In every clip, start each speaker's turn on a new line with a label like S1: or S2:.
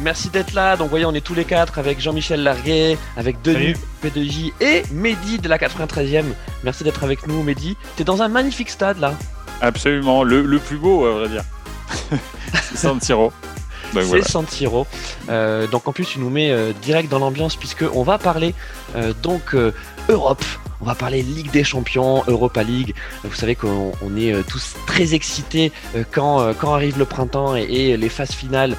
S1: merci d'être là. Donc, vous voyez, on est tous les quatre avec Jean-Michel Larguet, avec Denis P2J et Mehdi de la 93e. Merci d'être avec nous, Mehdi. T'es dans un magnifique stade là.
S2: Absolument, le, le plus beau, à vrai dire. C'est San Siro.
S1: C'est voilà. San Siro. Euh, donc en plus, tu nous mets euh, direct dans l'ambiance puisque on va parler euh, donc Europe. On va parler Ligue des Champions, Europa League. Vous savez qu'on on est tous très excités quand, quand arrive le printemps et, et, les phases finales.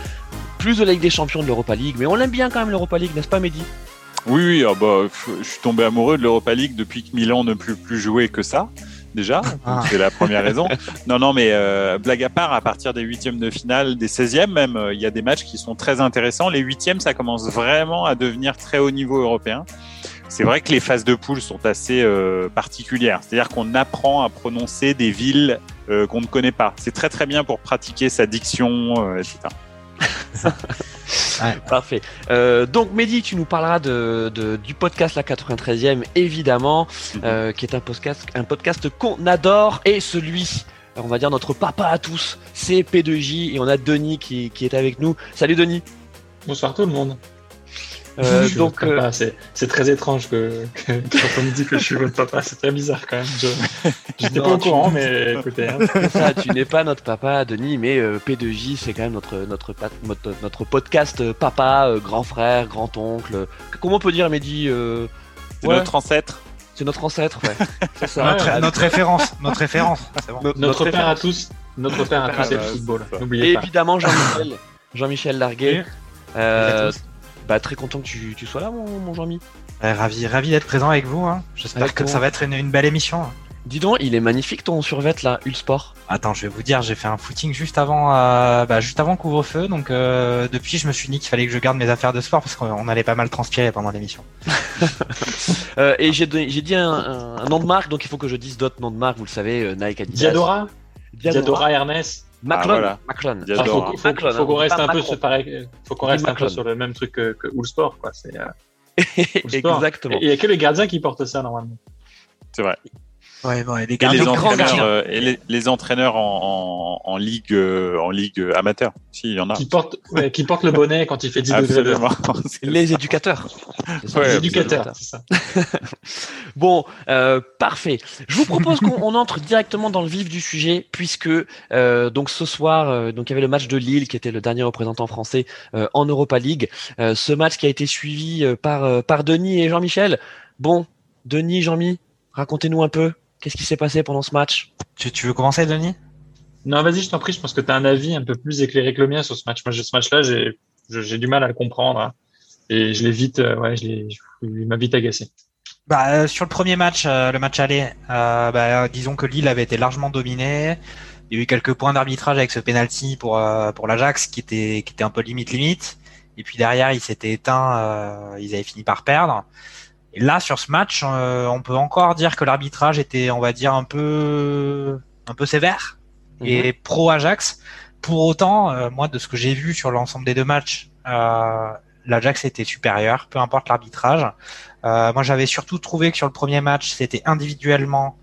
S1: Plus de la Ligue des Champions de l'Europa League, mais on aime bien quand même l'Europa League, n'est-ce pas, Mehdi?
S2: Oui, oui. Ah bah, je suis tombé amoureux de l'Europa League depuis que Milan ne peut plus jouer que ça déjà. Ah. C'est la première raison. Non, non, mais euh, blague à part, à partir des huitièmes de finale, des 16e même, il euh, y a des matchs qui sont très intéressants. Les huitièmes, ça commence vraiment à devenir très haut niveau européen. C'est vrai que les phases de poule sont assez euh, particulières. C'est-à-dire qu'on apprend à prononcer des villes euh, qu'on ne connaît pas. C'est très très bien pour pratiquer sa diction, etc.
S1: Ouais. Parfait. Euh, donc Mehdi, tu nous parleras de, de, du podcast La 93e, évidemment, mm -hmm. euh, qui est un podcast, un podcast qu'on adore, et celui, on va dire notre papa à tous, c'est P2J, et on a Denis qui, qui est avec nous. Salut Denis.
S3: Bonsoir tout le monde. Euh, donc, euh... c'est très étrange que, que, quand on me dit que je suis votre papa, c'est très bizarre quand même. Je n'étais pas au courant, mais écoutez. Hein.
S1: Ça, tu n'es pas notre papa, Denis, mais euh, P2J, c'est quand même notre, notre, notre, notre podcast euh, papa, euh, grand frère, grand oncle. Comment on peut dire, Mehdi
S2: C'est ouais. notre ancêtre.
S1: C'est notre ancêtre, ouais.
S4: C'est ça. notre, ouais, notre, référence, notre référence.
S3: Bon. Notre, notre, père référence. à tous, notre père à tous, c'est le football.
S1: N'oubliez pas. Évidemment, Jean-Michel, Jean-Michel Larguet. Euh, bah, très content que tu, tu sois là, mon, mon Jean-Mi.
S4: Ouais, ravi, ravi d'être présent avec vous. Hein. J'espère que ton... ça va être une, une, belle émission.
S1: Dis donc, il est magnifique ton survêt là, Ulsport.
S4: Attends, je vais vous dire, j'ai fait un footing juste avant, euh, bah, juste avant couvre-feu, donc euh, depuis je me suis dit qu'il fallait que je garde mes affaires de sport parce qu'on allait pas mal transpirer pendant l'émission.
S1: euh, et j'ai dit un, un, un, nom de marque, donc il faut que je dise d'autres noms de marque. Vous le savez, euh, Nike, Adidas.
S3: Diadora. Diadora, Diadora Ernest.
S1: Maclon, ah, voilà. Maclon.
S3: Ah, faut, faut, faut, faut qu'on reste un peu sur, pareil, faut qu'on reste un peu sur le même truc que, que Sport, quoi. C'est, euh,
S1: Exactement.
S3: Il y a que les gardiens qui portent ça normalement.
S2: C'est vrai.
S4: Ouais, bon, et les,
S2: et les entraîneurs, euh, et les, les, entraîneurs en, en, en ligue, euh, en ligue amateur, si, il y en a.
S3: Qui portent, ouais, qui portent le bonnet quand il fait 10 degrés.
S1: les éducateurs.
S3: Ça, ouais, les éducateurs, c'est ça.
S1: bon, euh, parfait. Je vous propose qu'on entre directement dans le vif du sujet, puisque euh, donc ce soir, euh, donc il y avait le match de Lille qui était le dernier représentant français euh, en Europa League. ce match qui a été suivi par par Denis et Jean-Michel. Bon, Denis, Jean-Mi, racontez-nous un peu. Qu'est-ce qui s'est passé pendant ce match?
S4: Tu, tu, veux commencer, Denis?
S3: Non, vas-y, je t'en prie. Je pense que tu as un avis un peu plus éclairé que le mien sur ce match. Moi, ce match-là, j'ai du mal à le comprendre. Hein. Et je l'ai vite, euh, ouais, je il m'a vite agacé.
S4: Bah, euh, sur le premier match, euh, le match aller, euh, bah, disons que Lille avait été largement dominé. Il y a eu quelques points d'arbitrage avec ce penalty pour pour l'Ajax qui était qui était un peu limite limite. Et puis derrière, il s'était éteint. ils avaient fini par perdre. Et là, sur ce match, euh, on peut encore dire que l'arbitrage était, on va dire, un peu, un peu sévère et pro Ajax. Pour autant, euh, moi, de ce que j'ai vu sur l'ensemble des deux matchs, euh, l'Ajax était supérieur, peu importe l'arbitrage. moi, j'avais surtout trouvé que sur le premier match, c'était individuellement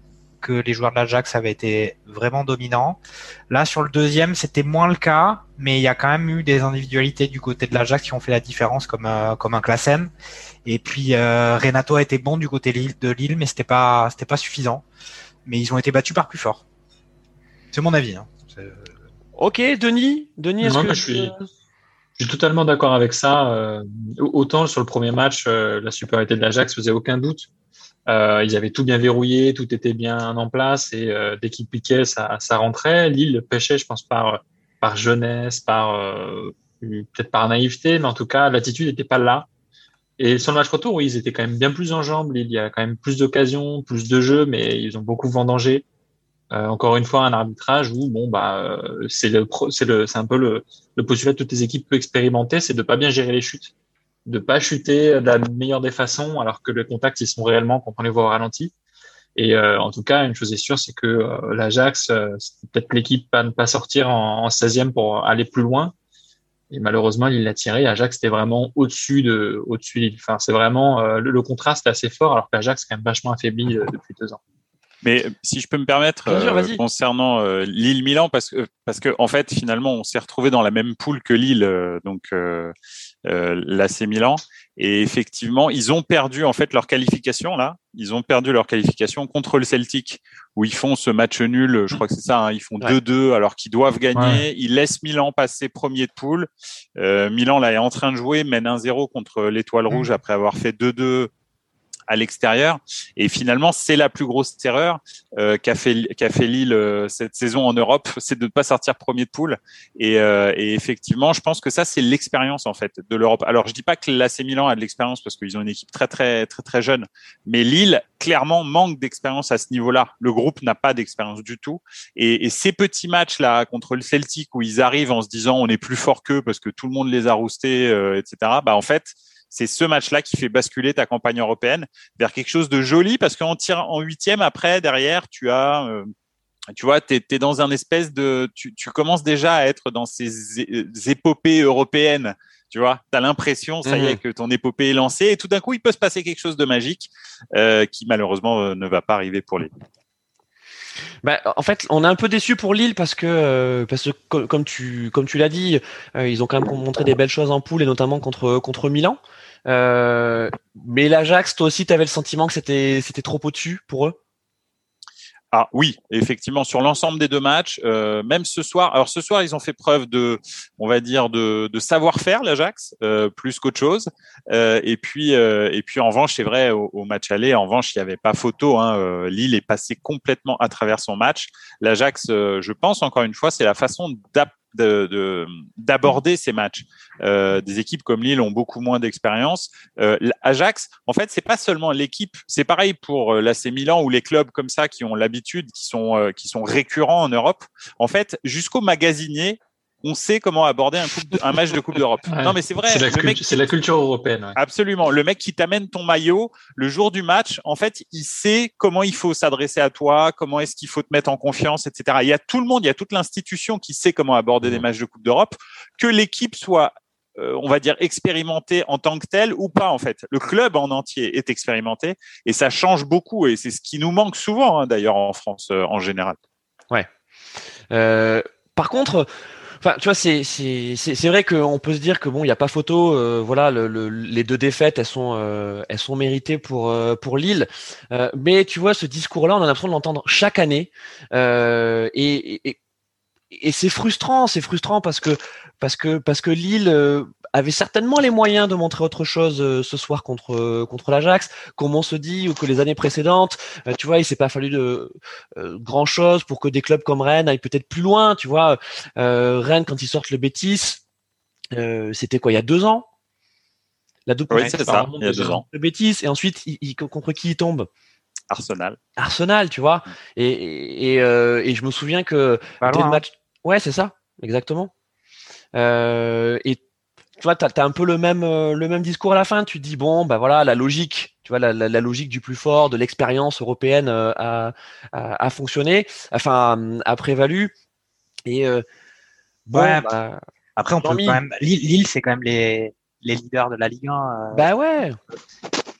S4: que les joueurs de l'Ajax avaient été vraiment dominants. Là, sur le deuxième, c'était moins le cas, mais il y a quand même eu des individualités du côté de l'Ajax qui ont fait la différence, comme euh, comme un Klassen. Et puis euh, Renato a été bon du côté de Lille, mais c'était pas c'était pas suffisant. Mais ils ont été battus par plus fort. C'est mon avis. Hein.
S1: Ok, Denis, Denis, est-ce
S3: que je suis je suis totalement d'accord avec ça. Euh, autant sur le premier match, euh, la supériorité de l'Ajax faisait aucun doute. Euh, ils avaient tout bien verrouillé, tout était bien en place et euh, dès qu'ils piquaient, ça, ça rentrait. Lille pêchait, je pense, par, par jeunesse, par euh, peut-être par naïveté, mais en tout cas, l'attitude n'était pas là. Et sur le match retour, oui, ils étaient quand même bien plus en jambes. Il y a quand même plus d'occasions, plus de jeux, mais ils ont beaucoup vendangé. Euh, encore une fois, un arbitrage où bon bah c'est le c'est le c'est un peu le, le postulat de toutes les équipes peu expérimentées, c'est de pas bien gérer les chutes de pas chuter de la meilleure des façons, alors que les contacts ils sont réellement quand on les voit au ralenti. Et euh, en tout cas, une chose est sûre, c'est que euh, l'Ajax, euh, c'est peut-être l'équipe à ne pas sortir en, en 16e pour aller plus loin. Et malheureusement, il l'a tiré. Ajax était vraiment au-dessus de, au-dessus. Enfin, c'est vraiment euh, le, le, contraste est assez fort, alors qu'Ajax est quand même vachement affaibli euh, depuis deux ans.
S2: Mais si je peux me permettre, euh, concernant euh, Lille-Milan, parce que parce que en fait, finalement, on s'est retrouvé dans la même poule que Lille, euh, donc l'AC Milan, et effectivement, ils ont perdu en fait leur qualification là. Ils ont perdu leur qualification contre le Celtic, où ils font ce match nul. Je crois que c'est ça. Hein, ils font 2-2 alors qu'ils doivent gagner. Ils laissent Milan passer premier de poule. Milan là est en train de jouer, mène 1-0 contre l'Étoile Rouge après avoir fait 2-2 à l'extérieur. Et finalement, c'est la plus grosse erreur euh, qu'a fait qu'a fait Lille euh, cette saison en Europe, c'est de ne pas sortir premier de poule. Et, euh, et effectivement, je pense que ça, c'est l'expérience en fait de l'Europe. Alors, je dis pas que l'AC Milan a de l'expérience parce qu'ils ont une équipe très très très très jeune, mais Lille clairement manque d'expérience à ce niveau-là. Le groupe n'a pas d'expérience du tout. Et, et, ces petits matchs là contre le Celtic où ils arrivent en se disant on est plus fort qu'eux parce que tout le monde les a roustés, etc. Bah en fait c'est ce match-là qui fait basculer ta campagne européenne vers quelque chose de joli parce qu'en tire en huitième après derrière tu as euh, tu vois, tu es, dans un espèce de, tu, tu, commences déjà à être dans ces épopées européennes. Tu vois, tu as l'impression, ça y est, mhm. que ton épopée est lancée et tout d'un coup, il peut se passer quelque chose de magique euh, qui malheureusement euh, ne va pas arriver pour les.
S1: Bah, en fait, on est un peu déçu pour Lille parce que, euh, parce que comme, tu, comme tu l'as dit, ils ont quand même montré des belles choses en poule et notamment contre, contre Milan. Euh, mais l'Ajax, toi aussi, tu avais le sentiment que c'était c'était trop au-dessus pour eux?
S2: Ah oui, effectivement, sur l'ensemble des deux matchs, euh, même ce soir. Alors ce soir, ils ont fait preuve de, on va dire, de, de savoir-faire l'Ajax euh, plus qu'autre chose. Et puis, et puis en revanche, c'est vrai, au, au, match aller, en revanche, il n'y avait pas photo. Hein, Lille est passé complètement à travers son match. L'Ajax, je pense encore une fois, c'est la façon d'apprendre d'aborder ces matchs. Euh, des équipes comme Lille ont beaucoup moins d'expérience. Euh, Ajax, en fait, c'est pas seulement l'équipe. C'est pareil pour euh, l'AC Milan ou les clubs comme ça qui ont l'habitude, qui sont euh, qui sont récurrents en Europe. En fait, jusqu'au magasinier, on sait comment aborder un, un match de Coupe d'Europe.
S3: non, mais c'est vrai. C'est la, la, culture européenne. Ouais.
S2: Absolument. Le mec qui t'amène ton maillot le jour du match, en fait, il sait comment il faut s'adresser à toi, comment est-ce qu'il faut te mettre en confiance, etc. Il y a tout le monde, il y a toute l'institution qui sait comment aborder des matchs de Coupe d'Europe. Que l'équipe soit euh, on va dire expérimentée en tant que telle ou pas en fait. Le club en entier est expérimenté et ça change beaucoup et c'est ce qui nous manque souvent hein, d'ailleurs en France euh, en général.
S1: Ouais. Euh, par contre, Enfin, tu vois, c'est c'est c'est vrai qu'on peut se dire que bon, il n'y a pas photo. Euh, voilà, le, les deux défaites, elles sont euh, elles sont méritées pour euh, pour Lille. mais tu vois, ce discours-là, on a l'impression de l'entendre chaque année. et, et, et c'est frustrant, c'est frustrant parce que parce que parce que Lille avait certainement les moyens de montrer autre chose euh, ce soir contre euh, contre l'Ajax, comme on se dit, ou que les années précédentes. Euh, tu vois, il s'est pas fallu de grand chose pour que des clubs comme Rennes aillent peut-être plus loin. Tu vois, Rennes quand ils sortent le Bétis, c'était quoi il y a deux ans?
S2: La double. Oui, c'est ça. Il y a deux ans.
S1: Le Bétis et ensuite il, contre qui il tombe?
S2: Arsenal.
S1: Arsenal, tu vois. Et et, et, je me souviens que le hein. match. Ouais, c'est ça, exactement. Euh, et tu vois, tu as, un peu le même, euh, le même discours à la fin. Tu dis, bon, bah voilà, la logique, tu vois, la, la, logique du plus fort, de l'expérience européenne euh, a, a, a, fonctionné, enfin, a prévalu. Et euh,
S4: bon, bah, après, on peut quand même. Lille, c'est quand même les, les leaders de la Ligue 1.
S1: bah ouais.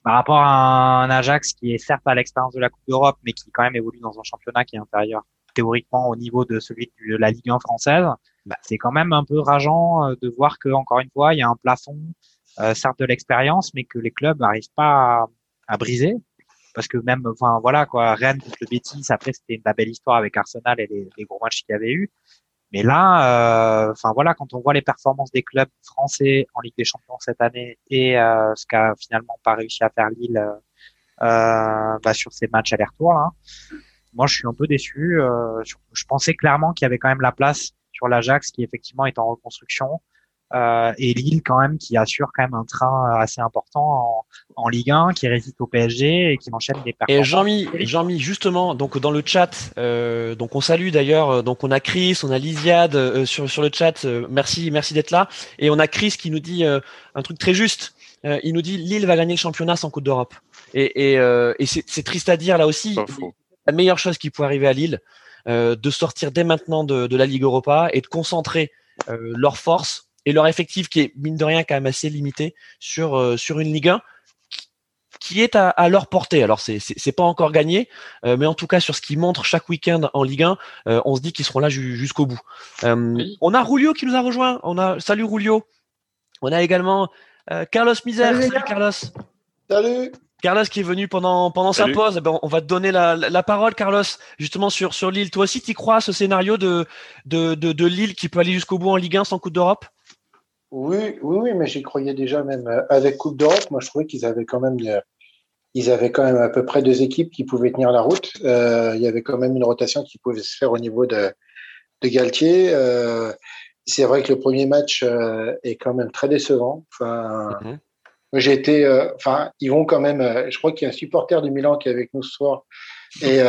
S4: Par rapport à un Ajax qui est certes à l'expérience de la Coupe d'Europe, mais qui quand même évolue dans un championnat qui est inférieur théoriquement au niveau de celui de la Ligue 1 française bah, c'est quand même un peu rageant euh, de voir que encore une fois il y a un plafond, euh, certes de l'expérience, mais que les clubs n'arrivent pas à, à, briser. Parce que même, enfin voilà quoi, Rennes contre le Betis, après c'était une belle histoire avec Arsenal et les, les gros matchs qu'il y avait eu. Mais là, euh, enfin voilà, quand on voit les performances des clubs français en Ligue des Champions cette année et euh, ce qu'a finalement pas réussi à faire Lille euh, bah, sur ces matchs aller-retour, là, moi je suis un peu déçu. je pensais clairement qu'il y avait quand même la place sur l'Ajax qui effectivement est en reconstruction. Euh, et Lille quand même qui assure quand même un train assez important en, en Ligue 1, qui résiste au PSG et qui enchaîne des performances.
S1: Et Jean-Mi, Jean-Mi justement, donc dans le chat, euh, donc on salue d'ailleurs, euh, donc on a Chris, on a Lisiade euh, sur sur le chat, euh, merci merci d'être là, et on a Chris qui nous dit un truc très juste. il nous dit Lille va gagner le championnat sans Coupe d'Europe. Et, et, et c'est triste à dire là aussi. La meilleure chose qui pourrait arriver à Lille, euh, de sortir dès maintenant de, de, la Ligue Europa et de concentrer euh, leurs forces et leur effectif qui est mine de rien quand même assez limité sur euh, sur une Ligue 1 qui est à, leur portée. Alors c'est c'est pas encore gagné, euh, mais en tout cas sur ce qu'ils montrent chaque week-end en Ligue 1, euh, on se dit qu'ils seront là jusqu'au bout. On a Rulio qui nous a rejoint. On a salut Rulio. On a également Carlos Miser. Salut, Carlos.
S5: Salut.
S1: Carlos qui est venu pendant pendant sa pause, eh ben, on va te donner la, la, parole, Carlos, justement sur sur Lille. Toi aussi, tu crois à ce scénario de, de de, de Lille qui peut aller jusqu'au bout en Ligue 1 sans Coupe d'Europe?
S5: Oui, oui, oui, mais j'y croyais déjà même euh, avec Coupe d'Europe. Moi, je trouvais qu'ils avaient quand même, euh, ils avaient quand même à peu près deux équipes qui pouvaient tenir la route. Euh, il y avait quand même une rotation qui pouvait se faire au niveau de, de Galtier. Euh, c'est vrai que le premier match euh, est quand même très décevant. Enfin, mhm. J'ai été, enfin, ils vont quand même. je crois qu'il y a un supporter du Milan qui est avec nous ce soir et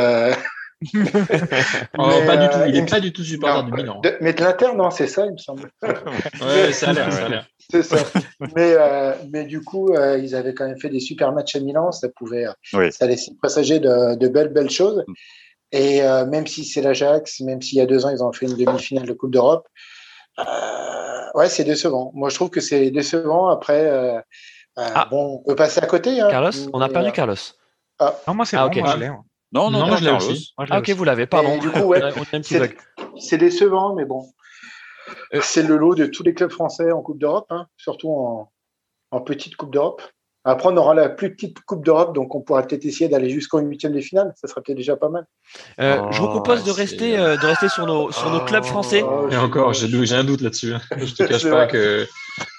S3: oh, pas du tout. Il n'est euh, pas du tout supporter du Milan.
S5: mais de l'Inter, non, c'est ça, il me semble.
S3: ouais, ça a l'air.
S5: C'est ça. mais, euh, mais du coup, euh, ils avaient quand même fait des super matchs à Milan. Ça pouvait, ça laissait présager de, de, belles, belles choses. Mm. Et même si c'est l'Ajax, même s'il y a deux ans, ils ont fait une demi-finale de Coupe d'Europe, ouais, c'est décevant. Moi, je trouve que c'est décevant. Après, ah. bon, on peut passer à côté. Hein,
S1: Carlos, on a perdu Carlos.
S4: Ah. Non, moi, c'est ah, bon, moi, je l'ai.
S1: Non, non, non, je l'ai aussi. ah, ok, vous l'avez, pardon.
S5: du coup, ouais, c'est décevant, mais bon. Euh, c'est le lot de tous les clubs français en Coupe d'Europe, hein, surtout en, en, petite Coupe d'Europe. Après, on aura la plus petite Coupe d'Europe, donc on pourra peut-être essayer d'aller jusqu'en huitième des finales. Ça sera peut-être déjà pas mal.
S1: Euh, je vous propose de rester, euh, de rester sur nos, sur nos clubs français.
S3: Oh, Et encore, j'ai un doute là-dessus. Hein. Je te cache pas que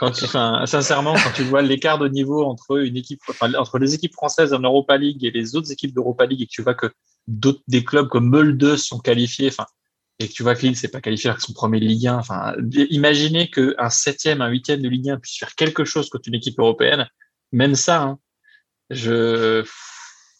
S3: quand tu, enfin, sincèrement, quand tu vois l'écart de niveau entre une équipe, enfin, entre les équipes françaises en Europa League et les autres équipes d'Europa League, et que tu vois que d'autres des clubs comme Molde sont qualifiés, enfin, et que tu vois que Lille c'est pas qualifié avec son premier Ligue 1, enfin, imaginez qu'un septième, un huitième de Ligue 1 puisse faire quelque chose contre une équipe européenne même ça, hein, je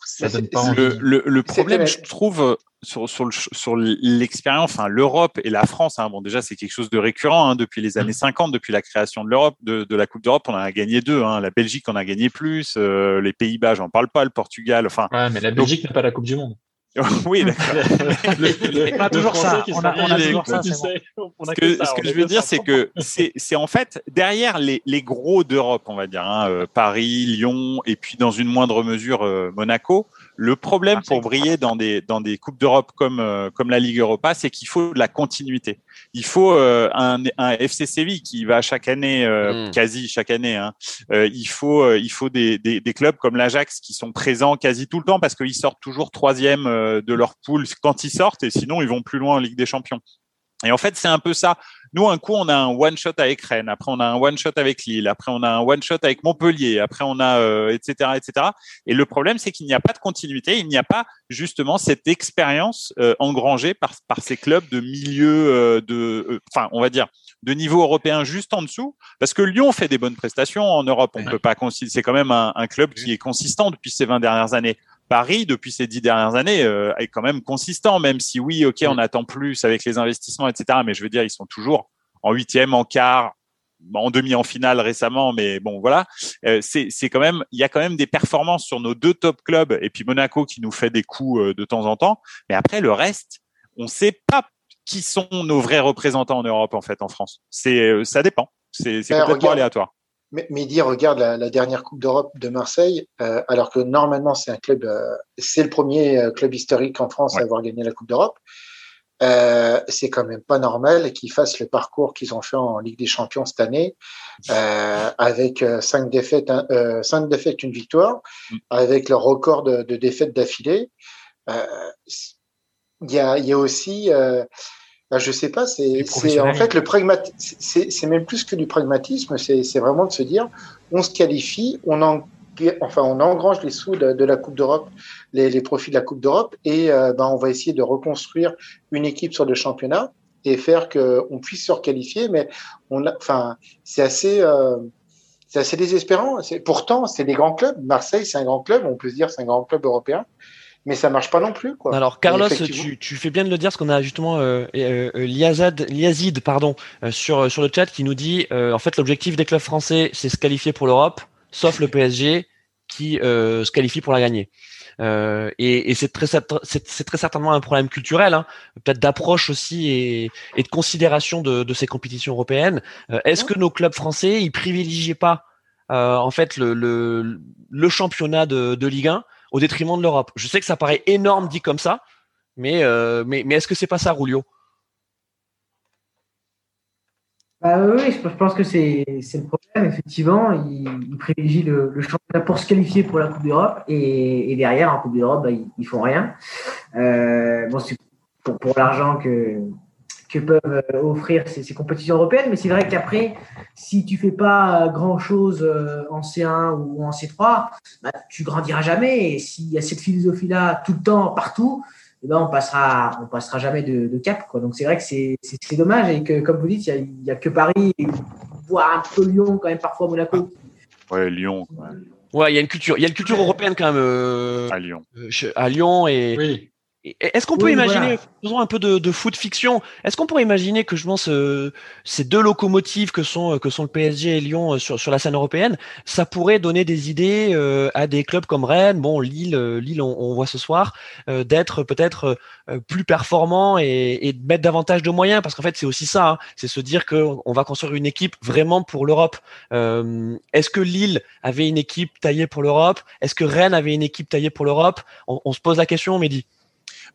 S3: ça donne pas
S2: Le, le, le problème, je trouve, sur, sur, sur l'expérience, enfin l'Europe et la France, hein, bon déjà c'est quelque chose de récurrent hein, depuis les années 50, mmh. depuis la création de l'Europe, de, de, la Coupe d'Europe, on en a gagné deux. Hein, la Belgique en a gagné plus, euh, les Pays-Bas, j'en parle pas, le Portugal, enfin.
S3: Ouais, mais la Belgique n'a pas la Coupe du Monde.
S2: oui, d'accord.
S4: on a toujours ça. On a, on a toujours ça.
S2: Ce que, ce que je veux dire, c'est que c'est en fait derrière les, les gros d'Europe, on va dire, hein, euh, Paris, Lyon, et puis dans une moindre mesure euh, Monaco. Le problème pour briller dans des dans des coupes d'Europe comme euh, comme la Ligue Europa, c'est qu'il faut de la continuité. Il faut euh, un, un FC Séville qui va chaque année, euh, hmm. quasi chaque année. Hein. il faut il faut des, des, des clubs comme l'Ajax qui sont présents quasi tout le temps parce qu'ils sortent toujours troisième de leur poule quand ils sortent et sinon ils vont plus loin en Ligue des Champions. Et en fait, c'est un peu ça. Nous, un coup, on a un one shot avec Rennes, après on a un one shot avec Lille, après on a un one shot avec Montpellier, après on a etc euh, etc. Et le problème, c'est qu'il n'y a pas de continuité, il n'y a pas justement cette expérience euh, engrangée par par ces clubs de milieu euh, de, enfin, on va dire de niveau européen juste en dessous, parce que Lyon fait des bonnes prestations en Europe. On ne peut pas considérer, c'est quand même un, un club qui est consistant depuis ces 20 dernières années. Paris, depuis ces dix dernières années, euh, est quand même consistant, même si oui, ok, on attend plus avec les investissements, etc. Mais je veux dire, ils sont toujours en huitième, en quart, en demi, en finale récemment. Mais bon, voilà, euh, c'est quand même, il y a quand même des performances sur nos deux top clubs et puis Monaco qui nous fait des coups euh, de temps en temps. Mais après, le reste, on ne sait pas qui sont nos vrais représentants en Europe, en fait, en France. C'est, ça dépend. C'est complètement aléatoire.
S5: Mehdi regarde la, dernière Coupe d'Europe de Marseille, euh, alors que normalement c'est un club, euh, c'est le premier euh, club historique en France à avoir gagné la Coupe d'Europe. Euh, c'est quand même pas normal qu'ils fassent le parcours qu'ils ont fait en Ligue des Champions cette année, avec cinq défaites, cinq défaites, une victoire, mm. avec le record de, de défaites d'affilée. Il y a, y a aussi bah, je sais pas, c'est en fait le pragmatisme, c'est même plus que du pragmatisme, c'est vraiment de se dire, on se qualifie, on en, enfin on engrange les sous de, la Coupe d'Europe, les, les, profits de la Coupe d'Europe, et euh, ben, on va essayer de reconstruire une équipe sur le championnat et faire qu'on puisse se requalifier, mais on a, enfin c'est assez euh, c'est assez désespérant. Pourtant, c'est des grands clubs. Marseille, c'est un grand club. On peut se dire, c'est un grand club européen mais ça marche pas non plus. Quoi.
S1: Alors Carlos, tu, tu, fais bien de le dire, parce qu'on a justement euh, euh, euh Liazid, pardon, euh, sur sur le chat qui nous dit, en fait, l'objectif des clubs français, c'est se qualifier pour l'Europe, sauf le PSG qui se qualifie pour la gagner. Euh, et, et c'est très, c'est très certainement un problème culturel, hein, peut-être d'approche aussi et, et, de considération de, de ces compétitions européennes. Est-ce que nos clubs français, ils privilégient pas en fait le, le, le championnat de, de, Ligue 1 au détriment de l'Europe. Je sais que ça paraît énorme dit comme ça, mais mais, mais est-ce que c'est pas ça, Rulio?
S6: Bah, oui, je pense que c'est le problème. Effectivement, ils, privilégient le, le, championnat pour se qualifier pour la Coupe d'Europe et, derrière, en Coupe d'Europe, bah, ils, ils, font rien. Euh, bon, c'est pour, pour l'argent que, que peuvent euh, offrir ces, ces compétitions européennes, mais c'est vrai qu'après, si tu fais pas grand-chose euh, en C1 ou en C3, bah, tu grandiras jamais. Et s'il y a cette philosophie-là tout le temps, partout, eh ben on passera, on passera jamais de, de cap. Quoi. Donc c'est vrai que c'est dommage et que, comme vous dites, il n'y a, a, que Paris, voire un peu Lyon, quand même parfois Monaco.
S2: Ouais, Lyon.
S1: Ouais, il y a une culture, il y a une culture européenne quand même euh,
S2: à Lyon.
S1: Euh, à Lyon et,
S3: oui.
S1: Est-ce qu'on peut imaginer, faisons un peu de, de foot fiction, est-ce qu'on pourrait imaginer que je pense euh, ces deux locomotives que sont euh, que sont le PSG et Lyon euh, sur, sur la scène européenne, ça pourrait donner des idées euh, à des clubs comme Rennes, bon Lille, Lille on, on voit ce soir, d'être peut-être plus performants et, et, de mettre davantage de moyens, parce qu'en fait c'est aussi ça, hein, c'est se dire que on va construire une équipe vraiment pour l'Europe. Est-ce que Lille avait une équipe taillée pour l'Europe? Est-ce que Rennes avait une équipe taillée pour l'Europe? On, on se pose la question, Mehdi.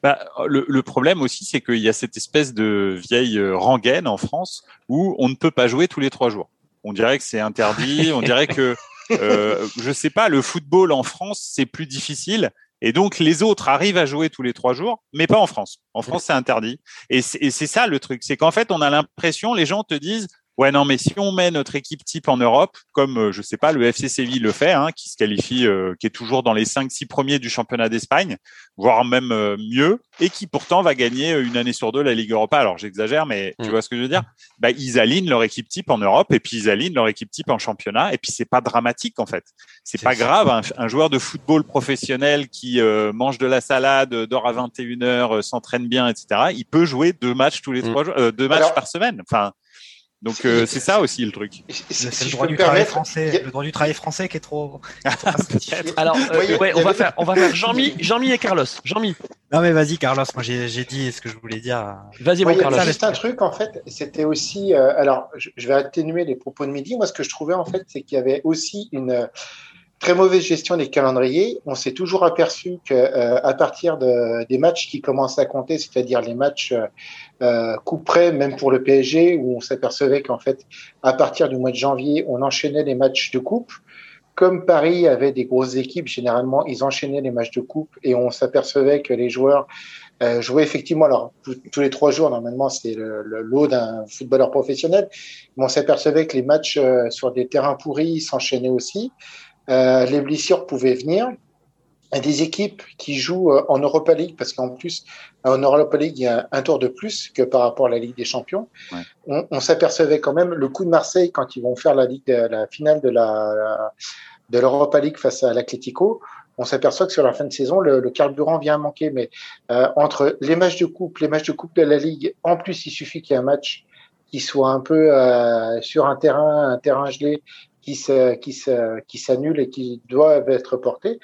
S2: Bah, le, le, problème aussi, c'est qu'il y a cette espèce de vieille euh, rengaine en France où on ne peut pas jouer tous les trois jours. On dirait que c'est interdit. on dirait que, euh, je sais pas, le football en France c'est plus difficile. Et donc les autres arrivent à jouer tous les trois jours, mais pas en France. En France, c'est interdit. Et c'est ça le truc, c'est qu'en fait, on a l'impression, les gens te disent, Ouais, non, mais si on met notre équipe type en Europe, comme euh, je sais pas, le FC Séville le fait, hein, qui se qualifie, euh, qui est toujours dans les 5-6 premiers du championnat d'Espagne, voire même euh, mieux, et qui pourtant va gagner une année sur deux la Ligue Europa. Alors j'exagère, mais tu mm. vois ce que je veux dire? Bah, Ils alignent leur équipe type en Europe, et puis ils alignent leur équipe type en championnat, et puis c'est pas dramatique en fait. C'est pas grave. Un, un, joueur de football professionnel qui mange de la salade, dort à 21 h s'entraîne bien, etc. Il peut jouer deux matchs tous les mm. trois jours, deux matchs par semaine. Enfin. Donc euh, c'est ça aussi le truc.
S4: C'est le droit du travail français, le droit du travail français qui est trop.
S1: Alors euh, ouais, on va faire, on va faire Jean-Mi, Jean-Mi et Carlos. Jean-Mi.
S4: Non mais vas-y Carlos, moi j'ai dit ce que je voulais dire.
S1: Vas-y mon Carlos.
S5: Juste un truc en fait, c'était aussi, euh, alors je vais atténuer les propos de midi. Moi ce que je trouvais en fait, c'est qu'il y avait aussi une très mauvaise gestion des calendriers. On s'est toujours aperçu que euh, à partir de, des matchs qui commencent à compter, c'est-à-dire les matchs euh, coup près, même pour le PSG, où on s'apercevait qu'en fait, à partir du mois de janvier, on enchaînait les matchs de coupe. Comme Paris avait des grosses équipes, généralement, ils enchaînaient les matchs de coupe et on s'apercevait que les joueurs euh, jouaient effectivement, alors tous les trois jours, normalement, c'est le, le, lot d'un footballeur professionnel, mais on s'apercevait que les matchs euh, sur des terrains pourris s'enchaînaient aussi. Euh, les blessures pouvaient venir. Et des équipes qui jouent euh, en Europa League, parce qu'en plus, en Europa League, il y a un tour de plus que par rapport à la Ligue des Champions. Ouais. On, on s'apercevait quand même le coup de Marseille quand ils vont faire la, Ligue, la finale de la de l'Europa League face à l'Atlético. On s'aperçoit que sur la fin de saison, le, le carburant vient à manquer. Mais euh, entre les matchs de coupe, les matchs de coupe de la Ligue, en plus, il suffit qu'il y ait un match qui soit un peu euh, sur un terrain, un terrain gelé, qui se, qui se, qui s'annulent et qui doivent être portés.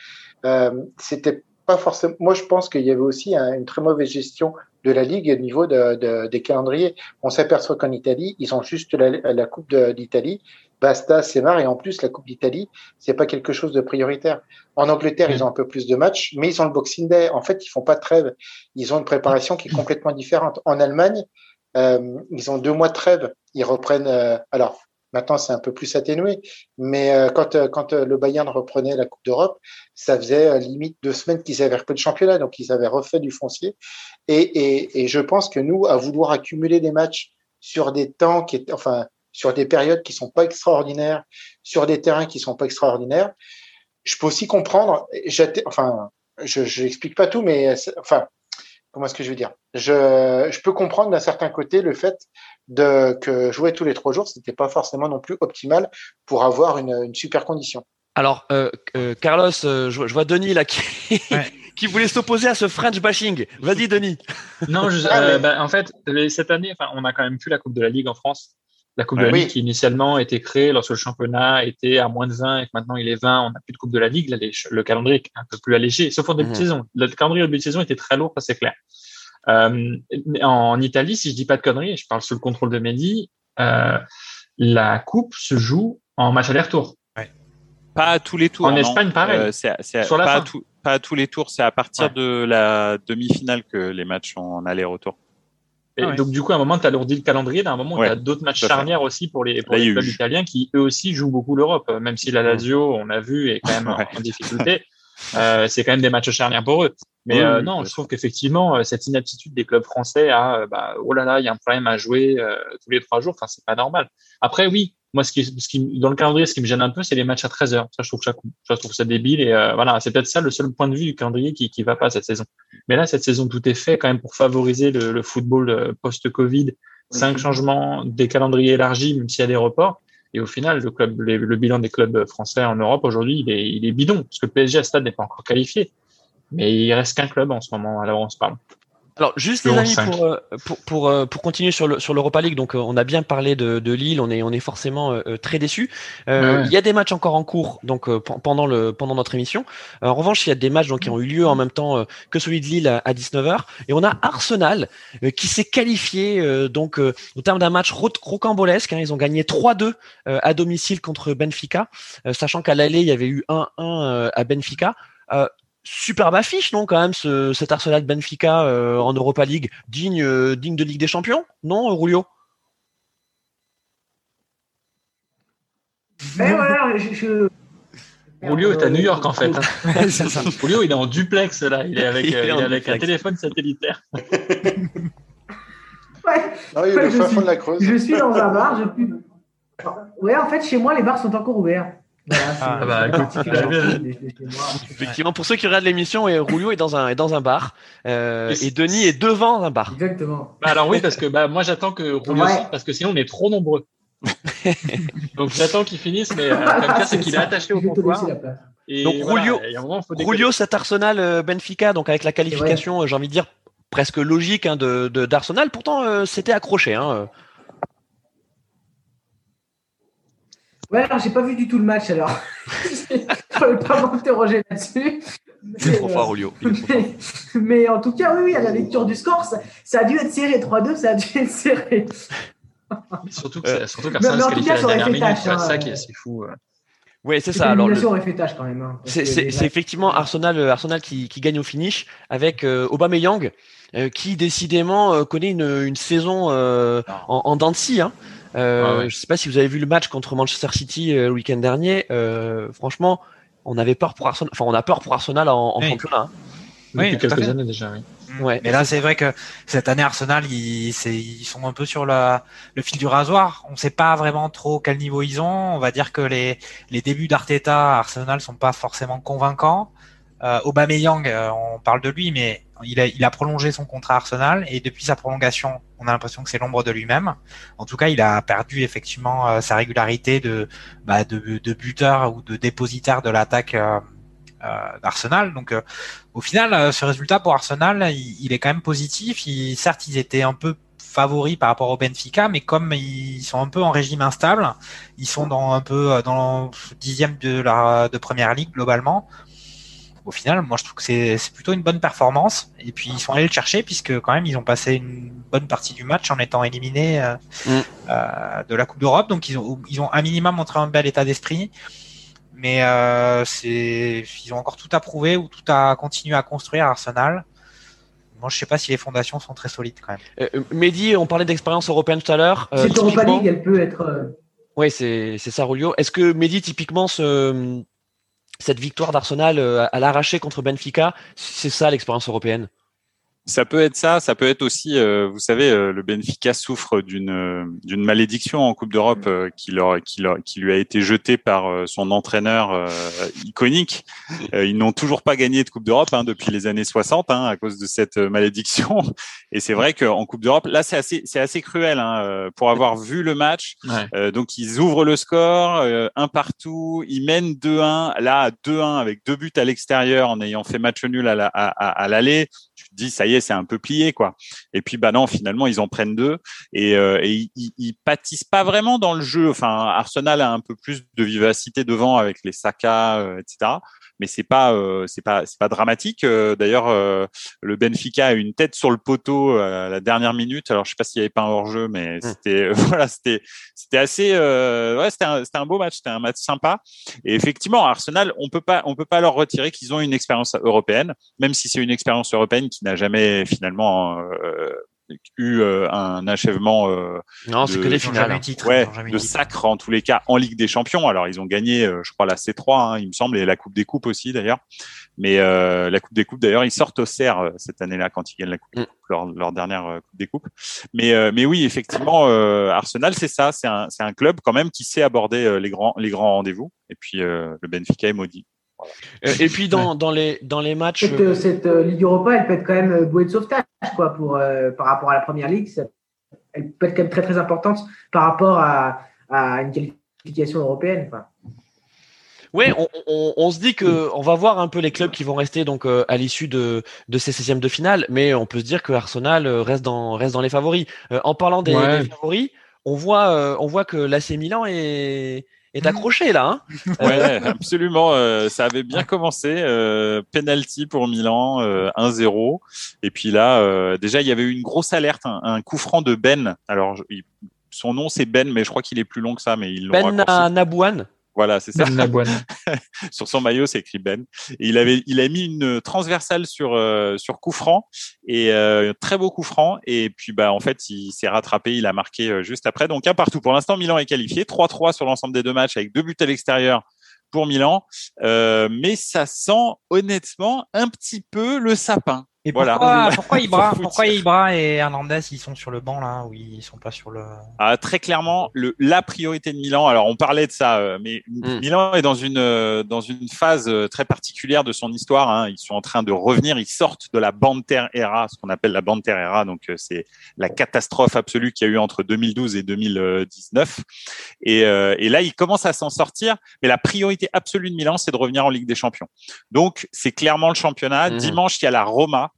S5: Euh, c'était pas forcément. Moi, je pense qu'il y avait aussi un, une très mauvaise gestion de la ligue au niveau de, de, des calendriers. On s'aperçoit qu'en Italie, ils ont juste la, la Coupe d'Italie. Basta, c'est marre. Et en plus, la Coupe d'Italie, c'est pas quelque chose de prioritaire. En Angleterre, ils ont un peu plus de matchs, mais ils ont le Boxing Day. En fait, ils font pas de trêve. Ils ont une préparation qui est complètement différente. En Allemagne, euh, ils ont deux mois de trêve. Ils reprennent. Euh, alors, Maintenant, c'est un peu plus atténué. Mais euh, quand, euh, euh, le Bayern reprenait la Coupe d'Europe, ça faisait limite deux semaines qu'ils avaient repris le championnat. Donc, ils avaient refait du foncier. Et, je pense que nous, à vouloir accumuler des matchs sur des temps qui est, enfin, sur des périodes qui sont pas extraordinaires, sur des terrains qui sont pas extraordinaires, je peux aussi comprendre. Enfin, je n'explique pas tout, mais enfin, comment est-ce que je veux dire? Je peux comprendre d'un certain côté le fait de que jouer tous les trois jours, c'était pas forcément non plus optimal pour avoir une, une super condition.
S1: Alors, euh, euh, Carlos, euh, je, je, vois Denis là qui, ouais. qui voulait s'opposer à ce French bashing. Vas-y, Denis.
S3: Non, je, euh, bah, en fait, cette année, enfin, on a quand même plus la Coupe de la Ligue en France. La Coupe ouais, de la oui. Ligue qui initialement était créée lorsque le championnat était à moins de 20 et que maintenant il est 20, on n'a plus de Coupe de la Ligue. Là, les, le calendrier est un peu plus allégé, sauf en début mmh. de saison. Le calendrier au début de saison était très lourd, ça c'est clair. Euh, en Italie, si je dis pas de conneries, je parle sous le contrôle de Mehdi, euh, la coupe se joue en match aller-retour.
S4: Ouais.
S2: pas à tous les tours.
S3: En Espagne, pareil.
S2: c'est, pas, à pas à tous les tours. C'est à partir de la demi-finale que les matchs sont en aller-retour.
S3: Et ah donc, du coup, à un moment, tu as alourdi le calendrier. À un moment, tu as d'autres matchs charnières aussi pour les, pour les clubs italiens qui, eux aussi, jouent beaucoup l'Europe. Même si la Lazio, on a vu, est quand même en, difficulté. Euh, c'est quand même des matchs charnières pour eux. Mais euh, non, je trouve qu'effectivement, euh, cette inaptitude des clubs français à, bah, oh là là, il y a un problème à jouer tous les trois jours, enfin, c'est pas normal. Après, oui, moi, ce qui, ce qui, dans le calendrier, ce qui me gêne un peu, c'est les matchs à 13 heures. Ça, je trouve ça, je trouve ça débile. Et euh, voilà, c'est peut-être ça le seul point de vue du calendrier qui, qui va pas cette saison. Mais là, cette saison, tout est fait quand même pour favoriser le, le football euh, post-Covid. Cinq changements, des calendriers élargis, même s'il y a des reports. Et au final, le club, le bilan des clubs français en Europe aujourd'hui, il est, il est bidon, parce que le PSG à stade n'est pas encore qualifié. Mais il reste qu'un club en ce moment, alors on se parle.
S1: Alors juste les amis pour, euh, pour, pour, euh, pour, continuer sur le sur l'Europa League donc euh, on a bien parlé de, de Lille on est on est forcément très déçus. Il y a des matchs encore en cours donc pendant le pendant notre émission. En revanche il y a des matchs donc qui ont eu lieu en même temps que celui de Lille à, 19h et on a Arsenal qui s'est qualifié donc au terme d'un match rocambolesque hein, ils ont gagné 3-2 à domicile contre Benfica. Sachant qu'à l'aller il y avait eu 1-1 à Benfica superbe affiche, non, quand même, ce, cet Arsenal Benfica euh, en Europa League, digne, euh, digne de Ligue des Champions, non, Rulio?
S3: Mais voilà, je, Rulio est à New York en fait. Hein. ça. Rulio il est en duplex là, il est avec, il est euh, avec un téléphone satellitaire. ouais.
S5: Non, il est ouais, je, suis, de la creuse.
S6: je suis dans un bar. Je... Ouais, en fait, chez moi, les bars sont encore ouverts.
S1: Ah, bah, Effectivement, pour ceux qui regardent l'émission, Rulio est dans un, est dans un bar euh, et Denis est devant un bar.
S6: Exactement.
S3: Bah, alors oui, parce que bah, moi j'attends que Rulio sorte parce que sinon on est trop nombreux. Donc j'attends qu'il finisse, mais euh, comme c'est qu'il est attaché au comptoir.
S1: Et donc Rulio, Rulio, cet Arsenal euh, Benfica, donc avec la qualification, j'ai envie de dire presque logique hein, de d'Arsenal. Pourtant, euh, c'était accroché. Hein,
S6: Ouais, alors j'ai pas vu du tout le match alors. Je ne pas m'interroger là-dessus.
S1: C'est trop fort, Olio.
S6: Mais, en tout cas, oui, oui, à la lecture du score, ça, a dû être serré. 3-2, ça a dû être serré.
S3: surtout que, euh, surtout qu'Arsenal se qualifie à la dernière minute. C'est hein, ça qui est assez fou.
S1: Oui, c'est ça. Alors,
S6: le... aurait fait tâche quand même. Hein,
S1: c'est effectivement Arsenal, euh, Arsenal qui, qui, gagne au finish avec euh, Aubameyang, euh, qui décidément euh, connaît une, une saison en, en dents de scie. Hein. Euh, Je sais pas si vous avez vu le match contre Manchester City euh, le week-end dernier. Euh, franchement, on avait peur pour Arsenal. Enfin, on a peur pour Arsenal en, en championnat. Hein.
S3: Depuis quelques années déjà, oui.
S4: Mm. Ouais. Mais là, c'est vrai que cette année, Arsenal, ils, ils sont un peu sur la, le fil du rasoir. On ne sait pas vraiment trop quel niveau ils ont. On va dire que les, les débuts d'Arteta à Arsenal sont pas forcément convaincants. Euh, Aubameyang, euh, on parle de lui, mais il a, il a prolongé son contrat Arsenal et depuis sa prolongation, on a l'impression que c'est l'ombre de lui-même. En tout cas, il a perdu effectivement euh, sa régularité de, bah, de, de, buteur ou de dépositaire de l'attaque euh, euh d'Arsenal. Donc, au final, ce résultat pour Arsenal, il, est quand même positif. Il, certes, ils étaient un peu favoris par rapport au Benfica, mais comme ils sont un peu en régime instable, ils sont dans un peu dans dixième de la de première ligue globalement au final, moi je trouve que c'est plutôt une bonne performance. Et puis ils sont allés le chercher puisque quand même ils ont passé une bonne partie du match en étant éliminés euh, mm. euh, de la Coupe d'Europe. Donc ils ont, ils ont un minimum montré un bel état d'esprit. Mais euh, c'est, ils ont encore tout à prouver ou tout à continuer à construire à Arsenal. Moi, je sais pas si les fondations sont très solides quand même.
S1: Euh, Mehdi, on parlait d'expérience européenne tout à l'heure.
S6: Euh, c'est Europa League, elle peut être.
S1: Oui, c'est ça, Rulio. Est-ce que Mehdi, typiquement, ce, cette victoire d'Arsenal euh, à l'arraché contre Benfica, c'est ça l'expérience européenne?
S2: Ça peut être ça, ça peut être aussi, euh, vous savez, euh, le Benfica souffre d'une euh, d'une malédiction en Coupe d'Europe qui, leur, qui, leur, qui lui a été jetée par son entraîneur iconique. ils n'ont toujours pas gagné de Coupe d'Europe hein, depuis les années 60 hein, à cause de cette malédiction. Et c'est vrai qu'en Coupe d'Europe, là, c'est assez, c'est assez cruel hein, pour avoir vu le match. donc ils ouvrent le score, un partout, ils mènent 2-1. Là, 2-1 avec deux buts à l'extérieur en ayant fait match nul à l'aller. À, à, dis ça y est, c'est un peu plié quoi. Et puis bah non, finalement ils en prennent deux et, euh, ils, ils, pâtissent pas vraiment dans le jeu. Enfin, Arsenal a un peu plus de vivacité devant avec les Saka, euh, etc. mais c'est pas c'est pas c'est pas dramatique. D'ailleurs, le Benfica a une tête sur le poteau à la dernière minute. Alors je sais pas s'il y avait pas un hors jeu, mais mmh. c'était voilà, c'était c'était assez ouais, c'était un, un beau match, c'était un match sympa. Et effectivement, Arsenal, on peut pas on peut pas leur retirer qu'ils ont une expérience européenne, même si c'est une expérience européenne qui n'a jamais finalement eu euh, un achèvement
S1: euh, non, c'est que des finales,
S2: hein. ouais, de sacre en tous les cas en Ligue des Champions. Alors ils ont gagné, euh, je crois la C3, hein, il me semble, et la Coupe des Coupes aussi d'ailleurs. Mais la Coupe des Coupes d'ailleurs, ils sortent au CER cette année-là quand ils gagnent la Coupe des mm. Coupes, leur, dernière Coupe des Coupes. Mais mais oui, effectivement, Arsenal, c'est ça, c'est un c'est un club quand même qui sait aborder les grands les grands rendez-vous. Et puis le Benfica est maudit.
S1: Euh, et puis dans, dans, les, dans les matchs.
S6: Cette, euh, euh, Ligue Europa, elle peut être quand même bouée de sauvetage quoi, pour, par rapport à la première ligue. elle peut être quand même très très importante par rapport à, à une qualification européenne.
S1: Oui, on, on, on, se dit que on va voir un peu les clubs qui vont rester donc à l'issue de, de ces 16e de finale, mais on peut se dire que Arsenal reste dans, reste dans les favoris. en parlant des, des, favoris, on voit, on voit que l'AC Milan est, est accroché là.
S2: Hein ouais, absolument. Euh, ça avait bien commencé. Euh, penalty pour Milan, 1-0. Euh, Et puis là, déjà, il y avait eu une grosse alerte, un, coup franc de Ben. Alors, son nom c'est Ben, mais je crois qu'il est plus long que ça. Mais ils
S1: Ben Nabouane.
S2: Voilà, c'est ça. Ben sur son maillot, c'est écrit Ben. Et il avait, il a mis une transversale sur euh, sur coup franc et euh, très beau coup franc. Et puis bah en fait, il s'est rattrapé, il a marqué euh, juste après. Donc un partout. Pour l'instant, Milan est qualifié, 3-3 sur l'ensemble des deux matchs avec deux buts à l'extérieur pour Milan. mais ça sent honnêtement un petit peu le sapin.
S4: Et pourquoi, pourquoi Ibra, pourquoi Ibra et Hernandez ils sont sur le banc là ou ils sont pas sur le
S2: ah, Très clairement, le, la priorité de Milan. Alors on parlait de ça, euh, mais hmm. Milan est dans une euh, dans une phase euh, très particulière de son histoire. Hein. Ils sont en train de revenir, ils sortent de la Banter era, ce qu'on appelle la Banter era. Donc c'est la catastrophe absolue qu'il y a eu entre 2012 et 2019. Et, et là ils commencent à s'en sortir, mais la priorité absolue de Milan c'est de revenir en Ligue des Champions. Donc c'est clairement le championnat. Hmm. Dimanche il y a la Roma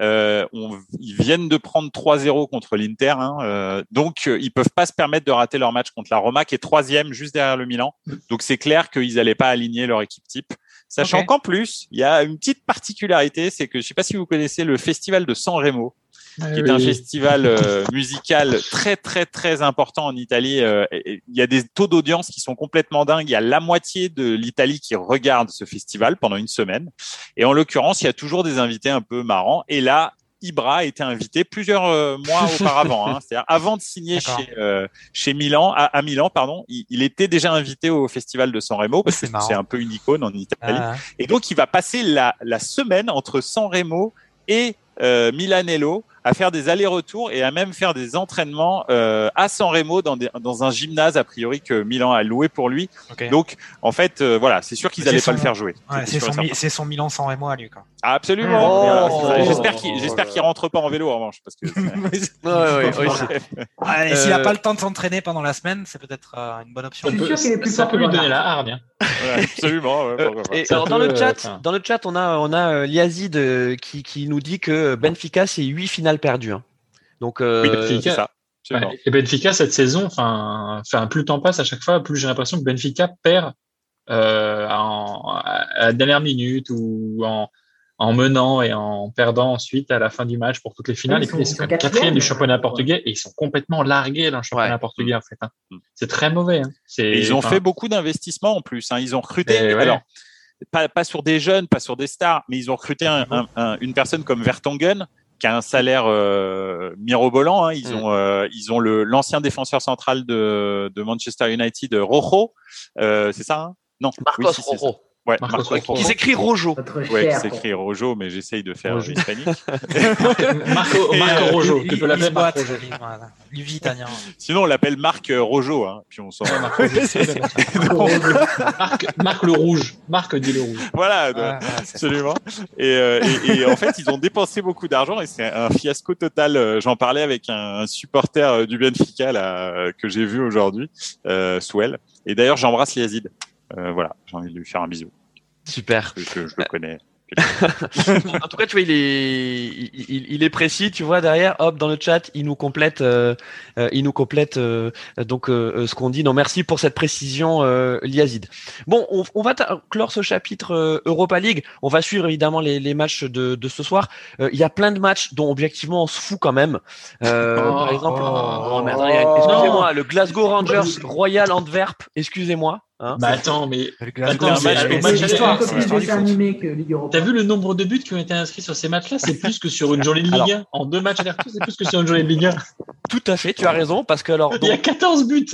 S2: euh, on, ils viennent de prendre 3-0 contre l'Inter, hein, euh, donc euh, ils peuvent pas se permettre de rater leur match contre la Roma, qui est troisième juste derrière le Milan. Donc c'est clair qu'ils n'allaient pas aligner leur équipe type. Sachant qu'en plus, il y a une petite particularité, c'est que je sais pas si vous connaissez le festival de San Remo, ah qui est un festival euh, musical très très très important en Italie. Euh, il y a des taux d'audience qui sont complètement dingues. Il y a la moitié de l'Italie qui regarde ce festival pendant une semaine. Et en l'occurrence, il y a toujours des invités un peu marrants. Et là, Ibra a été invité plusieurs euh, mois auparavant. Hein. C'est-à-dire avant de signer chez, chez Milan, à, Milan, pardon, il, était déjà invité au festival de San Remo parce que c'est un peu une icône en Italie. Ah. Et donc, il va passer la, la semaine entre San Remo et Milanello à faire des allers-retours et à même faire des entraînements euh, à San Remo dans, des, dans un gymnase a priori que Milan a loué pour lui. Donc en fait, euh, voilà, c'est sûr qu'ils n'allaient pas le faire jouer.
S4: c'est son, son, Milan San Remo à lui. Quoi.
S2: Absolument. Oh. J'espère qu'il j'espère qu'il rentre pas en vélo en revanche parce que.
S4: S'il n'a pas le temps de s'entraîner pendant la semaine, c'est peut-être euh, une bonne option.
S3: ça peut lui donner la hargne.
S2: Hein. absolument.
S1: et alors, dans le chat, dans le chat, on a on a Liazid qui, qui nous dit que Benfica c'est 8 finales perdu. Hein. Donc, euh,
S3: Benfica, et Benfica cette saison, enfin, plus le temps passe à chaque fois, plus j'ai l'impression que Benfica perd euh, à la dernière minute ou en, menant et en perdant ensuite à la fin du match pour toutes les finales. et puis ils sont quatrième du championnat portugais et ils sont complètement largués dans le championnat portugais en fait. Hein. Mm. C'est très mauvais. Hein.
S2: Ils ont fait beaucoup d'investissements en plus. Hein. Ils ont recruté. Alors, pas, sur des jeunes, pas sur des stars, mais ils ont recruté une personne comme Vertonghen qui a un salaire euh, mirobolant. Hein. Ils, mm. ont, euh, ils ont le l'ancien défenseur central de, de Manchester United, Rojo. Euh, c'est ça hein?
S1: Non. Marcos Rojo.
S2: Ouais,
S1: qui s'écrit Rojo.
S2: Ouais, qui s'écrit Rojo, mais j'essaye de faire Rojo. hispanique.
S3: Marco, Marco Rojo, tu peux l'appeler Marc Rojo.
S4: italien.
S2: Sinon, on l'appelle Marc Rojo, hein, puis on s'en
S3: Marc, Marc, le Rouge. Marc dit le Rouge.
S2: Voilà, ah, absolument. Et, euh, et, et, en fait, ils ont dépensé beaucoup d'argent et c'est un fiasco total. Euh, j'en parlais avec un, supporter euh, du Benfica là, que j'ai vu aujourd'hui, euh, Swell. Et d'ailleurs, j'embrasse Yazid. Euh, voilà, j'ai envie de lui faire un bisou.
S1: Super.
S2: je le connais.
S1: en tout cas, tu vois, il est, il, il, est précis, tu vois, derrière, hop, dans le chat, il nous complète, euh, euh il nous complète euh, donc euh, ce qu'on dit. Non, merci pour cette précision, Liazid. Bon, on, on va clore ce chapitre Europa League. On va suivre évidemment les, les matchs de, de, ce soir. Il y a plein de matchs dont objectivement on se fout quand même. Oh, par exemple, oh, oh, excusez-moi, le Glasgow Rangers Royal Antwerp, excusez-moi.
S3: Hein, bah attends, mais attends, T'as vu le nombre de buts qui ont été inscrits sur ces matchs-là? C'est plus que sur une journée de Ligue 1. En deux matchs aller c'est plus que sur une journée de Ligue 1.
S1: Tout à fait, tu as raison, parce que alors.
S3: il y a 14 buts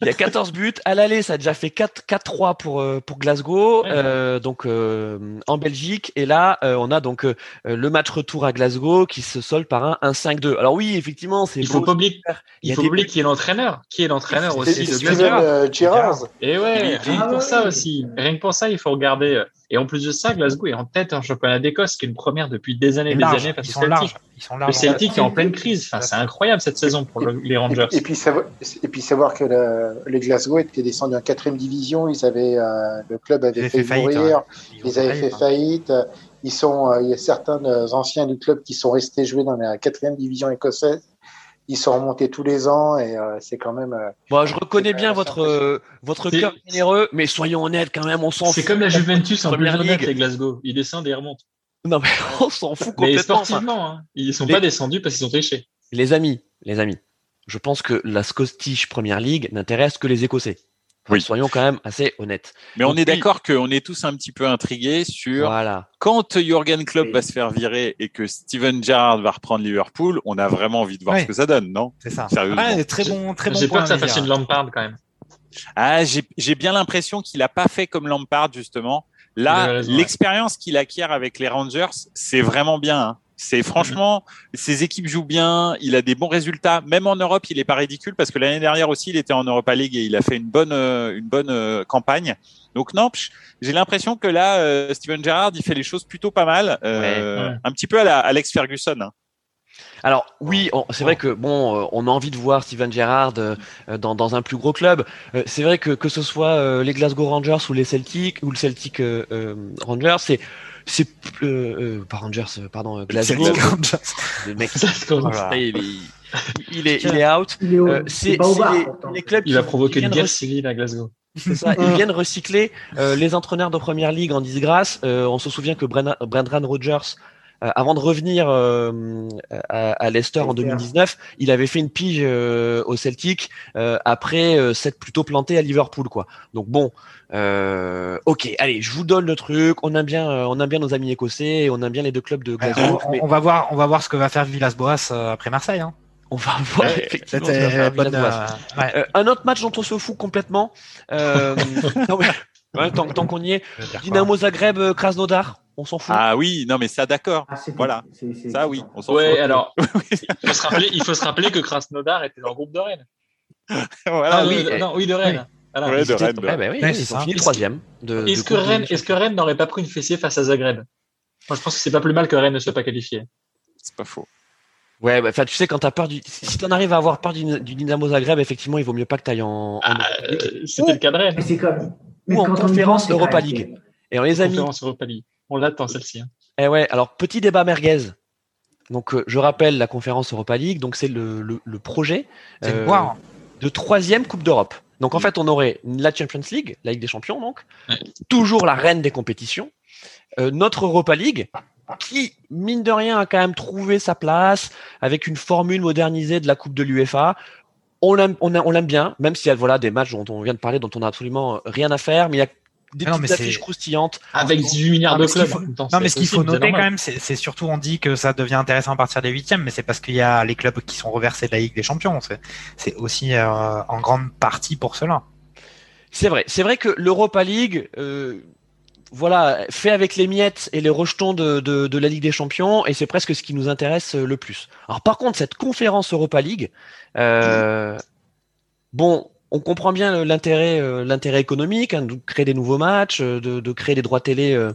S1: Il y a 14 buts. À l'aller, ça a déjà fait 4-3 pour, euh, pour Glasgow, euh, donc euh, en Belgique. Et là, euh, on a donc le match retour à Glasgow qui se solde par un 1-5-2. Alors oui, effectivement, c'est.
S3: Il faut pas oublier, il faut oublier qui est l'entraîneur. Qui est l'entraîneur aussi
S5: de Glasgow
S3: Girard. Et ouais rien que pour ça aussi. Rien que pour ça, il faut regarder. Et en plus de ça, Glasgow est en tête en championnat d'Écosse, qui est une première depuis des années, des années.
S4: Ils sont, larges. Ils sont larges.
S3: Le Celtic est en pleine crise. Enfin, c'est incroyable cette saison pour les Rangers.
S5: Et, puis savoir, et puis savoir que le, Glasgow était descendu en quatrième division. Ils avaient euh, le club avait fait, mourir. Ils, avaient fait faillite. Ils sont, euh, il y a certains anciens du club qui sont restés jouer dans la quatrième division écossaise ils sont remontés tous les ans et euh, c'est quand même. Euh,
S1: bon, je reconnais bien votre euh, votre cœur généreux, mais soyons honnêtes quand même, on s'en fout.
S3: C'est comme la Juventus en première ligue, les Glasgow. Ils descendent et remontent.
S1: Non mais on s'en fout complètement. Mais
S3: sportivement, hein. ils sont pas descendus parce qu'ils ont triché.
S1: Les amis, les amis, je pense que la Scottish Première League n'intéresse que les Écossais. Oui. Soyons quand même assez honnêtes.
S2: Mais on est d'accord qu'on est tous un petit peu intrigués sur voilà. quand Jurgen Klopp va se faire virer et que Steven Gerrard va reprendre Liverpool, on a vraiment envie de voir ce que ça donne, non?
S4: C'est ça. Sérieusement. très bon, très bon.
S3: J'ai peur que ça fasse une Lampard quand même.
S2: Ah, j'ai bien l'impression qu'il a pas fait comme Lampard justement. Là, l'expérience qu'il acquiert avec les Rangers, c'est vraiment bien. Hein. C'est franchement, ses équipes jouent bien, il a des bons résultats. Même en Europe, il est pas ridicule parce que l'année dernière aussi, il était en Europa League et il a fait une bonne, euh, une bonne euh, campagne. Donc non, j'ai l'impression que là, euh, Steven Gerrard, il fait les choses plutôt pas mal, un petit peu à la Alex Ferguson. Hein.
S1: Alors oui, c'est vrai que bon, on a envie de voir Steven Gerrard dans, dans un plus gros club. c'est vrai que que ce soit les Glasgow Rangers ou les Celtic ou le Celtic Rangers, c'est c'est euh, euh, pas Rangers, euh, pardon, Glasgow. Le mec, il, est, il, est, il est out.
S5: Euh, c'est
S3: les, clubs il a provoqué une guerre civile à Glasgow.
S1: C'est ça. Ils viennent recycler euh, les entraîneurs de première ligue en disgrâce. Euh, on se souvient que Brendan Rodgers, euh, avant de revenir à, à, Leicester en 2019, il avait fait une pige au Celtic après s'être plutôt planté à Liverpool, quoi. Donc bon, euh, ok, allez, je vous donne le truc. On aime bien, euh, on aime bien nos amis écossais, on aime bien les deux clubs de Glasgow.
S4: on, on, va voir, on va voir ce que va faire Villas-Boas euh, après Marseille. Hein.
S1: On va voir effectivement. Euh, un autre match dont on se fout complètement. non, ouais, tant, tant qu'on y est, Dynamo Zagreb, Krasnodar. On s'en fout.
S2: Ah oui, non mais ça d'accord. Ah, voilà. ça oui.
S3: On ouais, fout. alors il faut, se rappeler, il faut se rappeler que Krasnodar était dans le groupe de Rennes.
S2: voilà.
S3: Ah, oui, non, oui, de Rennes.
S2: Ouais, de Rennes.
S1: Ouais, bah oui, ouais, ils ont fini troisième.
S3: Est-ce que, Rennes, est que Rennes n'aurait pas pris une fessier face à Zagreb? Moi, je pense que c'est pas plus mal que Rennes ne soit pas qualifié.
S2: C'est pas faux.
S1: Ouais, bah, tu sais, quand t'as peur du, si t'en arrives à avoir peur du, du, Dynamo Zagreb, effectivement, il vaut mieux pas que t'ailles en,
S3: ah, euh, C'était le cas de Rennes.
S5: C'est comme.
S1: Ou en conférence Europa League. Et on les a mis.
S3: Conférence Europa League. On l'attend, celle-ci. Hein.
S1: Eh ouais, alors, petit débat merguez. Donc, euh, je rappelle la conférence Europa League. Donc, c'est le, le, le, projet
S4: euh,
S1: de troisième Coupe d'Europe. Donc en mm. fait, on aurait la Champions League, la Ligue des Champions, donc toujours la reine des compétitions, euh, notre Europa League, qui mine de rien a quand même trouvé sa place avec une formule modernisée de la Coupe de l'UEFA. On l'aime, on, bien, même s'il y a voilà des matchs dont on vient de parler, dont on a absolument rien à faire, mais il y a des petites affiches croustillantes.
S3: Avec 18 milliards de clubs.
S4: non, mais ce qu'il faut noter quand même, c'est surtout on dit que ça devient intéressant à partir des huitièmes, mais c'est parce qu'il y a les clubs qui sont reversés de la Ligue des Champions. C'est aussi euh, en grande partie pour cela.
S1: C'est vrai. C'est vrai que l'Europa League, euh, voilà, fait avec les miettes et les rejetons de, de, de la Ligue des Champions, et c'est presque ce qui nous intéresse le plus. Alors par contre, cette conférence Europa League, euh, bon, on comprend bien l'intérêt euh, l'intérêt économique hein, de créer des nouveaux matchs, euh, de, de créer des droits télé euh,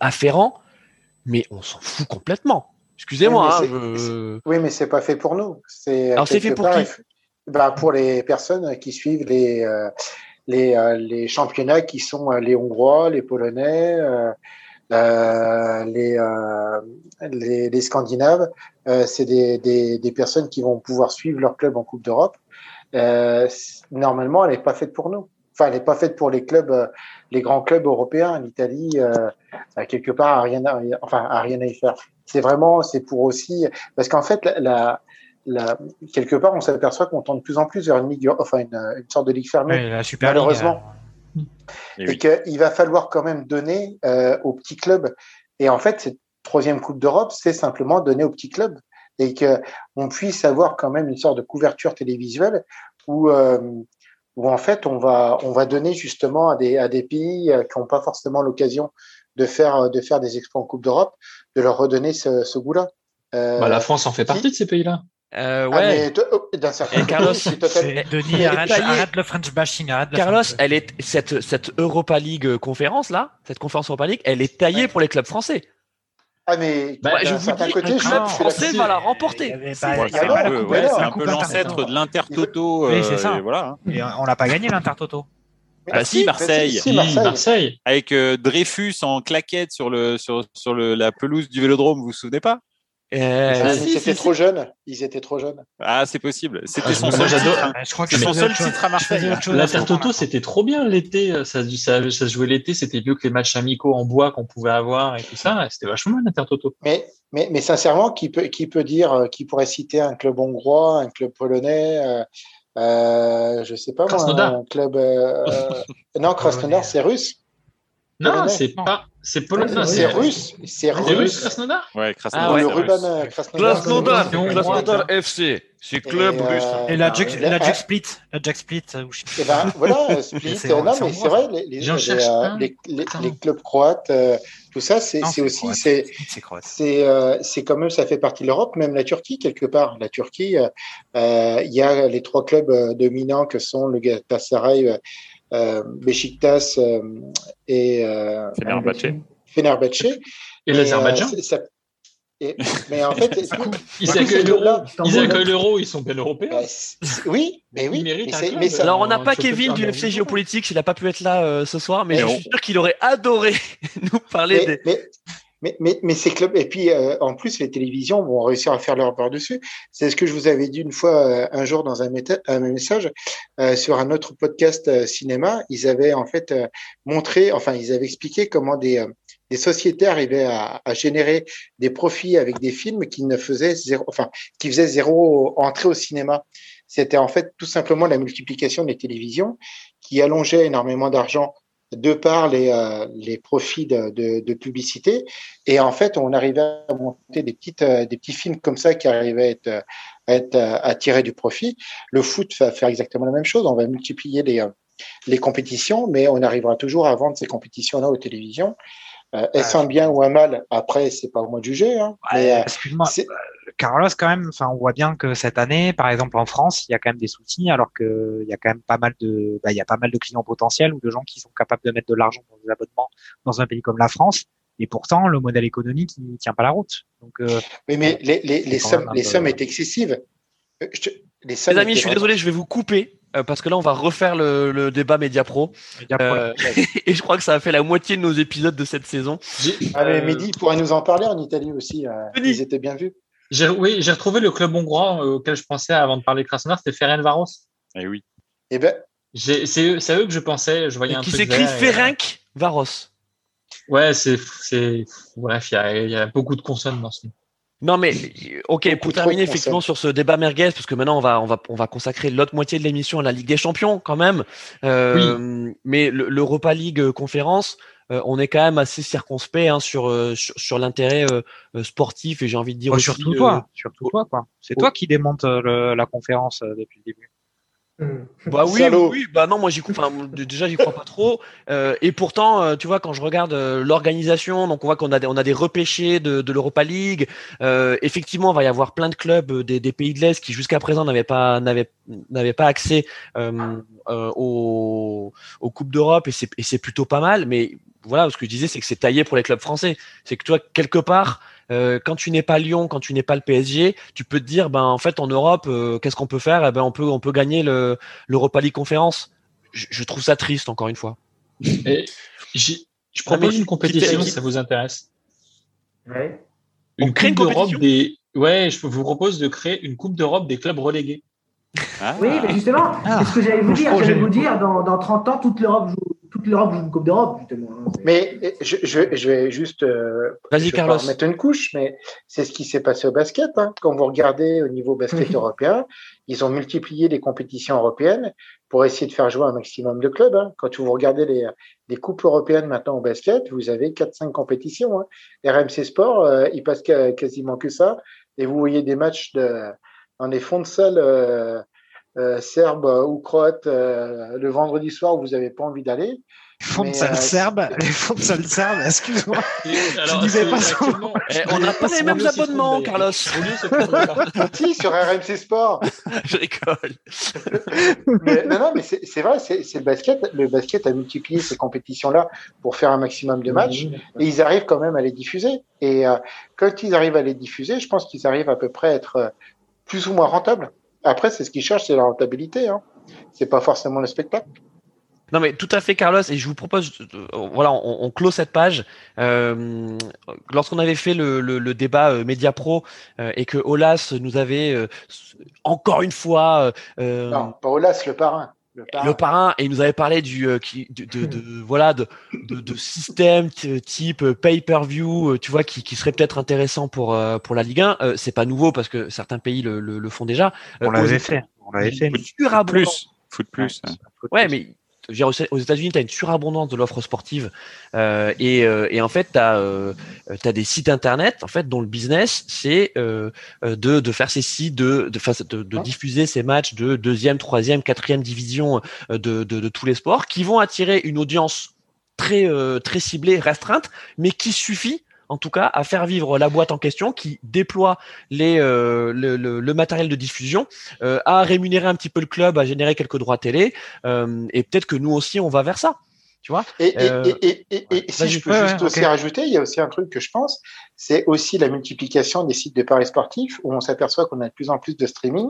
S1: afférents, mais on s'en fout complètement. Excusez-moi.
S5: Oui, mais
S1: hein,
S5: oui, mais c'est pas fait pour nous.
S1: C'est alors c'est fait pour qui
S5: bah, Pour les personnes qui suivent les les, les championnats qui sont les Hongrois, les Polonais. euh, les, euh, les, les, Scandinaves, euh, c'est des, des, des, personnes qui vont pouvoir suivre leur club en Coupe d'Europe. Euh, normalement, elle n'est pas faite pour nous. Enfin, elle n'est pas faite pour les clubs, euh, les grands clubs européens. L'Italie, quelque part, a rien, à, enfin, a rien à y faire. C'est vraiment, c'est pour aussi, parce qu'en fait, la, la, quelque part, on s'aperçoit qu'on tend de plus en plus vers une ligue, enfin, une, une sorte de ligue fermée.
S4: la Super
S5: malheureusement. Et, qu'il va falloir quand même donner euh, aux petits clubs. Et en fait, cette troisième Coupe d'Europe, c'est simplement donner aux petits clubs et qu'on puisse avoir quand même une sorte de couverture télévisuelle où, euh, où en fait on va, on va donner justement à des, à des pays euh, qui n'ont pas forcément l'occasion de faire, de faire des exploits en Coupe d'Europe, de leur redonner ce, ce goût-là.
S3: Euh, bah, la France en fait partie de ces pays-là.
S1: Euh, ah,
S5: oh, d'un certain
S1: Carlos,
S4: Denis, arrête, arrête, le French bashing. Arrête
S1: Carlos, elle est cette cette Europa League euh, conférence là, cette conférence Europa League, elle est taillée pour les clubs français.
S5: Ah mais
S1: bah, je vous dis, côté, le club français va la remporter.
S2: C'est un peu l'ancêtre de l'Inter Toto.
S4: Oui, c'est ça.
S2: Et voilà.
S4: Et on l'a pas gagné l'Inter Toto.
S2: Ah, si, Marseille.
S3: Si, Marseille. Marseille.
S2: Avec euh, Dreyfus en claquette sur le sur sur le, la pelouse du Vélodrome, vous vous souvenez pas?
S5: Euh, ils étaient trop jeunes. Ils étaient trop jeunes.
S2: Ah, c'est possible. C'était son, seul titre.
S4: Je crois que
S2: son seul titre à Marseille.
S3: L'Inter Toto, c'était trop bien l'été. Ça, ça, ça, se jouait l'été. C'était mieux que les matchs amicaux en bois qu'on pouvait avoir et tout ça. C'était vachement bien l'Inter Toto.
S5: Mais, mais, mais sincèrement, qui peut, qui peut dire, euh, qui pourrait citer un club hongrois, un club polonais, euh, euh, je sais pas moi, un club. Euh, non, Krasnodar, c'est russe.
S3: Non, c'est pas. C'est polonais.
S5: C'est russe.
S3: C'est russe, Krasnodar?
S2: Ouais, Krasnodar.
S5: Ah,
S1: Krasnodar. Krasnodar, FC. C'est club
S5: Et,
S1: russe.
S5: euh,
S4: Et la Jack,
S5: le-
S4: la
S5: ah,
S4: Jack Split. La Jack Split. euh, où je-
S5: Eh ben voilà, Split.
S4: C'est-
S5: non,
S4: c'est
S5: mais c'est vrai, les, les,
S3: J'en
S5: les,
S3: cherche
S5: euh,
S3: un.
S5: les, les,
S3: Attends.
S5: les clubs croates, euh, tout ça, c'est aussi, c'est
S4: Split, c'est croate.
S5: c'est euh, c'est quand même ça fait partie de l'Europe, même la Turquie quelque part. La Turquie, euh, euh, il y a les trois clubs euh, dominants que sont le Galatasaray, euh, Beşiktaş euh, et euh,
S2: Fenerbahçe.
S5: Fenerbahçe.
S3: Et l'Azerbaïdjan.
S5: euh, et- mais en fait, tout-
S3: Ils accueillent l'euro. Ils accueillent l'euro. Ils sont bien européens.
S5: bah, oui, mais oui, mais mais ça-
S1: Alors on n'a pas Kevin du FC. Géopolitique, il n'a pas pu être là euh, ce soir, mais
S5: Mais
S1: je suis sûr qu'il aurait adoré nous parler
S5: mais,
S1: des.
S5: Mais, mais, mais, ces clubs, et puis euh, en plus, les télévisions vont réussir à faire leur beurre dessus. C'est ce que je vous avais dit une fois, euh, un jour, dans un, un message, euh, sur un autre podcast euh, cinéma. Ils avaient en fait euh, montré, enfin, ils avaient expliqué comment des, euh, des sociétés arrivaient à, à générer des profits avec des films qui ne faisaient zéro, enfin, qui faisaient zéro entrée au cinéma. C'était en fait tout simplement la multiplication des télévisions qui allongeait énormément d'argent de par les, euh, les profits de, de, de, publicité. Et en fait, on arrivait à monter des, petites, euh, des petits films comme ça qui arrivaient à, être, à, être, à tirer du profit. Le foot va faire exactement la même chose. On va multiplier les, les compétitions, mais on arrivera toujours à vendre ces compétitions-là aux télévisions. Euh, est-ce un bien ou un mal Après, c'est pas au moi de juger. Hein,
S4: ouais, mais, Excuse-moi, Carlos, quand même, enfin, on voit bien que cette année, par exemple en France, il y a quand même des soucis, alors que il y a quand même pas mal de, bah, il y a pas mal de clients potentiels ou de gens qui sont capables de mettre de l'argent dans des abonnements dans un pays comme la France. Et pourtant, le modèle économique, il tient pas la route. Donc, euh,
S5: oui, mais les, les, les sommes, les sommes étaient excessives.
S1: Je, les, les amis, je suis désolé, je vais vous couper euh, parce que là, on va refaire le, le débat Média Pro.
S4: Média Pro
S1: euh, et je crois que ça a fait la moitié de nos épisodes de cette saison.
S5: Ah, mais Mehdi pourrait nous en parler en Italie aussi. Euh, ils étaient bien vus.
S3: Oui, j'ai retrouvé le club hongrois auquel je pensais avant de parler de Krasnodar, c'était Ferencvaros.
S2: Eh oui.
S5: Eh ben,
S3: c'est eux, eux que je pensais. Je voyais
S1: et
S3: un
S1: qui
S3: truc
S1: s'écrit Ferenc Varos.
S3: Ouais, c'est, bref, il y a, y a, beaucoup de consonnes dans ce nom.
S1: Non mais ok pour terminer effectivement sur ce débat merguez parce que maintenant on va on va on va consacrer l'autre moitié de l'émission à la Ligue des Champions quand même. Euh, oui. Mais l'Europa League conférence, euh, on est quand même assez circonspect hein, sur, euh, sur, sur l'intérêt euh, sportif et j'ai envie de dire
S4: oh,
S1: aussi,
S4: surtout toi, surtout toi quoi. C'est toi qui démonte le, la conférence depuis le début.
S1: Bah oui, oui, oui, bah non, moi j'y crois. Enfin, déjà j'y crois pas trop. Euh, et pourtant, euh, tu vois, quand je regarde euh, l'organisation, donc on voit qu'on a des, on a des repêchés de, de l'Europa League. Euh, effectivement, il va y avoir plein de clubs des, des pays de l'Est qui jusqu'à présent n'avaient pas n'avaient n'avaient pas accès euh, aux, aux coupes d'Europe et c'est et c'est plutôt pas mal. Mais voilà, ce que je disais, c'est que c'est taillé pour les clubs français. C'est que toi, quelque part, euh, quand tu n'es pas Lyon, quand tu n'es pas le PSG, tu peux te dire, ben en fait, en Europe, euh, qu'est-ce qu'on peut faire? Eh ben on peut, on peut gagner le l'Europa League conférence. Je, je, trouve ça triste, encore une fois.
S3: Et Je propose une compétition si ça vous intéresse.
S6: Ouais.
S3: Une coupe d'Europe des. Ouais, je vous propose de créer une coupe d'Europe des clubs relégués.
S6: Ah. Oui, mais justement, c'est ce que j'allais vous dire. J'allais vous dire, dans, dans 30 ans, toute l'Europe joue toute l'Europe joue une Coupe d'Europe, justement. Hein.
S5: Mais je, je, je vais juste euh,
S1: Vas-y, Carlos.
S5: mettre une couche, mais c'est ce qui s'est passé au basket. Hein. Quand vous regardez au niveau basket européen, ils ont multiplié les compétitions européennes pour essayer de faire jouer un maximum de clubs. Hein. Quand vous regardez les, les coupes européennes maintenant au basket, vous avez 4-5 compétitions. Hein. RMC Sport, euh, il passe quasiment que ça. Et vous voyez des matchs de, dans des fonds de salle. Euh, euh, serbe ou croate euh, le vendredi soir où vous n'avez pas envie d'aller.
S4: Les fonds de salle euh, serbe, les fonds de salle serbe, excuse-moi.
S1: Alors, disais pas eh, on n'a pas les mêmes abonnements, Carlos.
S5: si, sur RMC Sport.
S1: Je rigole.
S5: mais, non, non, mais c'est vrai, c'est le basket. Le basket a multiplié ces compétitions-là pour faire un maximum de matchs et ils arrivent quand même à les diffuser. Et quand ils arrivent à les diffuser, je pense qu'ils arrivent à peu près à être plus ou moins rentables. Après, c'est ce qu'ils cherchent, c'est la rentabilité. Hein. C'est pas forcément le spectacle.
S1: Non mais tout à fait Carlos et je vous propose euh, voilà on, on clôt cette page euh, lorsqu'on avait fait le, le, le débat euh, Media Pro euh, et que Olas nous avait euh, encore une fois
S5: non pas Olas le parrain
S1: le parrain. et il nous avait parlé du qui, de, de, de, voilà de, de, de système type pay-per-view tu vois qui, qui serait peut-être intéressant pour pour la Ligue 1 c'est pas nouveau parce que certains pays le, le, le font déjà.
S4: On l'avait fait. On l'avait fait.
S2: foot plus. Foot plus
S1: ouais mais aux États-Unis, tu as une surabondance de l'offre sportive euh, et, euh, et, en fait, tu as, euh, as, des sites internet en fait dont le business c'est de, de, faire ces sites, de, de, de, de diffuser ces matchs de deuxième, troisième, quatrième division de, tous les sports qui vont attirer une audience très très ciblée, restreinte, mais qui suffit en tout cas, à faire vivre la boîte en question qui déploie les, euh, le, le, le, matériel de diffusion, euh, à rémunérer un petit peu le club, à générer quelques droits télé, euh, et peut-être que nous aussi, on va vers ça. Tu vois.
S5: Et, et, et, et, si je peux juste aussi rajouter, il y a aussi un truc que je pense, c'est aussi la multiplication des sites de paris sportifs où on s'aperçoit qu'on a de plus en plus de streaming,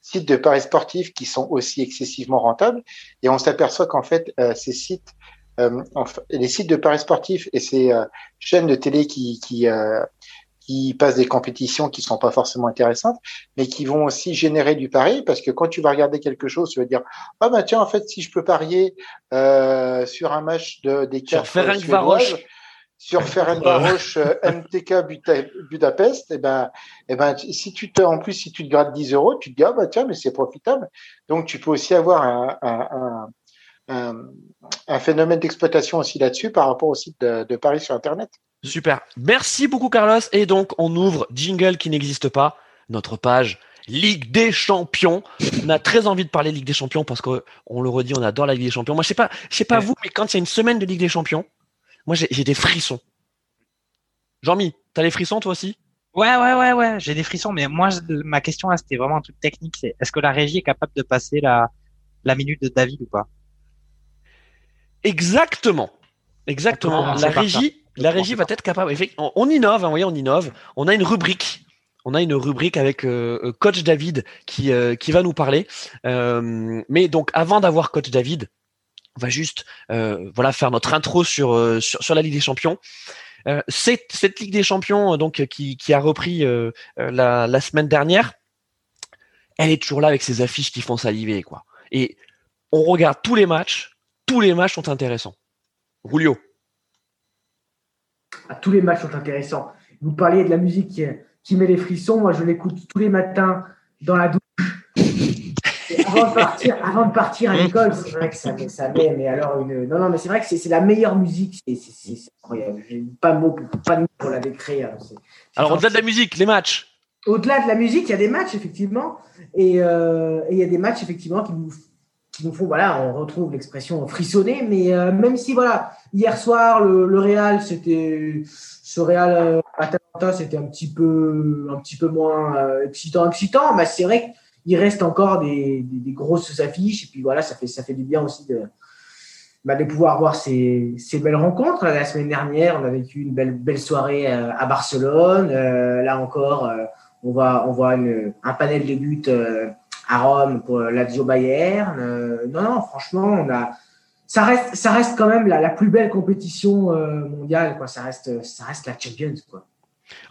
S5: sites de paris sportifs qui sont aussi excessivement rentables, et on s'aperçoit qu'en fait, ces sites euh, les sites de paris sportifs et ces euh, chaînes de télé qui, qui, euh, qui passent des compétitions qui sont pas forcément intéressantes, mais qui vont aussi générer du pari, parce que quand tu vas regarder quelque chose, tu vas dire ah bah tiens en fait si je peux parier euh, sur un match de des
S1: sur Ferencvaros
S5: sur Ferencvaros MTK Budapest, et eh ben et eh ben si tu te en plus si tu te grades 10 euros, tu te dis ah bah tiens mais c'est profitable, donc tu peux aussi avoir un, un, un un, un phénomène d'exploitation aussi là-dessus par rapport au site de, de, Paris sur Internet.
S1: Super. Merci beaucoup, Carlos. Et donc, on ouvre Jingle qui n'existe pas, notre page Ligue des Champions. On a très envie de parler Ligue des Champions parce que on le redit, on adore la Ligue des Champions. Moi, je sais pas, je sais pas vous, mais quand il y a une semaine de Ligue des Champions, moi, j'ai des frissons. Jean-Mi, t'as les frissons toi aussi?
S4: Ouais, ouais, ouais, ouais, j'ai des frissons. Mais moi, ma question là, c'était vraiment un truc technique. C'est est-ce que la régie est capable de passer la, la minute de David ou pas?
S1: Exactement. Exactement. La régie, la régie va être capable. On innove, hein, voyez, on innove. On a une rubrique. On a une rubrique avec euh, euh, coach David qui euh, qui va nous parler. mais donc avant d'avoir coach David, on va juste voilà faire notre intro sur sur, sur la Ligue des Champions. cette, cette Ligue des Champions donc qui, qui a repris la, la semaine dernière, elle est toujours là avec ses affiches qui font saliver quoi. Et on regarde tous les matchs tous les matchs sont intéressants. Julio.
S6: Ah, tous les matchs sont intéressants. Vous parliez de la musique qui, met les frissons. Moi, je l'écoute tous les matins dans la douche. avant, de partir, avant de partir à l'école, c'est vrai que ça, ça met, mais alors une. Non, non, mais c'est vrai que c'est la meilleure musique. C'est incroyable. J'ai pas de mots pour, pas de mots pour la décrire.
S1: alors, au-delà de la musique, les matchs.
S6: Au-delà de la musique, il y a des matchs, effectivement. Et, euh, et il y a des matchs, effectivement, qui nous qui nous font, voilà, on retrouve l'expression frissonner, mais euh, même si, voilà, hier soir, le, le Real, c'était, ce Real euh, Atalanta, c'était un petit peu, un petit peu moins euh, excitant, excitant, mais c'est vrai qu'il reste encore des, des, grosses affiches, et puis voilà, ça fait, ça fait du bien aussi de, bah, de pouvoir voir ces, ces belles rencontres. La semaine dernière, on a vécu une belle, belle soirée à Barcelone. là encore, on voit, on voit une, un panel de buts à Rome pour Lazio Bayern. Euh, non, non, franchement, on a, ça reste, ça reste quand même la, la plus belle compétition mondiale. Quoi. Ça, reste, ça reste la Champions. Quoi.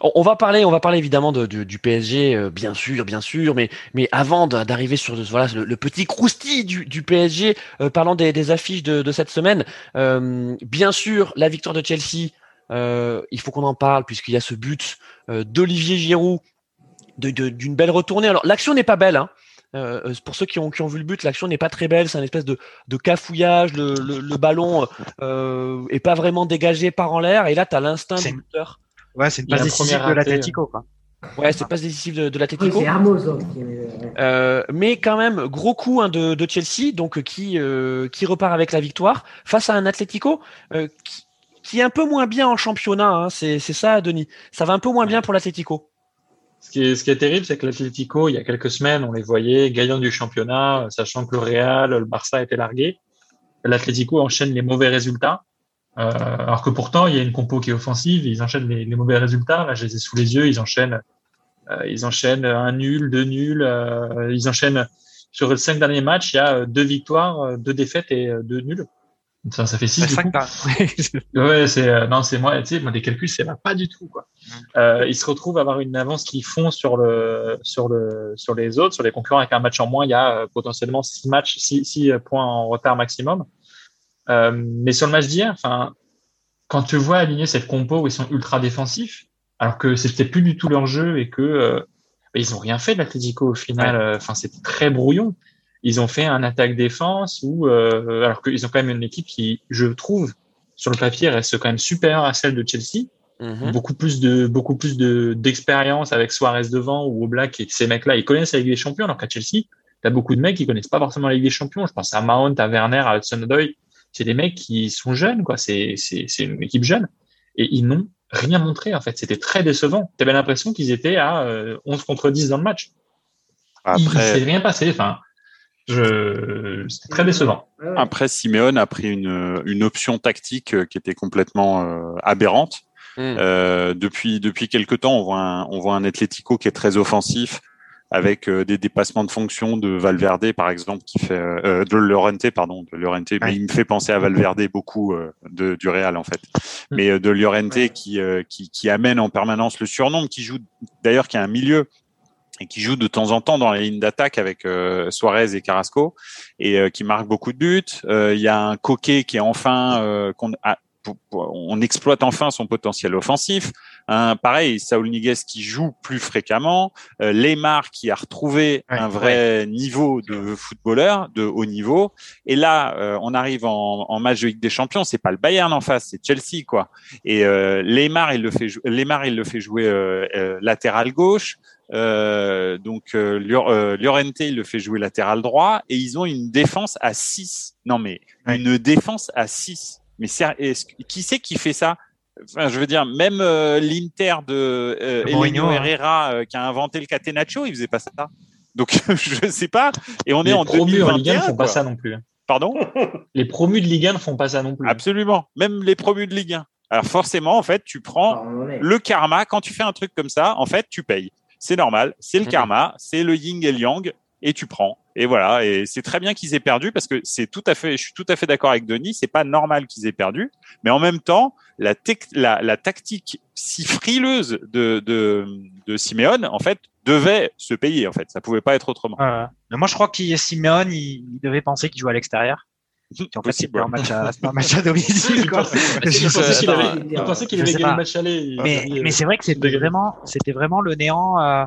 S1: On va parler, on va parler évidemment de, du PSG, euh, bien sûr, bien sûr, mais, mais avant d'arriver sur voilà, le, petit croustille du, du PSG, euh, parlant des, des, affiches de, de cette semaine, euh, bien sûr, la victoire de Chelsea, il faut qu'on en parle puisqu'il y a ce but d'Olivier Giroud d'une belle retournée. Alors l'action n'est pas belle, hein. Pour ceux qui ont, qui ont vu le but, l'action n'est pas très belle. C'est un espèce de, de cafouillage. Le, le, le ballon euh, est pas vraiment dégagé, par en l'air. Et là, tu as l'instinct du buteur
S4: Ouais, c'est une passe décisive de l'Atletico, quoi.
S1: Ouais, c'est passe décisive de, de l'Atletico.
S6: Oui,
S1: c'est euh, mais quand même, gros coup hein, de, de, Chelsea, donc qui euh, qui repart avec la victoire face à un Atletico euh, qui, qui, est un peu moins bien en championnat. Hein, c'est ça, Denis. Ça va un peu moins bien pour l'Atletico.
S3: Ce qui est, ce qui est terrible, c'est que l'Atletico, il y a quelques semaines, on les voyait gagnant du championnat, sachant que le Real, le Barça étaient largués. L'Atletico enchaîne les mauvais résultats. Euh, alors que pourtant, il y a une compo qui est offensive, ils enchaînent les, les mauvais résultats. Là, je les ai sous les yeux, ils enchaînent, euh, ils enchaînent un nul, deux nuls. Euh, ils enchaînent sur les cinq derniers matchs, il y a deux victoires, deux défaites et deux nuls. Ça, ça fait six. Du coup. ouais, c'est non, c'est moi. Tu sais, moi des calculs, ça va pas du tout quoi. Euh, ils se retrouvent à avoir une avance qui font sur le sur le sur les autres, sur les concurrents avec un match en moins. Il y a potentiellement six matchs, six, six points en retard maximum. Euh, mais sur le match d'hier, enfin, quand tu vois aligner cette compo où ils sont ultra défensifs, alors que c'était plus du tout leur jeu et que euh, bah, ils ont rien fait de l'Atlético au final. Euh, enfin, c'était très brouillon. Ils ont fait un attaque-défense où, alors qu'ils ont quand même une équipe qui, je trouve, sur le papier reste quand même supérieure à celle de Chelsea. Mhm. Beaucoup plus de beaucoup plus de d'expérience avec Suarez devant ou Oblak et ces mecs-là, ils connaissent la Ligue des Champions. Alors qu'à Chelsea, t'as beaucoup de mecs qui connaissent pas forcément la Ligue des Champions. Je pense à Mount, à Werner, à Hudson-Odoi c'est des mecs qui sont jeunes, quoi. C'est, c'est, c'est une équipe jeune. Et ils n'ont rien montré, en fait. C'était très décevant. Tu avais l'impression qu'ils étaient à 11 euh, contre 10 dans le match. Après... Il s'est rien passé. Enfin, je... c'était très décevant.
S2: Après, Simeone a pris une, une option tactique euh, qui était complètement euh, aberrante. Hmm. Euh, depuis depuis quelque temps, on voit un, on voit un Atlético qui est très offensif, avec euh, des dépassements de fonction de Valverde par exemple qui fait euh, de Llorente pardon de Llorente mais il me fait penser à Valverde beaucoup euh, de, du Real en fait mm. mais de Llorente qui, qui, qui amène en permanence le surnom qui joue d'ailleurs qui a un milieu et qui joue de temps en temps dans la ligne d'attaque avec Suarez et Carrasco et qui marque beaucoup de buts. Il y a un Coquet qui est enfin qu'on on exploite enfin son potentiel offensif. Un, pareil, Saul Niguez qui joue plus fréquemment, euh, Lemar qui a retrouvé un vrai niveau de footballeur de haut niveau. Et là, euh, on arrive en, en, match de Ligue des Champions, c'est pas le Bayern en face, c'est Chelsea quoi. Et euh, Lemar, il le fait, Lemar, il le fait jouer euh, latéral gauche. Donc Llorente, il le fait jouer latéral droit. Et ils ont une défense à 6. Non mais une défense à 6 mais qui c'est qui fait ça? Enfin, je veux dire, même euh, l'Inter de euh, Elenio Herrera euh, qui a inventé le catenaccio, il faisait pas ça. Donc je sais pas. Et on
S3: les
S2: est en
S3: promus en Ligue 1 ne font pas ça non plus. Hein.
S2: Pardon?
S3: Les promus de Ligue 1 ne font pas ça non plus.
S2: Absolument. Même les promus de Ligue 1. Alors forcément, en fait, tu prends le karma. Quand tu fais un truc comme ça, en fait, tu payes. C'est normal. C'est le mhm. karma. C'est le yin et le yang. Et tu prends. Et voilà, et c'est très bien qu'ils aient perdu parce que c'est tout à fait, je suis tout à fait d'accord avec Denis, c'est pas normal qu'ils aient perdu, mais en même temps, la, la, la tactique si frileuse de, de, de Simeone, en fait, devait se payer. En fait, ça pouvait pas être autrement.
S4: Euh, moi, je crois que Simeone, il, devait penser qu'il jouait à l'extérieur. En fait, c'était un match à, un match à domicile. Quoi.
S3: Je pensais qu'il avait, gagné le match aller.
S4: Mais, mais c'est vrai que c'était vraiment, c'était vraiment le néant. Euh,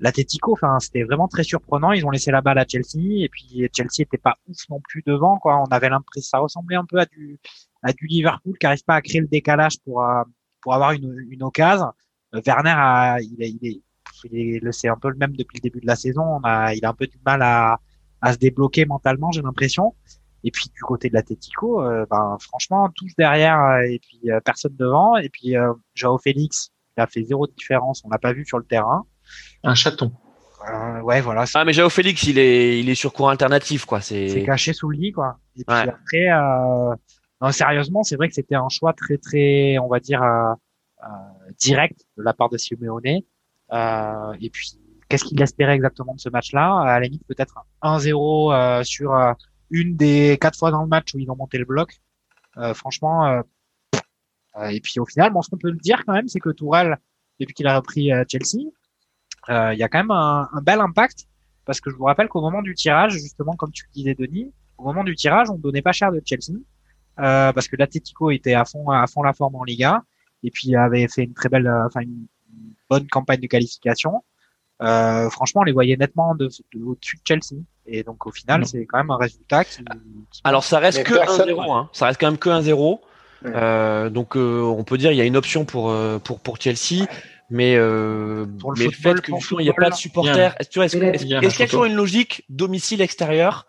S4: l'Atletico, enfin, c'était vraiment très surprenant. Ils ont laissé la balle à Chelsea et puis Chelsea était pas ouf non plus devant, quoi. On avait l'impression, ça ressemblait un peu à du, à du Liverpool qui arrive pas à créer le décalage pour, euh, pour avoir une, une occasion. Euh, Werner a, il est, il est, il est, c'est un peu le même depuis le début de la saison. On a, il a un peu du mal à, à se débloquer mentalement, j'ai l'impression. Et puis du côté de l'Atletico, euh, ben franchement tous derrière et puis personne devant. Et puis Joao Félix, il a fait zéro différence, on l'a pas vu sur le terrain
S3: un chaton.
S4: Euh, ouais, voilà.
S1: Ah, mais Jao Félix, il est, il est sur courant alternatif, quoi.
S4: C'est caché sous le lit, quoi. Et puis après, euh... non, sérieusement, c'est vrai que c'était un choix très, très, on va dire, euh, euh direct de la part de Simeone. Euh, et puis, qu'est-ce qu'il espérait exactement de ce match-là? À la limite, peut-être 1-0 euh, sur une des quatre fois dans le match où ils ont monté le bloc. franchement, et puis au final, bon, ce qu'on peut dire quand même, c'est que Tourelle, depuis qu'il a repris Chelsea, il y a quand même un, un, bel impact parce que je vous rappelle qu'au moment du tirage, justement, comme tu le disais, Denis, au moment du tirage, on donnait pas cher de Chelsea euh, parce que l'Atletico était à fond à fond la forme en Liga et puis avait fait une très belle, euh, enfin une, bonne campagne de qualification. Euh, franchement, on les voyait nettement de, au-dessus de Chelsea. Et donc au final, c'est quand même un résultat qui.
S1: Alors ça reste que 1-0, hein. ça reste quand même que 1-0. Euh, donc euh, on peut dire il y a une option pour pour pour Chelsea. Mais, euh, le, mais le fait qu'il n'y a pas de supporters, est-ce qu'il y a toujours une logique domicile-extérieur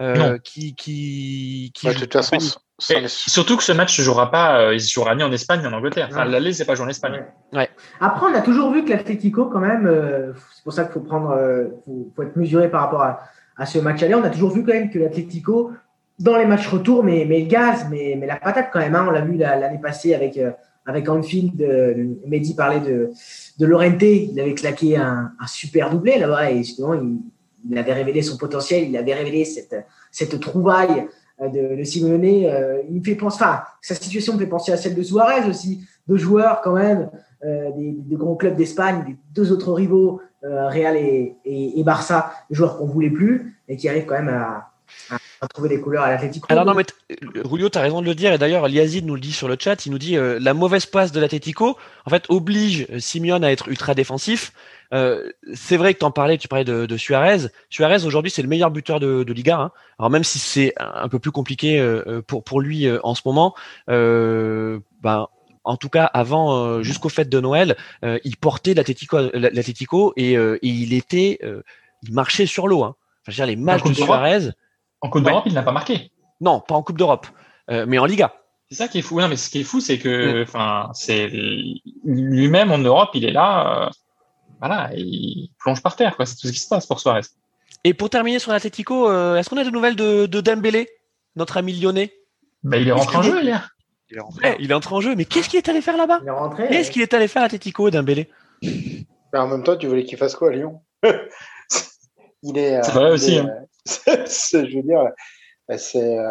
S1: euh, qui, qui, qui
S5: bah, de toute façon,
S3: surtout que ce match se jouera pas, euh, il se jouera ni en Espagne ni en Angleterre. Enfin, l'aller, c'est pas joué en Espagne.
S1: Ouais.
S6: Après, on a toujours vu que l'Atlético, quand même, euh, c'est pour ça qu'il faut prendre, euh, faut, faut, être mesuré par rapport à, à ce match aller. On a toujours vu quand même que l'Atlético, dans les matchs retour, mais, mais gaz, mais, mais la patate quand même. Hein, on l'a vu l'année passée avec euh, avec Anfield, euh, Mehdi parlait de, de Lorente, il avait claqué un, super doublé là-bas et justement, il, avait révélé son potentiel, il avait révélé cette, cette trouvaille euh, de, de il fait penser, sa situation me fait penser à celle de Suarez aussi, deux joueurs quand même, des, des, grands clubs d'Espagne, des deux autres rivaux, Real et, et, et Barça, joueurs qu'on voulait plus et qui arrivent quand même à, à trouver des couleurs à l'Atletico.
S1: Alors non, mais Rulio, tu as raison de le dire, et d'ailleurs, Liazid nous le dit sur le chat, il nous dit euh, la mauvaise passe de l'Atletico, en fait, oblige Simeone à être ultra défensif. Euh, c'est vrai que tu en parlais, tu parlais de, de Suarez. Suarez, aujourd'hui, c'est le meilleur buteur de, de Liga. Hein. Alors même si c'est un peu plus compliqué euh, pour, pour lui euh, en ce moment, euh, ben, en tout cas avant euh, jusqu'au fête de Noël, euh, il portait l'Atletico et, et, il était, il marchait sur l'eau. Hein. Enfin, je veux dire, les matchs de Suarez.
S3: En Coupe d'Europe, ouais. il n'a pas marqué.
S1: Non, pas en Coupe d'Europe, euh, mais en Liga.
S3: C'est ça qui est fou. Non, mais ce qui est fou, c'est que, enfin, mm. c'est lui-même en Europe, il est là, euh, voilà, il plonge par terre, quoi. C'est tout ce qui se passe pour Suarez.
S1: Et pour terminer sur l'Atletico, euh, est-ce qu'on a des nouvelles de, de Dembélé, notre ami lyonnais?
S3: Bah, Il est rentré en jeu hier.
S1: Il est rentré, il est entré en jeu, mais qu'est-ce qu'il est allé faire là-bas Qu'est-ce qu'il est allé faire à l'Atletico, Dembélé
S5: bah, En même temps, tu voulais qu'il fasse quoi à Lyon Il est.
S3: C'est vrai aussi.
S5: Est, hein. je veux dire, c'est, euh,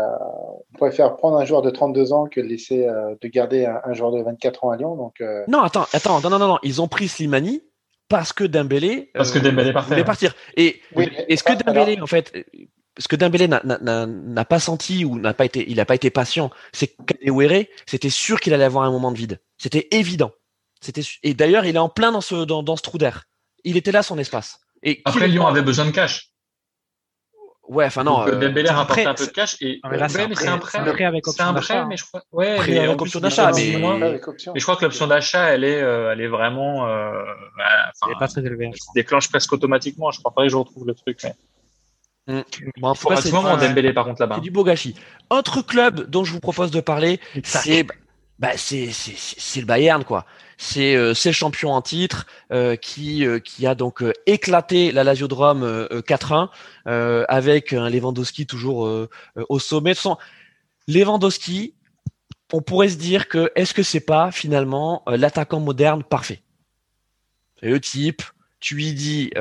S5: on préfère prendre un joueur de 32 ans que de laisser euh, de garder un, un, joueur de 24 ans à Lyon. Donc, euh...
S1: Non, attends, attends, non, non, non, ils ont pris Slimani parce que Dembélé,
S3: parce que Dembélé
S1: voulait partir. Et
S5: oui,
S1: est-ce que Dembélé, alors... en fait, ce que Dembélé n'a pas senti ou n'a pas été, il n'a pas été patient, c'est qu'Adewere, c'était sûr qu'il allait avoir un moment de vide. C'était évident. C'était et d'ailleurs, il est en plein dans ce dans, dans ce trou d'air. Il était là son espace. Et
S3: après Lyon avait besoin de cash.
S1: Ouais, enfin non.
S3: Donc, euh, Dembélé rapporte un peu de cash et
S4: c'est un, un prêt,
S3: prêt avec option
S4: un
S3: prêt, mais je crois. Ouais,
S1: prêt mais avec option d'achat, mais...
S3: mais... je crois que l'option d'achat, elle est, euh, elle est vraiment, euh,
S4: bah, elle est pas très élevée.
S3: Elle se déclenche presque automatiquement. Je crois pas que je retrouve le truc, mais.
S1: Mmh.
S3: Bon, Dembélé par contre là-bas.
S1: C'est du beau gâchis. Autre club dont je vous propose de parler, c'est bah c'est le Bayern quoi. C'est euh, le champion en titre euh, qui euh, qui a donc éclaté la Lazio de Rome 4-1 avec un Lewandowski toujours au sommet. De son Lewandowski, on pourrait se dire que est-ce que c'est pas finalement l'attaquant moderne parfait? C'est le type. Tu lui dis,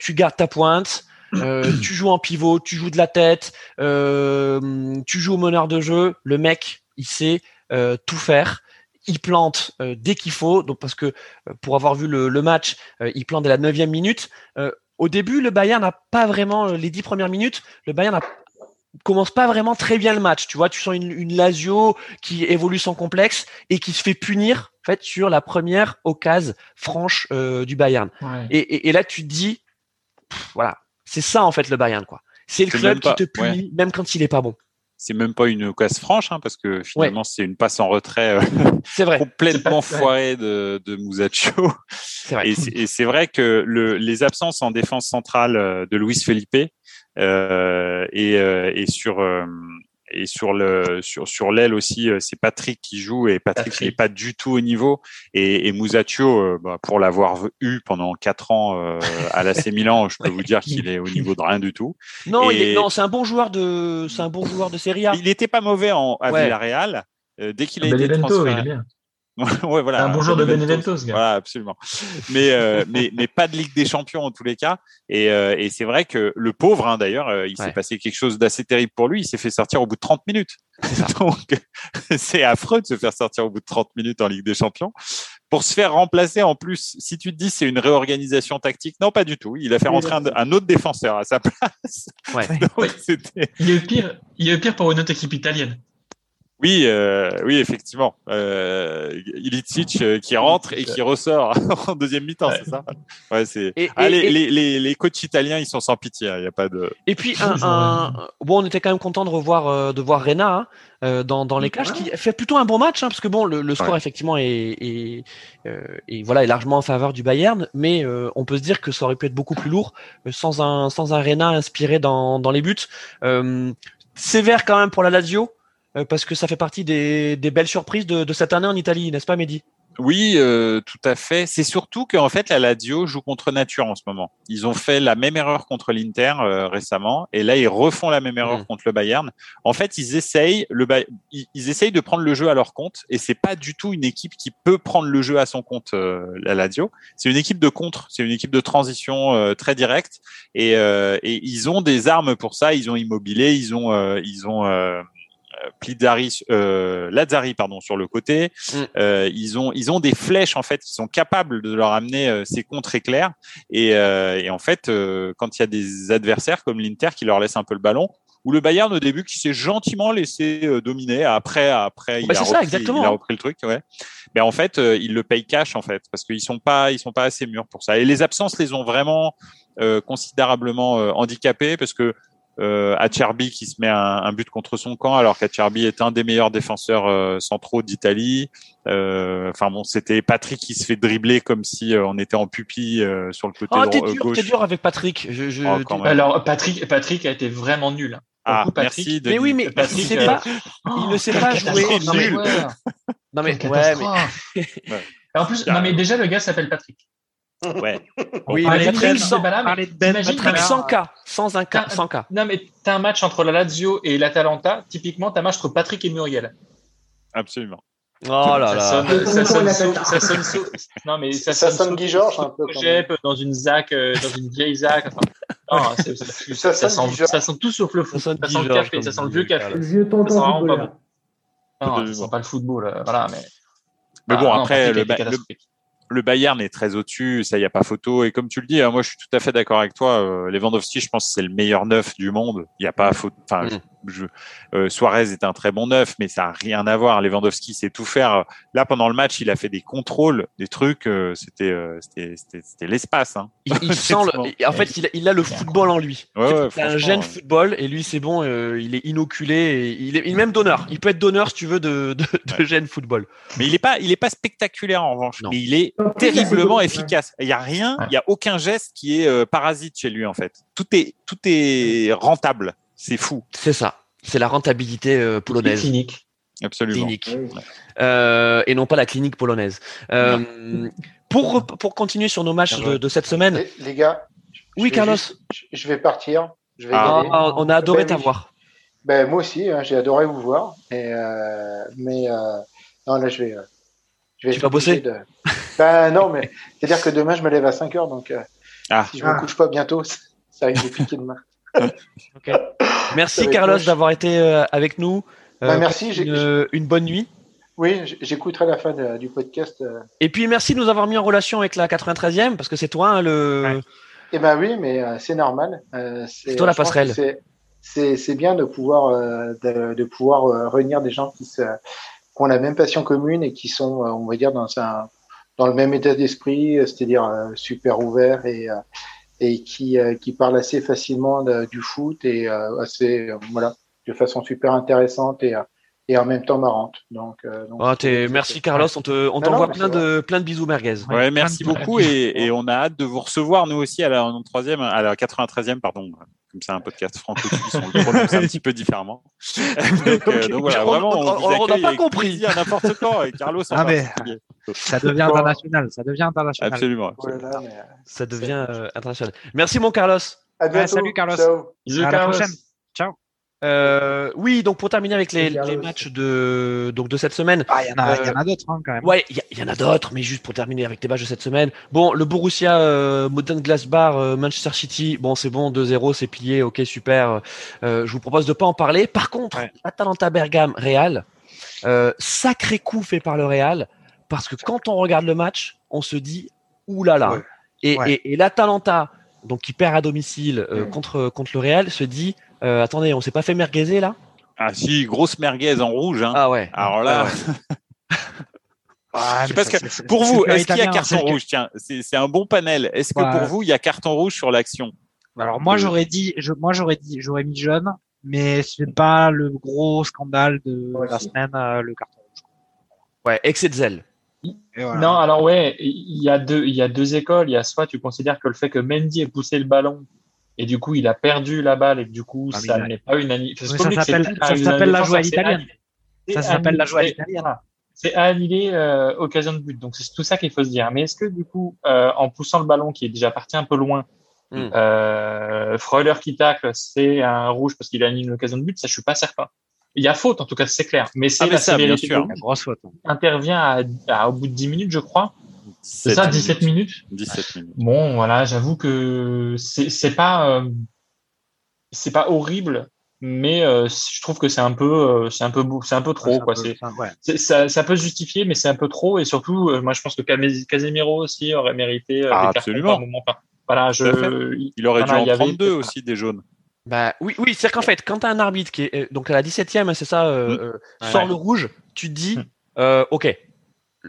S1: tu gardes ta pointe. Tu joues en pivot, tu joues de la tête, tu joues au meneur de jeu. Le mec, il sait euh, tout faire. Il plante euh, dès qu'il faut, donc parce que euh, pour avoir vu le, le match, il plante dès la neuvième minute. au début, le Bayern n'a pas vraiment les dix premières minutes. Le Bayern commence pas vraiment très bien le match. Tu vois, tu sens une, une Lazio qui évolue sans complexe et qui se fait punir en fait sur la première occasion franche euh, du Bayern.
S3: Ouais.
S1: Et, et, et, là, tu te dis, pff, voilà, c'est ça en fait le Bayern quoi. C'est le club qui te punit ouais. même quand il est pas bon
S2: c'est même pas une casse franche, hein, parce que finalement, ouais. c'est une passe en retrait euh,
S1: vrai.
S2: complètement foirée de, de Musacchio. Et c'est vrai que le, les absences en défense centrale euh, de Luis Felipe euh, et, euh, et sur euh, et sur le sur sur l'aile aussi, euh, c'est Patrick qui joue et Patrick n'est pas du tout au niveau. Et, et Musacchio, euh, bah, pour l'avoir eu pendant quatre ans euh, à l'AC Milan, je peux vous dire qu'il est au niveau de rien du tout.
S1: Non, et... non, c'est un bon joueur de c'est un bon joueur de Serie A.
S2: Il n'était pas mauvais en à ouais. Villarreal. Euh, dès qu'il a
S3: ah,
S2: été
S3: Benevento,
S2: transféré.
S3: Il est bien.
S2: ouais, voilà.
S3: Un bonjour de Benevento, ce gars.
S2: Voilà, absolument. Mais, euh, mais, mais pas de Ligue des Champions en tous les cas. Et, euh, et c'est vrai que le pauvre, hein, d'ailleurs, euh, il
S1: Ouais.
S2: s'est passé quelque chose d'assez terrible pour lui. Il s'est fait sortir au bout de 30 minutes. Donc, c'est affreux de se faire sortir au bout de 30 minutes en Ligue des Champions. Pour se faire remplacer, en plus, si tu te dis c'est une réorganisation tactique, non, pas du tout. Il a fait rentrer un, un autre défenseur à sa place.
S1: Ouais.
S2: Donc, c'était
S3: Il y a eu pire, il y a eu pire pour une autre équipe italienne.
S2: Oui, euh, oui, effectivement. Euh, Ilicic euh, qui rentre et qui ressort en deuxième mi-temps,
S3: Ouais.
S2: c'est ça? Ouais, c'est.
S1: Et-
S2: Ah,
S1: et-
S2: les,
S1: et-
S2: les, les, les coachs italiens, ils sont sans pitié. hein, Il y a pas de.
S1: Et puis, un, un- bon, on était quand même content de revoir, euh, de voir Rena hein, euh, dans, dans les clashs, qui fait plutôt un bon match, hein, parce que bon, le, le score
S2: Ouais.
S1: effectivement est, est, euh, est- voilà, est largement en faveur du Bayern, mais euh, on peut se dire que ça aurait pu être beaucoup plus lourd euh, sans un sans un Rena inspiré dans, dans les buts. Euh, sévère quand même pour la Lazio. Euh, Parce que ça fait partie des, des belles surprises de, de cette année en Italie, n'est-ce pas, Mehdi?
S2: Oui, euh, tout à fait. C'est surtout qu'en fait, la Lazio joue contre nature en ce moment. Ils ont fait la même erreur contre l'Inter euh, récemment, et là, ils refont la même erreur
S1: Mhm.
S2: contre le Bayern. En fait, ils essayent le Bay- ils, ils essayent de prendre le jeu à leur compte, et c'est pas du tout une équipe qui peut prendre le jeu à son compte. euh, la Lazio, c'est une équipe de contre, c'est une équipe de transition euh, très directe, et, euh, et ils ont des armes pour ça. Ils ont Immobilier, ils ont, euh, ils ont euh, Plidari, euh, Lazzari pardon sur le côté.
S1: Mm.
S2: Euh, ils ont ils ont des flèches en fait qui sont capables de leur amener euh, ces contres éclairs et, euh, et en fait euh, quand il y a des adversaires comme l'Inter qui leur laissent un peu le ballon ou le Bayern au début qui s'est gentiment laissé dominer après après il,
S1: Bah,
S2: a
S1: ça,
S2: repris,
S1: exactement.
S2: il a repris le truc ouais mais en fait ils le payent cash en fait parce qu'ils sont pas ils sont pas assez mûrs pour ça et les absences les ont vraiment euh, considérablement handicapés parce que euh, Acerbi qui se met un, un but contre son camp alors qu'Acerbi est un des meilleurs défenseurs euh, centraux d'Italie. Euh, Enfin bon, c'était Patrick qui se fait dribbler comme si euh, on était en pupille euh, sur le côté
S1: Oh,
S2: dro-
S1: t'es
S2: euh,
S1: dur,
S2: gauche.
S1: t'es dur avec Patrick. Je, je,
S2: Oh, quand.
S3: Alors, Patrick, Patrick a été vraiment nul. hein.
S2: Ah,
S3: coup, Patrick-
S2: merci.
S1: Mais oui, mais
S3: Patrick,
S1: il sait pas, il ne sait pas jouer. Non mais,
S3: ouais.
S1: non mais. Ouais.
S3: En plus, non, mais déjà, le gars s'appelle Patrick.
S2: Ouais.
S1: oui,
S3: Parler
S1: mais
S3: de
S1: Patrick
S3: Ben,
S1: sans,
S4: Ben,
S1: sans K, sans un K,
S3: Ah,
S1: sans K.
S3: Non, mais t'as un match entre la Lazio et l'Atalanta. Typiquement, t'as un match entre Patrick et Muriel.
S2: Absolument.
S1: Oh là
S3: ça
S1: là.
S3: sonne, ça sonne, ça non, mais ça,
S5: Ça
S3: sonne,
S5: Guy Georges un peu.
S3: dans une ZAC, euh, dans une vieille ZAC. Enfin, non,
S5: Ça
S3: ça, sent, ça sent tout sauf le foot.
S1: Ça
S3: Ça sent le café,
S1: comme
S3: ça sent le vieux café.
S6: Le vieux tonton
S3: Ça sent vraiment pas Non, ça sent pas le football. euh, Voilà, mais.
S2: Mais
S3: Ah,
S2: bon,
S3: non,
S2: après, le, le, Bayern est très au-dessus, ça y a pas photo. Et comme tu le dis, hein, moi je suis tout à fait d'accord avec toi. Euh, Lewandowski, je pense que c'est le meilleur neuf du monde. Il y a pas photo.
S1: Mm.
S2: Je, euh, Suarez est un très bon neuf, mais ça a rien à voir. Lewandowski sait tout faire. Là, pendant le match, il a fait des contrôles, des trucs. euh, c'était, euh, c'était, c'était, c'était l'espace. Hein.
S1: Il, il sent le, en fait, il a, il a le football en lui.
S2: Ouais,
S1: C'est-
S2: ouais,
S1: il a un gène
S2: ouais.
S1: football et lui c'est bon, euh, il est inoculé, et il est, il est même donneur. Il peut être donneur si tu veux de, de, de
S2: Ouais.
S1: gène football.
S2: Mais il est pas, il est pas spectaculaire en revanche.
S1: Non.
S2: Mais il est terriblement efficace. Il y a rien,
S3: Ouais.
S2: il y a aucun geste qui est euh, parasite chez lui en fait. Tout est, tout est rentable. C'est fou,
S1: C'est ça. C'est la rentabilité euh, polonaise.
S3: clinique.
S2: absolument.
S1: Clinique.
S6: Oui.
S1: Euh, et non pas la clinique polonaise. Euh, pour, pour continuer sur nos matchs de, de cette semaine,
S5: Les, les gars.
S1: Oui, Carlos.
S5: juste- je- vais partir. Je vais y
S2: Ah.
S5: aller.
S1: on a adoré
S5: Ben
S1: t'avoir.
S5: Ben, moi aussi, hein, j'ai adoré vous voir. Et, euh, mais euh, non, là, je vais. je vais
S1: Tu vas bosser
S5: de... Ben non, mais c'est-à-dire que demain, je me lève à 5 heures. Donc, euh,
S2: Ah.
S5: si je me
S6: Ah.
S5: couche pas bientôt, ça risque de piquer demain.
S1: Merci Carlos d'avoir été euh, avec nous.
S5: Bah, merci,
S1: Une, une bonne nuit.
S5: Oui, j'écouterai la fin de- du podcast. euh.
S1: Et puis merci de nous avoir mis en relation avec la 93e parce que c'est toi hein, le.
S4: Ouais.
S5: Eh ben oui, mais euh, c'est normal. Euh,
S1: C'est toi la passerelle.
S5: c'est- bien de pouvoir euh, de, de pouvoir euh, réunir des gens qui, se, qui ont la même passion commune et qui sont, euh, on va dire, dans un dans le même état d'esprit, euh, c'est-à-dire euh, super ouvert et euh, et qui euh, qui parlent assez facilement de- du foot et euh, assez euh, voilà de façon super intéressante et euh, et en même temps marrante. Donc, euh, donc
S1: Oh, t'es-
S5: c'est-
S1: merci Carlos, on te, on t'envoie plein de, plein de bisous merguez.
S4: Ouais,
S2: Ouais, merci beaucoup et, et on a hâte de vous recevoir nous aussi à la 93e, à la 93e, pardon. Comme c'est un podcast franco-suisse, on le prononce un petit peu différemment. donc, euh, donc voilà,
S1: On-
S2: vraiment,
S1: on- n'a pas compris.
S2: plaisir n'importe quand et Carlos
S4: Ah, mais-. Ça devient international. Ça devient international.
S2: Absolument.
S5: Mais, euh,
S1: Ça devient euh, international. Merci mon Carlos.
S5: à bientôt.
S4: salut, Carlos.
S5: Ciao.
S3: Bisous,
S4: À la prochaine. Ciao.
S1: Euh, oui, donc pour terminer avec les, les matchs de donc de cette semaine.
S4: Ah, il y en a, il y en a d'autres hein, quand même.
S1: Ouais, il y, y, en a d'autres, mais juste pour terminer avec les matchs de cette semaine. Bon, le Borussia euh, Modern Glassbar euh, Manchester City, bon c'est bon, 2-0, c'est plié, ok super. Euh, je vous propose de pas en parler. Par contre, ouais. Atalanta Bergame Real, euh, sacré coup fait par le Real, parce que quand on regarde le match, on se dit oulala. Ouais. Et, ouais. et, et l'Atalanta, donc qui perd à domicile euh, contre contre le Real, se dit euh, attendez, on s'est pas fait merguezer là?
S2: Ah si, grosse merguez en rouge. Hein.
S1: Ah ouais.
S2: Alors là. Ah, que pour vous, est-ce qu'il y a carton rouge? Tiens, c'est un bon panel. Est-ce que ouais. pour vous, il y a carton rouge sur l'action?
S4: Alors moi, j'aurais dit, je, moi j'aurais dit, j'aurais mis jaune, mais c'est pas le gros scandale de ouais, la semaine, euh, le carton rouge.
S1: Ouais, excès de zèle.
S3: Voilà. Non, alors ouais, il y a deux, il y a deux écoles. Il y a soit tu considères que le fait que Mendy ait poussé le ballon et du coup il a perdu la balle et du coup ah, ça n'est pas une
S4: annulation. Ça s'appelle la joie italienne. Ça s'appelle la joie italienne.
S3: C'est à annuler euh, occasion de but. Donc c'est tout ça qu'il faut se dire. Mais est-ce que du coup, euh, en poussant le ballon qui est déjà parti un peu loin, mm. euh, Freuler qui tacle, c'est un rouge parce qu'il a annulé une occasion de but? Ça, je suis pas certain. Il y a faute, en tout cas, c'est clair. Mais c'est
S2: ah,
S3: la
S2: ça, bien sûr.
S4: grosse faute.
S3: Intervient à, à, au bout de 10 minutes, je crois. C'est ça, 17 minutes.
S2: 17 minutes.
S3: Bon, voilà, j'avoue que c'est pas euh, c'est pas horrible, mais euh, je trouve que c'est un peu euh, c'est un peu c'est un peu trop quoi. C'est ouais. ça, ça peut se justifier, mais c'est un peu trop et surtout, euh, moi je pense que Casemiro aussi aurait mérité
S2: ah, absolument.
S3: moment. Enfin, voilà, je
S2: il aurait voilà, dû en prendre deux aussi des jaunes.
S1: Bah oui, oui, c'est qu'en fait, quand tu as un arbitre qui est donc à la 17e, c'est ça, euh, mmh. sort ouais. le rouge, tu te dis, mmh. ok,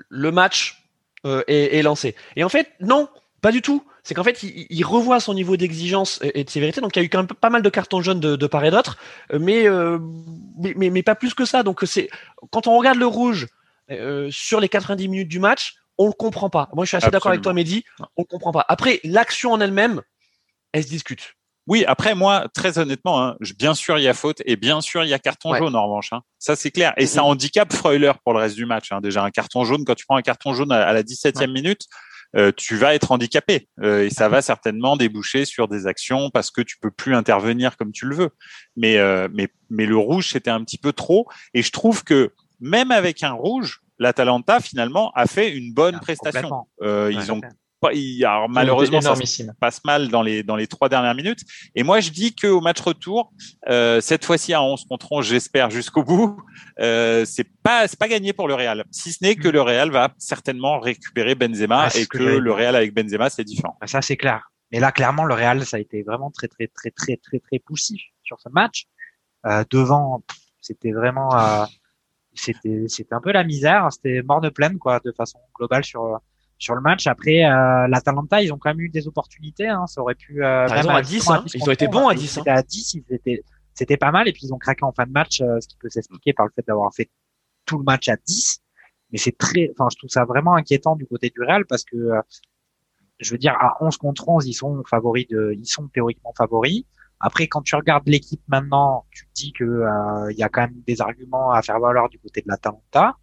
S1: le match euh, est, est, lancé. Et en fait, non, pas du tout. C'est qu'en fait, il, il, revoit son niveau d'exigence et de sévérité. Donc, il y a eu quand même pas mal de cartons jaunes de, de part et d'autre, mais, euh, mais, mais, mais, pas plus que ça. Donc, c'est quand on regarde le rouge euh, sur les 90 minutes du match, on le comprend pas. Moi, je suis assez d'accord avec toi, Mehdi. On le comprend pas. Après, l'action en elle-même, elle se discute.
S2: Oui, après moi, très honnêtement, hein, bien sûr il y a faute et bien sûr il y a carton ouais. jaune en revanche. Hein. Ça c'est clair. Et ça handicape Freuler pour le reste du match. Hein. Déjà un carton jaune, quand tu prends un carton jaune à, la 17e ouais. minute, euh, tu vas être handicapé euh, et ça va certainement déboucher sur des actions parce que tu peux plus intervenir comme tu le veux. Mais euh, mais mais le rouge c'était un petit peu trop et je trouve que même avec un rouge, l'Atalanta finalement a fait une bonne ah, prestation. Euh, ils ont alors, malheureusement, ça se passe mal dans les dans les trois dernières minutes. Et moi, je dis que au match retour, euh, cette fois-ci à 11 contre 11, j'espère jusqu'au bout, euh, c'est pas c'est pas gagné pour le Real. Si ce n'est que le Real va certainement récupérer Benzema ah, et que, que le Real avec Benzema c'est différent.
S4: Ça c'est clair. Mais là, clairement, le Real, ça a été vraiment très très très très très très poussif sur ce match. Euh, devant, c'était vraiment euh, c'était c'était un peu la misère. C'était morne pleine quoi, de façon globale sur sur le match. Après, euh, l'Atalanta, ils ont quand même eu des opportunités. Hein. Ça aurait pu.
S1: Euh, même à 10, hein. ils ont été bons à 10. Hein.
S4: À 10, ils étaient, c'était pas mal. Et puis ils ont craqué en fin de match, euh, ce qui peut s'expliquer par le fait d'avoir fait tout le match à 10. Mais c'est très, enfin, je trouve ça vraiment inquiétant du côté du Real parce que, euh, je veux dire, à 11 contre 11, ils sont favoris de, ils sont théoriquement favoris. Après, quand tu regardes l'équipe maintenant, tu te dis que euh, il y a quand même des arguments à faire valoir du côté de l'Atalanta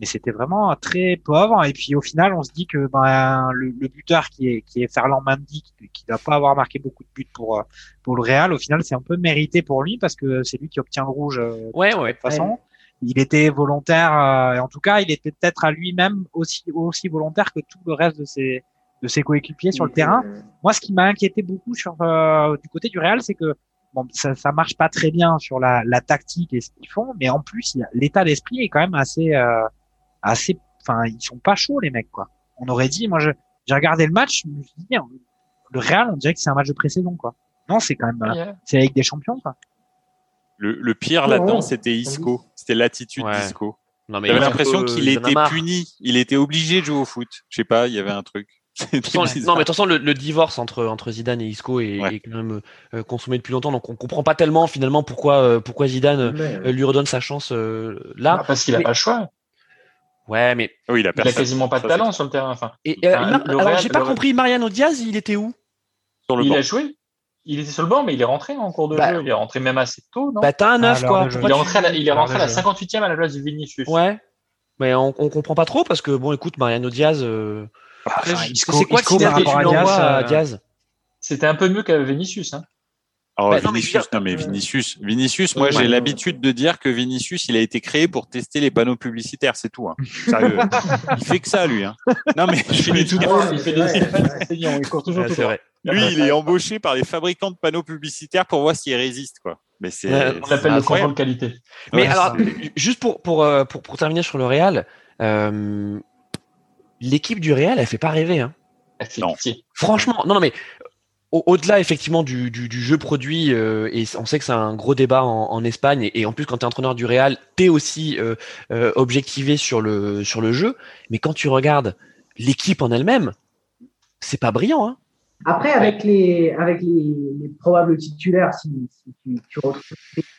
S4: mais c'était vraiment très pauvre. Et puis au final, on se dit que ben, le, le buteur qui est qui est Ferland Mendy, qui, qui doit pas avoir marqué beaucoup de buts pour pour le Real, au final, c'est un peu mérité pour lui parce que c'est lui qui obtient le rouge.
S1: Ouais, ouais.
S4: De toute façon, ouais. il était volontaire. Euh, et en tout cas, il était peut-être à lui-même aussi aussi volontaire que tout le reste de ses de ses coéquipiers sur le terrain. Moi, ce qui m'a inquiété beaucoup sur euh, du côté du Real, c'est que bon, ça, ça marche pas très bien sur la, la tactique et ce qu'ils font, mais en plus, l'état d'esprit est quand même assez euh, assez, enfin, ils sont pas chauds, les mecs, quoi. On aurait dit, moi, je, j'ai regardé le match, je me suis dit, le Real, on dirait que c'est un match de précédent, quoi. Non, c'est quand même, yeah. c'est avec des champions, quoi.
S2: Le, le pire là-dedans, oh, c'était Isco. C'était l'attitude ouais. d'Isco. Non, mais J'avais l'impression qu'il était puni. Il était obligé de jouer au foot. Je sais pas, il y avait un truc.
S1: non, mais de toute façon, le, le, divorce entre, entre Zidane et Isco est, ouais. est quand même euh, consommé depuis longtemps, donc on comprend pas tellement finalement pourquoi, euh, pourquoi Zidane euh, lui redonne sa chance euh, là.
S3: Bah parce qu'il a pas le choix.
S1: Ouais, mais
S2: oui, il a,
S3: il a quasiment pas de talent sur le terrain. Enfin,
S1: et, euh, enfin, alors j'ai pas compris, Mariano Diaz, il était où?
S3: Sur le Il banc. a joué. Il était sur le banc, mais il est rentré en cours de bah, jeu. Il est rentré même assez tôt, non?
S1: Bah t'as un 9 quoi.
S3: Il est rentré, à la, il est rentré à la 58e à la place de Vinicius.
S1: Ouais. Mais on, on comprend pas trop parce que bon, écoute, Mariano Diaz. Euh...
S4: Enfin, c'est quoi Isco, le par rapport à Diaz,
S1: Diaz
S3: C'était un peu mieux qu'avec Vinicius. Hein.
S2: Oh, bah, Vinicius, non mais, Vinicius, Vinicius, moi j'ai l'habitude de dire que Vinicius, il a été créé pour tester les panneaux publicitaires, c'est tout. Hein. Sérieux. il fait que ça, lui. Hein. Non mais je
S3: tout il fait des il court toujours tout
S2: vrai. Lui, il est embauché par les fabricants de panneaux publicitaires pour voir s'il résiste, quoi. Mais c'est,
S3: on l'appelle le contrôle de qualité.
S1: Mais alors, juste pour, pour, euh, pour, pour, terminer sur le Real, euh, l'équipe du Real, elle fait pas rêver. Hein.
S3: Non.
S1: Franchement, non, non, mais au-delà effectivement du, du, du jeu produit, euh, et on sait que c'est un gros débat en, en Espagne, et, en plus quand tu es entraîneur du Real, tu es aussi euh, euh, objectivé sur le, sur le jeu, mais quand tu regardes l'équipe en elle-même, c'est pas brillant. Hein.
S6: Après, avec les, avec les, les probables titulaires, si, si tu, tu retrouves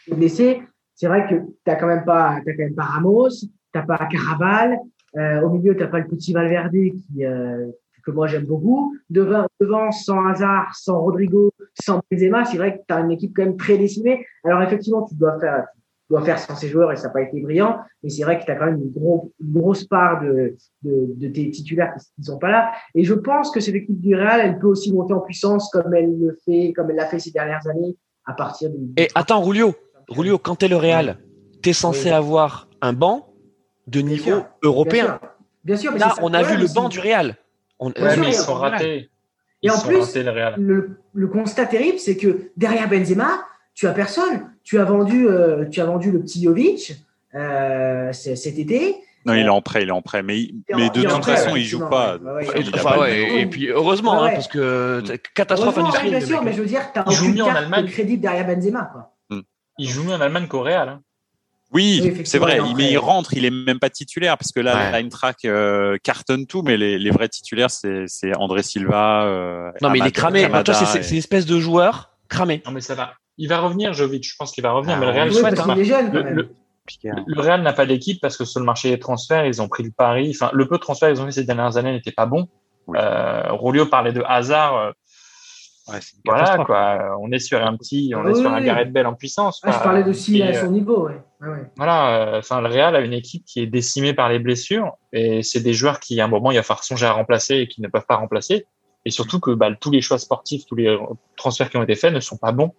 S6: les blessés, c'est vrai que tu quand même pas, as quand même pas Ramos, t'as pas Caraval, euh, au milieu t'as pas le petit Valverde qui, euh, que moi j'aime beaucoup. Devant, devant, sans hasard, sans Rodrigo, sans Benzema, c'est vrai que tu as une équipe quand même très décimée. Alors effectivement, tu dois faire, tu dois faire sans ces joueurs et ça n'a pas été brillant, mais c'est vrai que tu as quand même une, gros, une, grosse part de, de, de tes titulaires qui ne sont pas là. Et je pense que cette équipe du Real, elle peut aussi monter en puissance comme elle le fait, comme elle l'a fait ces dernières années à partir du.
S1: Et attends, Rulio, Rulio, quand tu es le Real, tu es censé oui. avoir un banc de niveau
S6: sûr,
S1: européen.
S6: Bien sûr, bien sûr mais
S1: Là, on a vu le banc du Real.
S3: On, ouais, mais ils sont ratés.
S6: Et ils en plus, ratés, le, le, le, constat terrible, c'est que derrière Benzema, tu as personne. Tu as vendu, euh, tu as vendu le petit Jovic euh, cet été.
S2: Non, il est en prêt, il est en prêt, mais, mais de toute façon, il joue pas.
S1: Ouais, ouais, enfin, pas et, et, puis heureusement, hein, parce que catastrophe industrielle.
S6: Bien sûr, mais je veux dire, tu as aucune carte crédible derrière Benzema. Quoi.
S3: Il joue mieux en Allemagne qu'au Real. Hein.
S2: Oui, oui c'est vrai. Il, mais il rentre, il est même pas titulaire parce que là, ouais. Eintracht euh, cartonne tout, mais les, les vrais titulaires, c'est André Silva. Euh,
S1: non, mais il est cramé. Enfin, c'est et... une espèce de joueur cramé.
S3: Non, mais ça va. Il va revenir, Jovic. Je pense qu'il va revenir. Ah, mais le Real
S6: oui, souhaite. Hein. Jeune,
S3: le, le, le, Real n'a pas d'équipe parce que sur le marché des transferts, ils ont pris le pari. Enfin, le peu de transferts qu'ils ont fait ces dernières années n'était pas bon. Oui. Euh, Rolio parlait de hasard. Ouais, voilà quoi, on est sur un petit, on oui, est sur un Gareth Bell en puissance.
S6: Ah, je parlais de si à son niveau. Ouais. Ouais,
S3: voilà, enfin le Real a une équipe qui est décimée par les blessures et c'est des joueurs qui à un moment il va falloir songer à remplacer et qui ne peuvent pas remplacer. Et surtout que bah, tous les choix sportifs, tous les transferts qui ont été faits ne sont pas bons.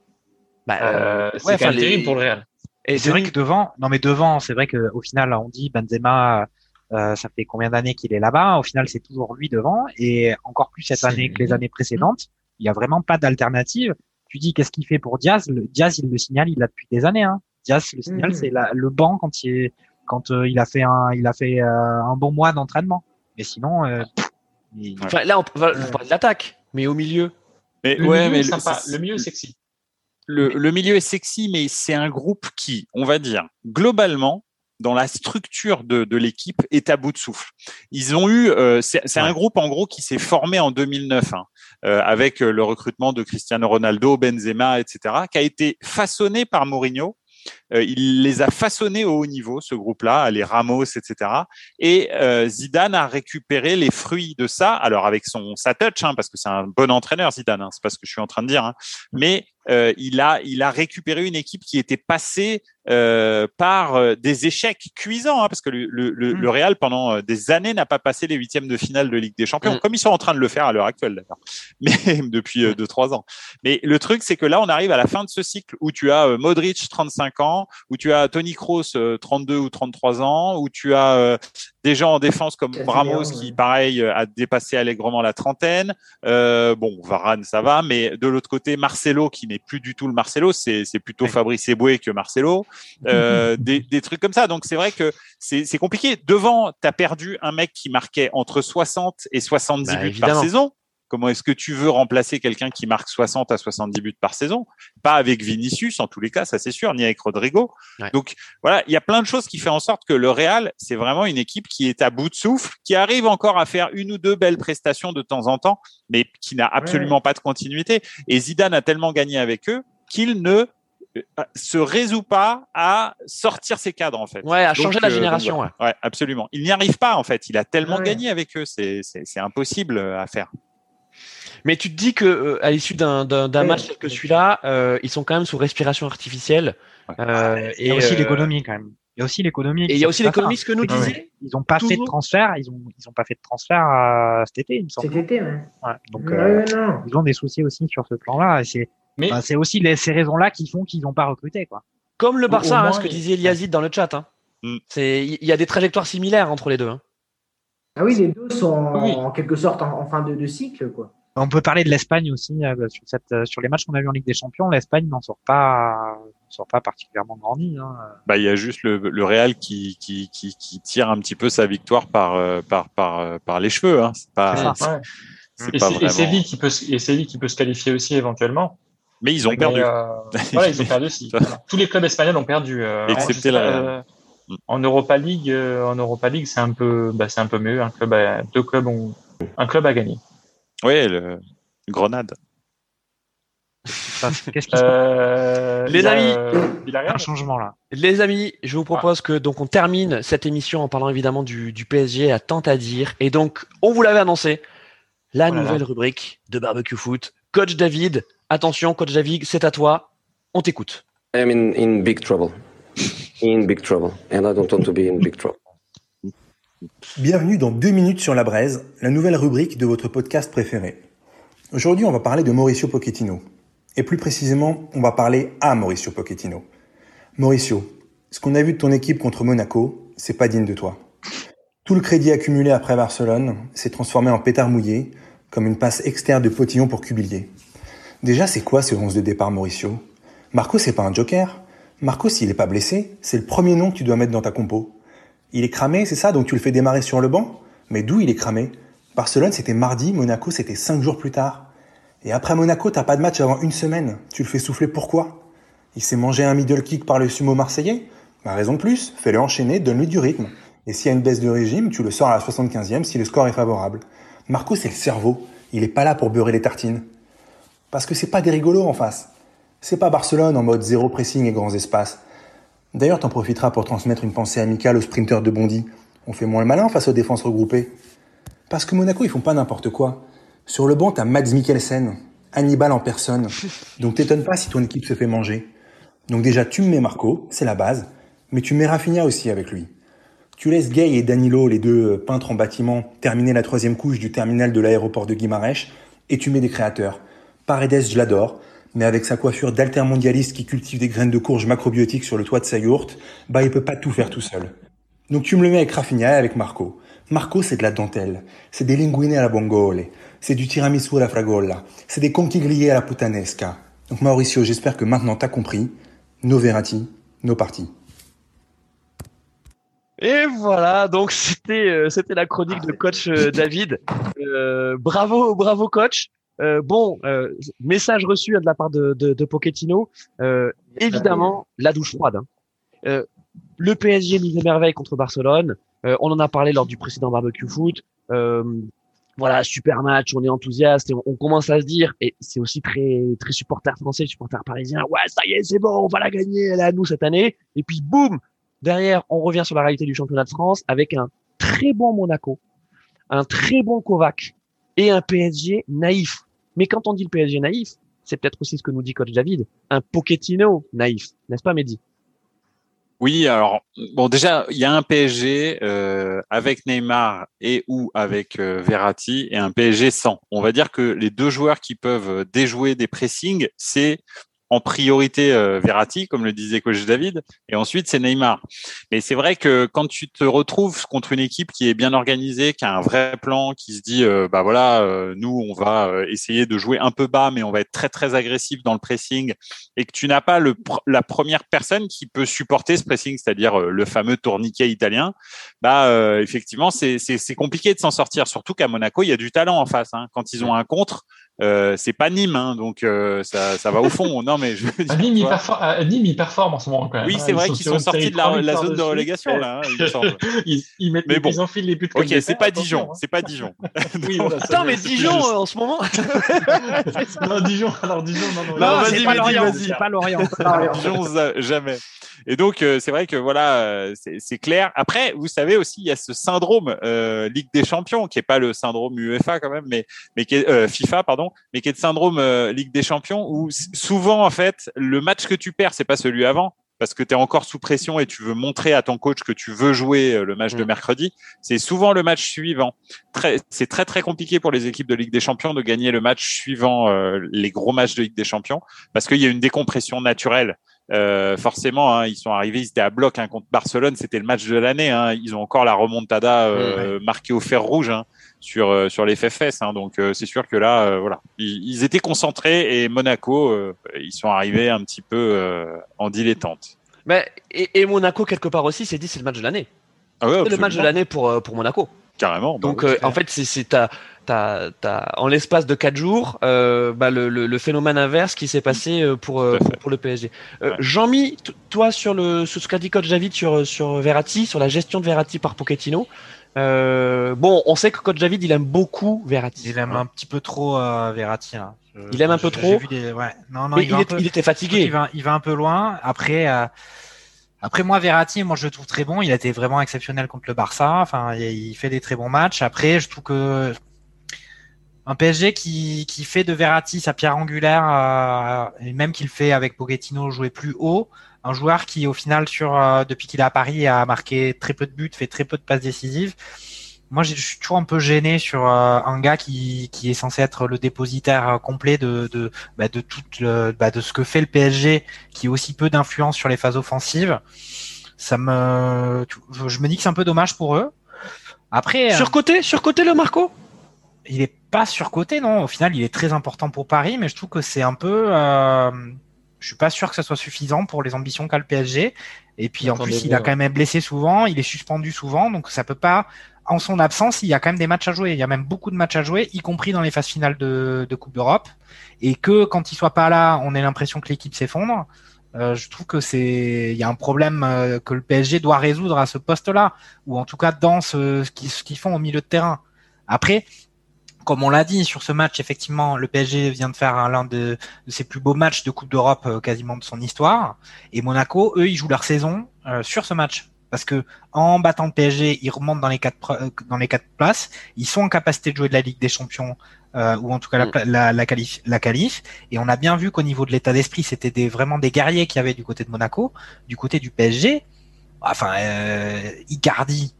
S3: Bah, euh, c'est quand même les... terrible pour le Real.
S4: Et c'est vrai que devant, non mais devant, c'est vrai qu'au final on dit Benzema. Euh, ça fait combien d'années qu'il est là-bas? Au final, c'est toujours lui devant, et encore plus cette année que les années précédentes il y a vraiment pas d'alternative. Tu dis qu'est-ce qu'il fait pour Diaz? Le, Diaz, il le signale, il l'a depuis des années. Hein. Diaz, le signale, mmh. c'est le banc quand il est, quand euh, il a fait un, il a fait euh, un bon mois d'entraînement. Mais sinon, euh,
S1: il... enfin, là, on va parler de l'attaque, mais au milieu.
S3: Mais le ouais, milieu mais sympa. Le, le milieu est sexy.
S2: Le, le milieu est sexy, mais c'est un groupe qui, on va dire, globalement, dans la structure de, de l'équipe est à bout de souffle. Ils ont eu, euh, c'est ouais. un groupe en gros qui s'est formé en 2009 hein, euh, avec le recrutement de Cristiano Ronaldo, Benzema, etc., qui a été façonné par Mourinho. Euh, il les a façonnés au haut niveau, ce groupe-là, les Ramos, etc. Et euh, Zidane a récupéré les fruits de ça, alors avec son sa touch, hein, parce que c'est un bon entraîneur, Zidane, hein, c'est pas ce que je suis en train de dire, hein, mais euh, il a il a récupéré une équipe qui était passée euh, par euh, des échecs cuisants, hein, parce que le, le, mmh. le, Real pendant des années n'a pas passé les huitièmes de finale de Ligue des Champions, mmh. comme ils sont en train de le faire à l'heure actuelle d'ailleurs, mais depuis euh, deux trois ans. Mais le truc c'est que là on arrive à la fin de ce cycle où tu as Modric 35 ans, où tu as Tony Kroos 32 ou 33 ans, où tu as des gens en défense comme Ramos qui pareil a dépassé allègrement la trentaine. bon Varane ça va, mais de l'autre côté Marcelo qui n'est plus du tout le Marcelo, c'est plutôt Fabrice Eboué que Marcelo. Euh, des, des, trucs comme ça. Donc c'est vrai que c'est compliqué. Devant, tu as perdu un mec qui marquait entre 60 et 70 bah, buts évidemment. par saison. Comment est-ce que tu veux remplacer quelqu'un qui marque 60 à 70 buts par saison? Pas avec Vinicius, en tous les cas, ça c'est sûr, ni avec Rodrigo. Ouais. Donc voilà, il y a plein de choses qui font en sorte que le Real, c'est vraiment une équipe qui est à bout de souffle, qui arrive encore à faire une ou deux belles prestations de temps en temps, mais qui n'a absolument ouais. pas de continuité. Et Zidane a tellement gagné avec eux qu'il ne se résout pas à sortir ses cadres en fait.
S1: Ouais, à changer donc, la génération.
S2: ouais. ouais. absolument. Il n'y arrive pas en fait. Il a tellement ouais. gagné avec eux, c'est impossible à faire.
S1: Mais tu te dis que euh, à l'issue d'un match tel que celui-là, euh, ils sont quand même sous respiration artificielle.
S4: Euh, et il y a aussi l'économie quand même. Il y a aussi l'économie.
S1: Et il y a aussi l'économie, ce que nous disait.
S4: Ils n'ont pas Toujours. fait de transfert. Ils ont, ils ont pas fait de transfert euh, cet été, il me semble.
S6: Cet été, ouais.
S4: ouais donc, euh, ils ont des soucis aussi sur ce plan-là. Et c'est, Mais c'est aussi les, ces raisons-là qui font qu'ils n'ont pas recruté, quoi.
S1: Comme le Barça, hein, ce que disait Eliazid dans le chat. Hein. Mm. C'est, il y a des trajectoires similaires entre les deux. Hein.
S6: Ah oui, les deux sont en, quelque sorte en, fin de, cycle, quoi.
S4: On peut parler de l'Espagne aussi euh, sur, cette, euh, sur les matchs qu'on a vus en Ligue des Champions. L'Espagne n'en sort pas, sort pas particulièrement grandi. Hein.
S2: Bah, il y a juste le, le Real qui, qui, qui, qui, tire un petit peu sa victoire par, euh, par, par, par les cheveux. Hein. C'est pas,
S3: et, Séville qui peut, et Séville qui peut se qualifier aussi éventuellement.
S2: Mais ils ont perdu.
S3: voilà, ils ont perdu aussi. Tous les clubs espagnols ont perdu.
S2: Excepté la.
S3: En Europa League, euh, en Europa League, c'est un peu, bah, c'est un peu mieux. Un club, deux clubs ont, un club a gagné.
S2: Oui, le Grenade.
S1: Qu'est-ce qui euh, Les amis, il a un changement là. Les amis, je vous propose que donc on termine cette émission en parlant évidemment du, du PSG à tant à dire et donc on vous l'avait annoncé la oh nouvelle rubrique de barbecue foot. Coach David, attention, coach David, c'est à toi. On t'écoute.
S7: I am in, in big trouble
S8: Bienvenue dans 2 minutes sur la braise, la nouvelle rubrique de votre podcast préféré. Aujourd'hui, on va parler de Mauricio Pochettino. Et plus précisément, on va parler à Mauricio Pochettino. Mauricio, ce qu'on a vu de ton équipe contre Monaco, c'est pas digne de toi. Tout le crédit accumulé après Barcelone s'est transformé en pétard mouillé, comme une passe externe de Potillon pour Cubillier. Déjà, c'est quoi ce 11 de départ, Mauricio? Marco, c'est pas un joker? Marco, s'il n'est pas blessé, c'est le premier nom que tu dois mettre dans ta compo. Il est cramé, c'est ça, donc tu le fais démarrer sur le banc Mais d'où il est cramé? Barcelone, c'était mardi, Monaco, c'était cinq jours plus tard. Et après Monaco, t'as pas de match avant une semaine. Tu le fais souffler pourquoi? Il s'est mangé un middle kick par le sumo marseillais? Bah raison de plus, fais-le enchaîner, donne-lui du rythme. Et s'il y a une baisse de régime, tu le sors à la 75e si le score est favorable. Marco, c'est le cerveau. Il est pas là pour beurrer les tartines. Parce que c'est pas des rigolos en face. C'est pas Barcelone en mode zéro pressing et grands espaces. D'ailleurs, t'en profiteras pour transmettre une pensée amicale aux sprinteurs de Bondy. On fait moins le malin face aux défenses regroupées. Parce que Monaco, ils font pas n'importe quoi. Sur le banc, t'as Mads Mikkelsen, Hannibal en personne. Donc t'étonnes pas si ton équipe se fait manger. Donc déjà, tu me mets Marco, c'est la base. Mais tu mets Rafinha aussi avec lui. Tu laisses Gay et Danilo, les deux peintres en bâtiment, terminer la troisième couche du terminal de l'aéroport de Guimarães, et tu mets des créateurs. Paredes, je l'adore mais avec sa coiffure d'altermondialiste qui cultive des graines de courge macrobiotiques sur le toit de sa yourte, bah il peut pas tout faire tout seul. Donc tu me le mets avec Rafinha et avec Marco. Marco, c'est de la dentelle, c'est des linguine à la bongole, c'est du tiramisu à la fragola, c'est des conchi grillés à la putanesca. Donc Mauricio, j'espère que maintenant t'as compris. No Verratti, no parti.
S1: Et voilà, donc c'était euh, la chronique de coach euh, David. Euh, bravo, bravo coach. Euh, bon, euh, message reçu de la part de, de, Pochettino. Euh, évidemment, la douche froide. Hein. le PSG nous émerveille contre Barcelone. on en a parlé lors du précédent barbecue foot. voilà, super match, on est enthousiaste et on, commence à se dire, et c'est aussi très très supporter français, supporter parisien, ouais, ça y est, c'est bon, on va la gagner, elle est à nous cette année. Et puis boum, derrière, on revient sur la réalité du championnat de France avec un très bon Monaco, un très bon Kovac, et un PSG naïf. Mais quand on dit le PSG naïf, c'est peut-être aussi ce que nous dit coach David, un Pochettino naïf, n'est-ce pas Mehdi?
S2: Oui, alors bon déjà il y a un PSG euh, avec Neymar et ou avec euh, Verratti et un PSG sans. On va dire que les deux joueurs qui peuvent déjouer des pressings, c'est en priorité euh, Verratti, comme le disait coach David, et ensuite c'est Neymar. Mais c'est vrai que quand tu te retrouves contre une équipe qui est bien organisée, qui a un vrai plan, qui se dit euh, bah voilà, euh, nous on va euh, essayer de jouer un peu bas, mais on va être très très agressif dans le pressing, et que tu n'as pas la première personne qui peut supporter ce pressing, c'est-à-dire le fameux tourniquet italien, bah effectivement c'est compliqué de s'en sortir. Surtout qu'à Monaco il y a du talent en face. Hein. Quand ils ont un contre, euh, c'est pas Nîmes, hein, donc euh, ça, ça, va au fond. non, mais je veux
S3: dire, Nîmes, il performe, euh, Nîmes, il performe en ce moment. Quand même,
S2: oui, c'est vrai qu'ils sont sortis de la, la zone de relégation là. Hein, il me semble.
S3: ils, ils, mettent, mais bon. ils enfilent les buts.
S2: Ok, c'est pas Dijon, hein. c'est pas Dijon.
S1: Attends, mais Dijon en ce moment.
S3: non, Dijon. Alors Dijon, non, non.
S2: non vas-y,
S1: vas-y, vas-y. Pas Lorient.
S2: Dijon, jamais. Et donc, c'est vrai que voilà, c'est clair. Après, vous savez aussi, il y a ce syndrome euh, Ligue des Champions, qui est pas le syndrome UEFA quand même, mais mais qui est euh, FIFA, pardon, mais qui est le syndrome Ligue des Champions, où souvent en fait, le match que tu perds, c'est pas celui avant, parce que tu es encore sous pression et tu veux montrer à ton coach que tu veux jouer euh, le match de mm. mercredi, c'est souvent le match suivant. c'est très très compliqué pour les équipes de Ligue des Champions de gagner le match suivant euh, les gros matchs de Ligue des Champions parce qu'il y a une décompression naturelle. Euh, forcément, hein, ils sont arrivés, ils étaient à bloc hein, contre Barcelone, c'était le match de l'année. Hein, ils ont encore la remontada euh, marquée au fer rouge hein, sur euh, sur les FFS. Hein, donc c'est sûr que là, voilà, ils, étaient concentrés et Monaco, ils sont arrivés un petit peu en dilettante.
S1: Mais et, Monaco quelque part aussi, c'est dit c'est le match de l'année. Ah c'est le match de l'année pour pour Monaco.
S2: Carrément.
S1: Bah donc en fait c'est ta t'as, t'as, en l'espace de quatre jours, euh, bah, le, le, le, phénomène inverse qui s'est passé euh, pour, euh, pour, le PSG. Euh, Jean-Mi, toi sur le sur ce qu'a dit coach David sur sur Verratti, sur la gestion de Verratti par Pochettino. Euh, bon, on sait que coach David il aime beaucoup Verratti.
S4: Il aime un petit peu trop Verratti. Hein.
S1: il aime un peu trop.
S4: Ouais. Non, non,
S1: Mais il, il, était fatigué.
S4: Il va, il va un peu loin. Après. Après moi Verratti, moi je le trouve très bon. Il a été vraiment exceptionnel contre le Barça. Enfin, il fait des très bons matchs. Après, je trouve que un PSG qui, qui fait de Verratti sa pierre angulaire, euh, et même qu'il fait avec Pochettino jouer plus haut. Un joueur qui, au final, sur euh, depuis qu'il est à Paris, a marqué très peu de buts, fait très peu de passes décisives. Moi, je suis toujours un peu gêné sur euh, un gars qui, qui est censé être le dépositaire complet de de, bah, de tout le, bah, de ce que fait le PSG, qui a aussi peu d'influence sur les phases offensives. Ça me, je me dis que c'est un peu dommage pour eux. Après,
S1: sur côté, sur côté le Marco?
S4: Il est pas surcoté, non. Au final, il est très important pour Paris, mais je trouve que c'est un peu. Je suis pas sûr que ça soit suffisant pour les ambitions qu'a le PSG. Et puis en plus, il a quand même blessé souvent, il est suspendu souvent, donc ça peut pas. En son absence, il y a quand même des matchs à jouer. Il y a même beaucoup de matchs à jouer, y compris dans les phases finales de, de Coupe d'Europe. Et que quand il soit pas là, on ait l'impression que l'équipe s'effondre. Euh, je trouve que c'est il y a un problème euh, que le PSG doit résoudre à ce poste-là, ou en tout cas dans ce, ce qu'ils font au milieu de terrain. Après, comme on l'a dit sur ce match, effectivement, le PSG vient de faire l'un de, ses plus beaux matchs de Coupe d'Europe euh, quasiment de son histoire. Et Monaco, eux, ils jouent leur saison euh, sur ce match. Parce que en battant le PSG, ils remontent dans les quatre euh, dans les quatre places. Ils sont en capacité de jouer de la Ligue des Champions ou en tout cas la, mm. la, la, qualif, la qualif. Et on a bien vu qu'au niveau de l'état d'esprit, c'était des, vraiment des guerriers qui avaient du côté de Monaco, du côté du PSG. Enfin, Icardi,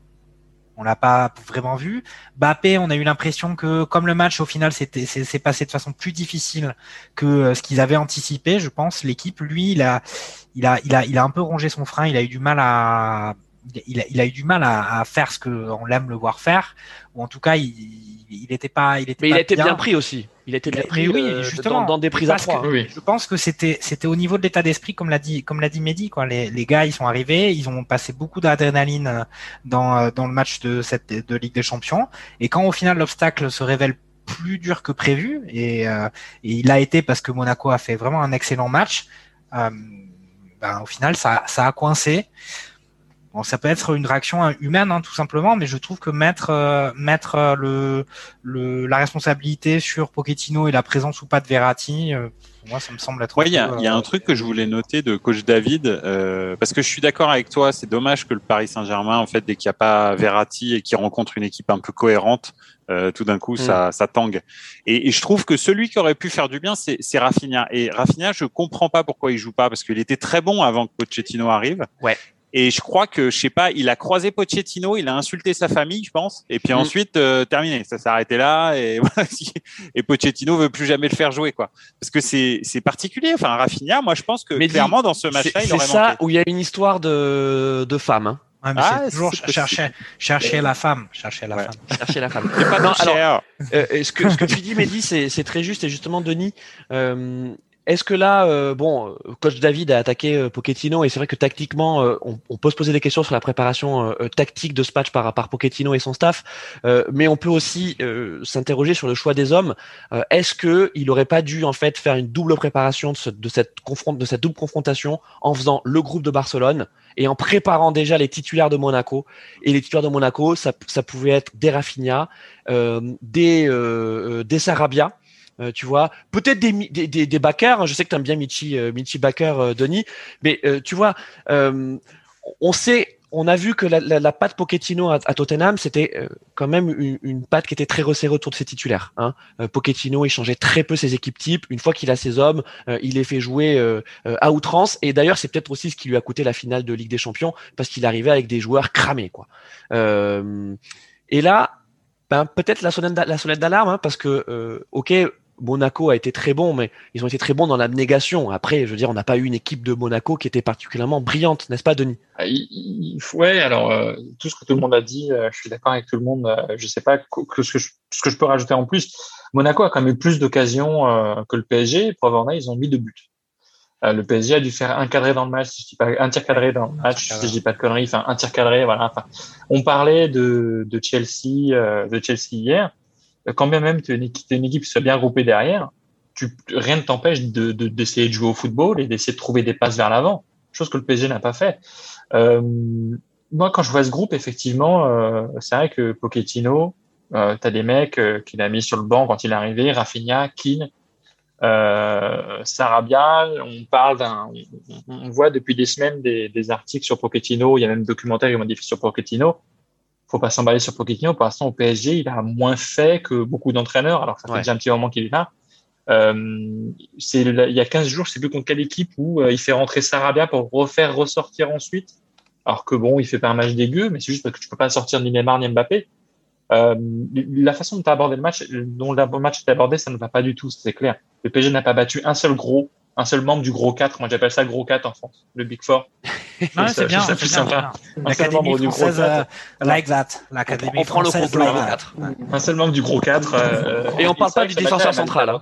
S4: on l'a pas vraiment vu. Bappé, on a eu l'impression que comme le match au final s'est passé de façon plus difficile que euh, ce qu'ils avaient anticipé, je pense. L'équipe lui il a il a il a il a un peu rongé son frein, il a eu du mal à il a, eu du mal à, à faire ce que on l'aime le voir faire ou en tout cas il il était pas il était
S1: mais il a été bien. pris aussi il était bien pris,
S4: oui, euh, justement,
S1: dans, des prises à trois.
S4: Je pense que c'était c'était au niveau de l'état d'esprit, comme l'a dit comme l'a dit Mehdi, quoi. Les, les gars, ils sont arrivés, ils ont passé beaucoup d'adrénaline euh, dans euh, dans le match de cette de Ligue des Champions, et quand au final l'obstacle se révèle plus dur que prévu, et, et, il a été parce que Monaco a fait vraiment un excellent match. Euh, ben, au final, ça ça a coincé. Bon, ça peut être une réaction hein, humaine, hein, tout simplement, mais je trouve que mettre euh, mettre euh, le, le, la responsabilité sur Pochettino et la présence ou pas de Verratti, euh, moi, ça me semble être.
S2: Oui, il y, a, y a un truc que je voulais noter de coach David, parce que je suis d'accord avec toi. C'est dommage que le Paris Saint-Germain, en fait, dès qu'il n'y a pas Verratti et qu'il rencontre une équipe un peu cohérente, tout d'un coup, mm. ça, ça tangue. Et, et, je trouve que celui qui aurait pu faire du bien, c'est Rafinha. Et Rafinha, je comprends pas pourquoi il joue pas, parce qu'il était très bon avant que Pochettino arrive.
S1: Ouais.
S2: Et je crois que, je sais pas, il a croisé Pochettino, il a insulté sa famille, je pense. Et puis mm. ensuite, euh, terminé. Ça s'est arrêté là. Et, et Pochettino veut plus jamais le faire jouer, quoi. Parce que c'est, c'est particulier. Enfin, Rafinha, moi, je pense que clairement, dans ce match-là, il aurait
S1: C'est ça où il y a une histoire de, de femme, hein.
S4: Ouais, mais ah, toujours chercher, chercher la femme, chercher la femme,
S1: chercher la femme. pas non, alors, euh, ce que ce que tu dis, Mehdi, c'est c'est très juste et justement, Denis, euh, est-ce que là, euh, bon, coach David a attaqué euh, Pochettino et c'est vrai que tactiquement, euh, on, peut se poser des questions sur la préparation tactique de ce match par, par Pochettino et son staff, mais on peut aussi s'interroger sur le choix des hommes. Est-ce que il aurait pas dû en fait faire une double préparation de, ce, de cette double confrontation en faisant le groupe de Barcelone et en préparant déjà les titulaires de Monaco? Et les titulaires de Monaco, ça, pouvait être des des des Sarabia euh, tu vois, peut-être des, des, des, des backers. Hein. je sais que tu aimes bien Michi, euh, Michi Backer, euh, Denis, mais tu vois, on sait on a vu que la, la, patte Pochettino à, Tottenham, c'était euh, quand même une, une, patte qui était très resserrée autour de ses titulaires. Hein. Euh, Pochettino, il changeait très peu ses équipes types. Une fois qu'il a ses hommes, euh, il les fait jouer à outrance. Et d'ailleurs, c'est peut-être aussi ce qui lui a coûté la finale de Ligue des Champions, parce qu'il arrivait avec des joueurs cramés. Quoi. et là, ben, peut-être la sonnette d'alarme, hein, parce que, ok, Monaco a été très bon, mais ils ont été très bons dans l'abnégation. Après, je veux dire, on n'a pas eu une équipe de Monaco qui était particulièrement brillante, n'est-ce pas, Denis?
S3: Ah, Ouais, alors euh, tout ce que tout le monde a dit, euh, je suis d'accord avec tout le monde. Euh, je ne sais pas que, ce, que je, ce, que je, peux rajouter en plus. Monaco a quand même eu plus d'occasions que le PSG. Preuve en est, ils ont mis deux buts. le PSG a dû faire un cadré dans le match, si je dis pas, un tir cadré dans le match, si je dis pas de conneries, enfin un tir cadré, voilà. Enfin, on parlait de, de Chelsea, de Chelsea hier quand bien même tu es une, équipe qui soit bien groupée derrière, tu, rien ne t'empêche de, d'essayer de, jouer au football et d'essayer de trouver des passes vers l'avant, chose que le PSG n'a pas fait. Euh, moi, quand je vois ce groupe, effectivement, euh, c'est vrai que Pochettino, euh, tu as des mecs euh, qu'il a mis sur le banc quand il est arrivé, Rafinha, Keane, euh, Sarabia, on parle d'un, on, voit depuis des semaines des, des, articles sur Pochettino, il y a même documentaire qui m'ont dit sur Pochettino faut pas s'emballer sur Pochettino. Pour l'instant, au PSG, il a moins fait que beaucoup d'entraîneurs, alors ça fait déjà un petit moment qu'il est là. Euh, c'est il y a 15 jours, je sais plus contre quelle équipe où euh, il fait rentrer Sarabia pour refaire ressortir ensuite. Alors que bon, il fait pas un match dégueu, mais c'est juste parce que tu peux pas sortir ni Neymar ni Mbappé. Euh, la façon dont tu as abordé le match, dont le match est abordé, ça ne va pas du tout, c'est clair. Le PSG n'a pas battu un seul gros un seul membre du gros 4. Moi, j'appelle ça le gros 4 en France, le Big Four.
S4: c'est bien, c'est sympa. Un seul membre du gros 4. Euh, like that. L'Académie
S1: on, prend le gros 4.
S3: Un seul membre du gros 4.
S1: Euh, et on parle pas du défenseur central. Hein.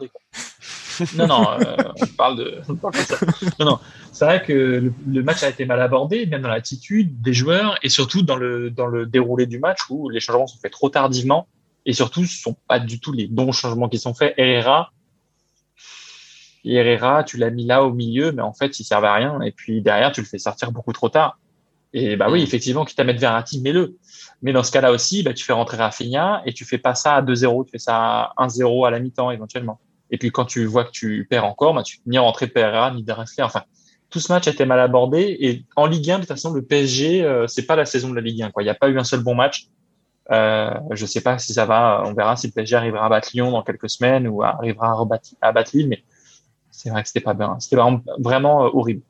S3: non, non, euh, on parle de, on parle de ça. Non, non. C'est vrai que le, le, match a été mal abordé, même dans l'attitude des joueurs et surtout dans le, dans le déroulé du match où les changements sont faits trop tardivement et surtout ce sont pas du tout les bons changements qui sont faits. Herrera, Herrera, tu l'as mis là au milieu, mais en fait, il servait à rien. Et puis derrière, tu le fais sortir beaucoup trop tard. Et bah oui, mm. effectivement, quitte à mettre Verratti, mets-le. Mais dans ce cas-là aussi, bah, tu fais rentrer Rafinha et tu fais pas ça à 2-0, tu fais ça à 1-0 à la mi-temps éventuellement. Et puis quand tu vois que tu perds encore, bah, tu ni rentrer Pereira ni de Enfin, tout ce match a été mal abordé. Et en Ligue 1, de toute façon, le PSG, euh, c'est pas la saison de la Ligue 1. Quoi. Il n'y a pas eu un seul bon match. Euh, je sais pas si ça va. On verra si le PSG arrivera à battre Lyon dans quelques semaines ou arrivera à, à battre Lille. Mais c'est vrai que c'était pas bien. C'était vraiment, vraiment euh, horrible.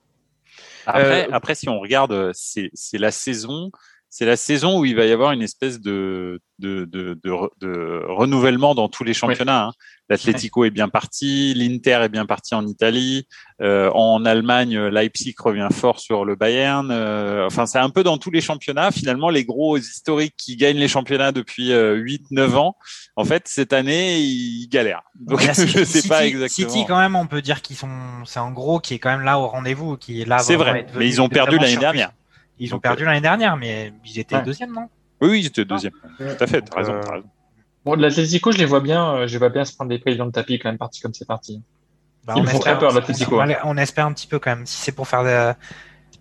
S2: Après, euh, après, si on regarde, c'est la saison c'est la saison où il va y avoir une espèce de, de, de, de, renouvellement dans tous les championnats. Hein. L'Atlético est bien parti, l'Inter est bien parti en Italie, euh, en Allemagne, Leipzig revient fort sur le Bayern. Euh, enfin, c'est un peu dans tous les championnats. Finalement, les gros historiques qui gagnent les championnats depuis 8-9 euh, ans, en fait, cette année, ils galèrent. Donc, je sais pas exactement.
S4: City, quand même, on peut dire qu'ils sont, c'est en gros qui est quand même là au rendez-vous, qui est là.
S2: C'est vrai, mais ils ont perdu l'année dernière.
S4: Ils ont perdu l'année dernière, mais ils étaient deuxième, non?
S2: Oui, oui, ils étaient deuxième. Tout à fait, t'as raison, as raison.
S3: Bon, l'Atletico, je les vois bien, euh, je les vois bien se prendre des prises dans le tapis quand même parti comme c'est parti.
S4: Bah, on, espère, peur, on, espère un petit peu quand même. Si c'est pour faire des,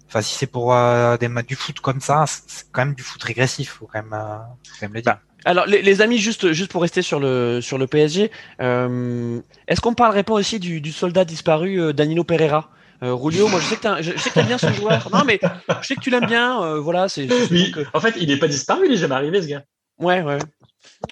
S4: enfin si c'est pour euh, des du foot comme ça, c'est quand même du foot régressif, faut quand même, euh, faut quand même le dire. Bah,
S1: alors les, les, amis, juste juste pour rester sur le sur le PSG, euh, est-ce qu'on parlerait pas aussi du, du soldat disparu Danilo Pereira? Euh, Rulio, moi je sais que tu aimes bien ce joueur. Non mais je sais que tu l'aimes bien. Euh, voilà, c'est.
S3: En fait, il n'est pas disparu, il est jamais arrivé ce gars.
S1: Ouais, ouais.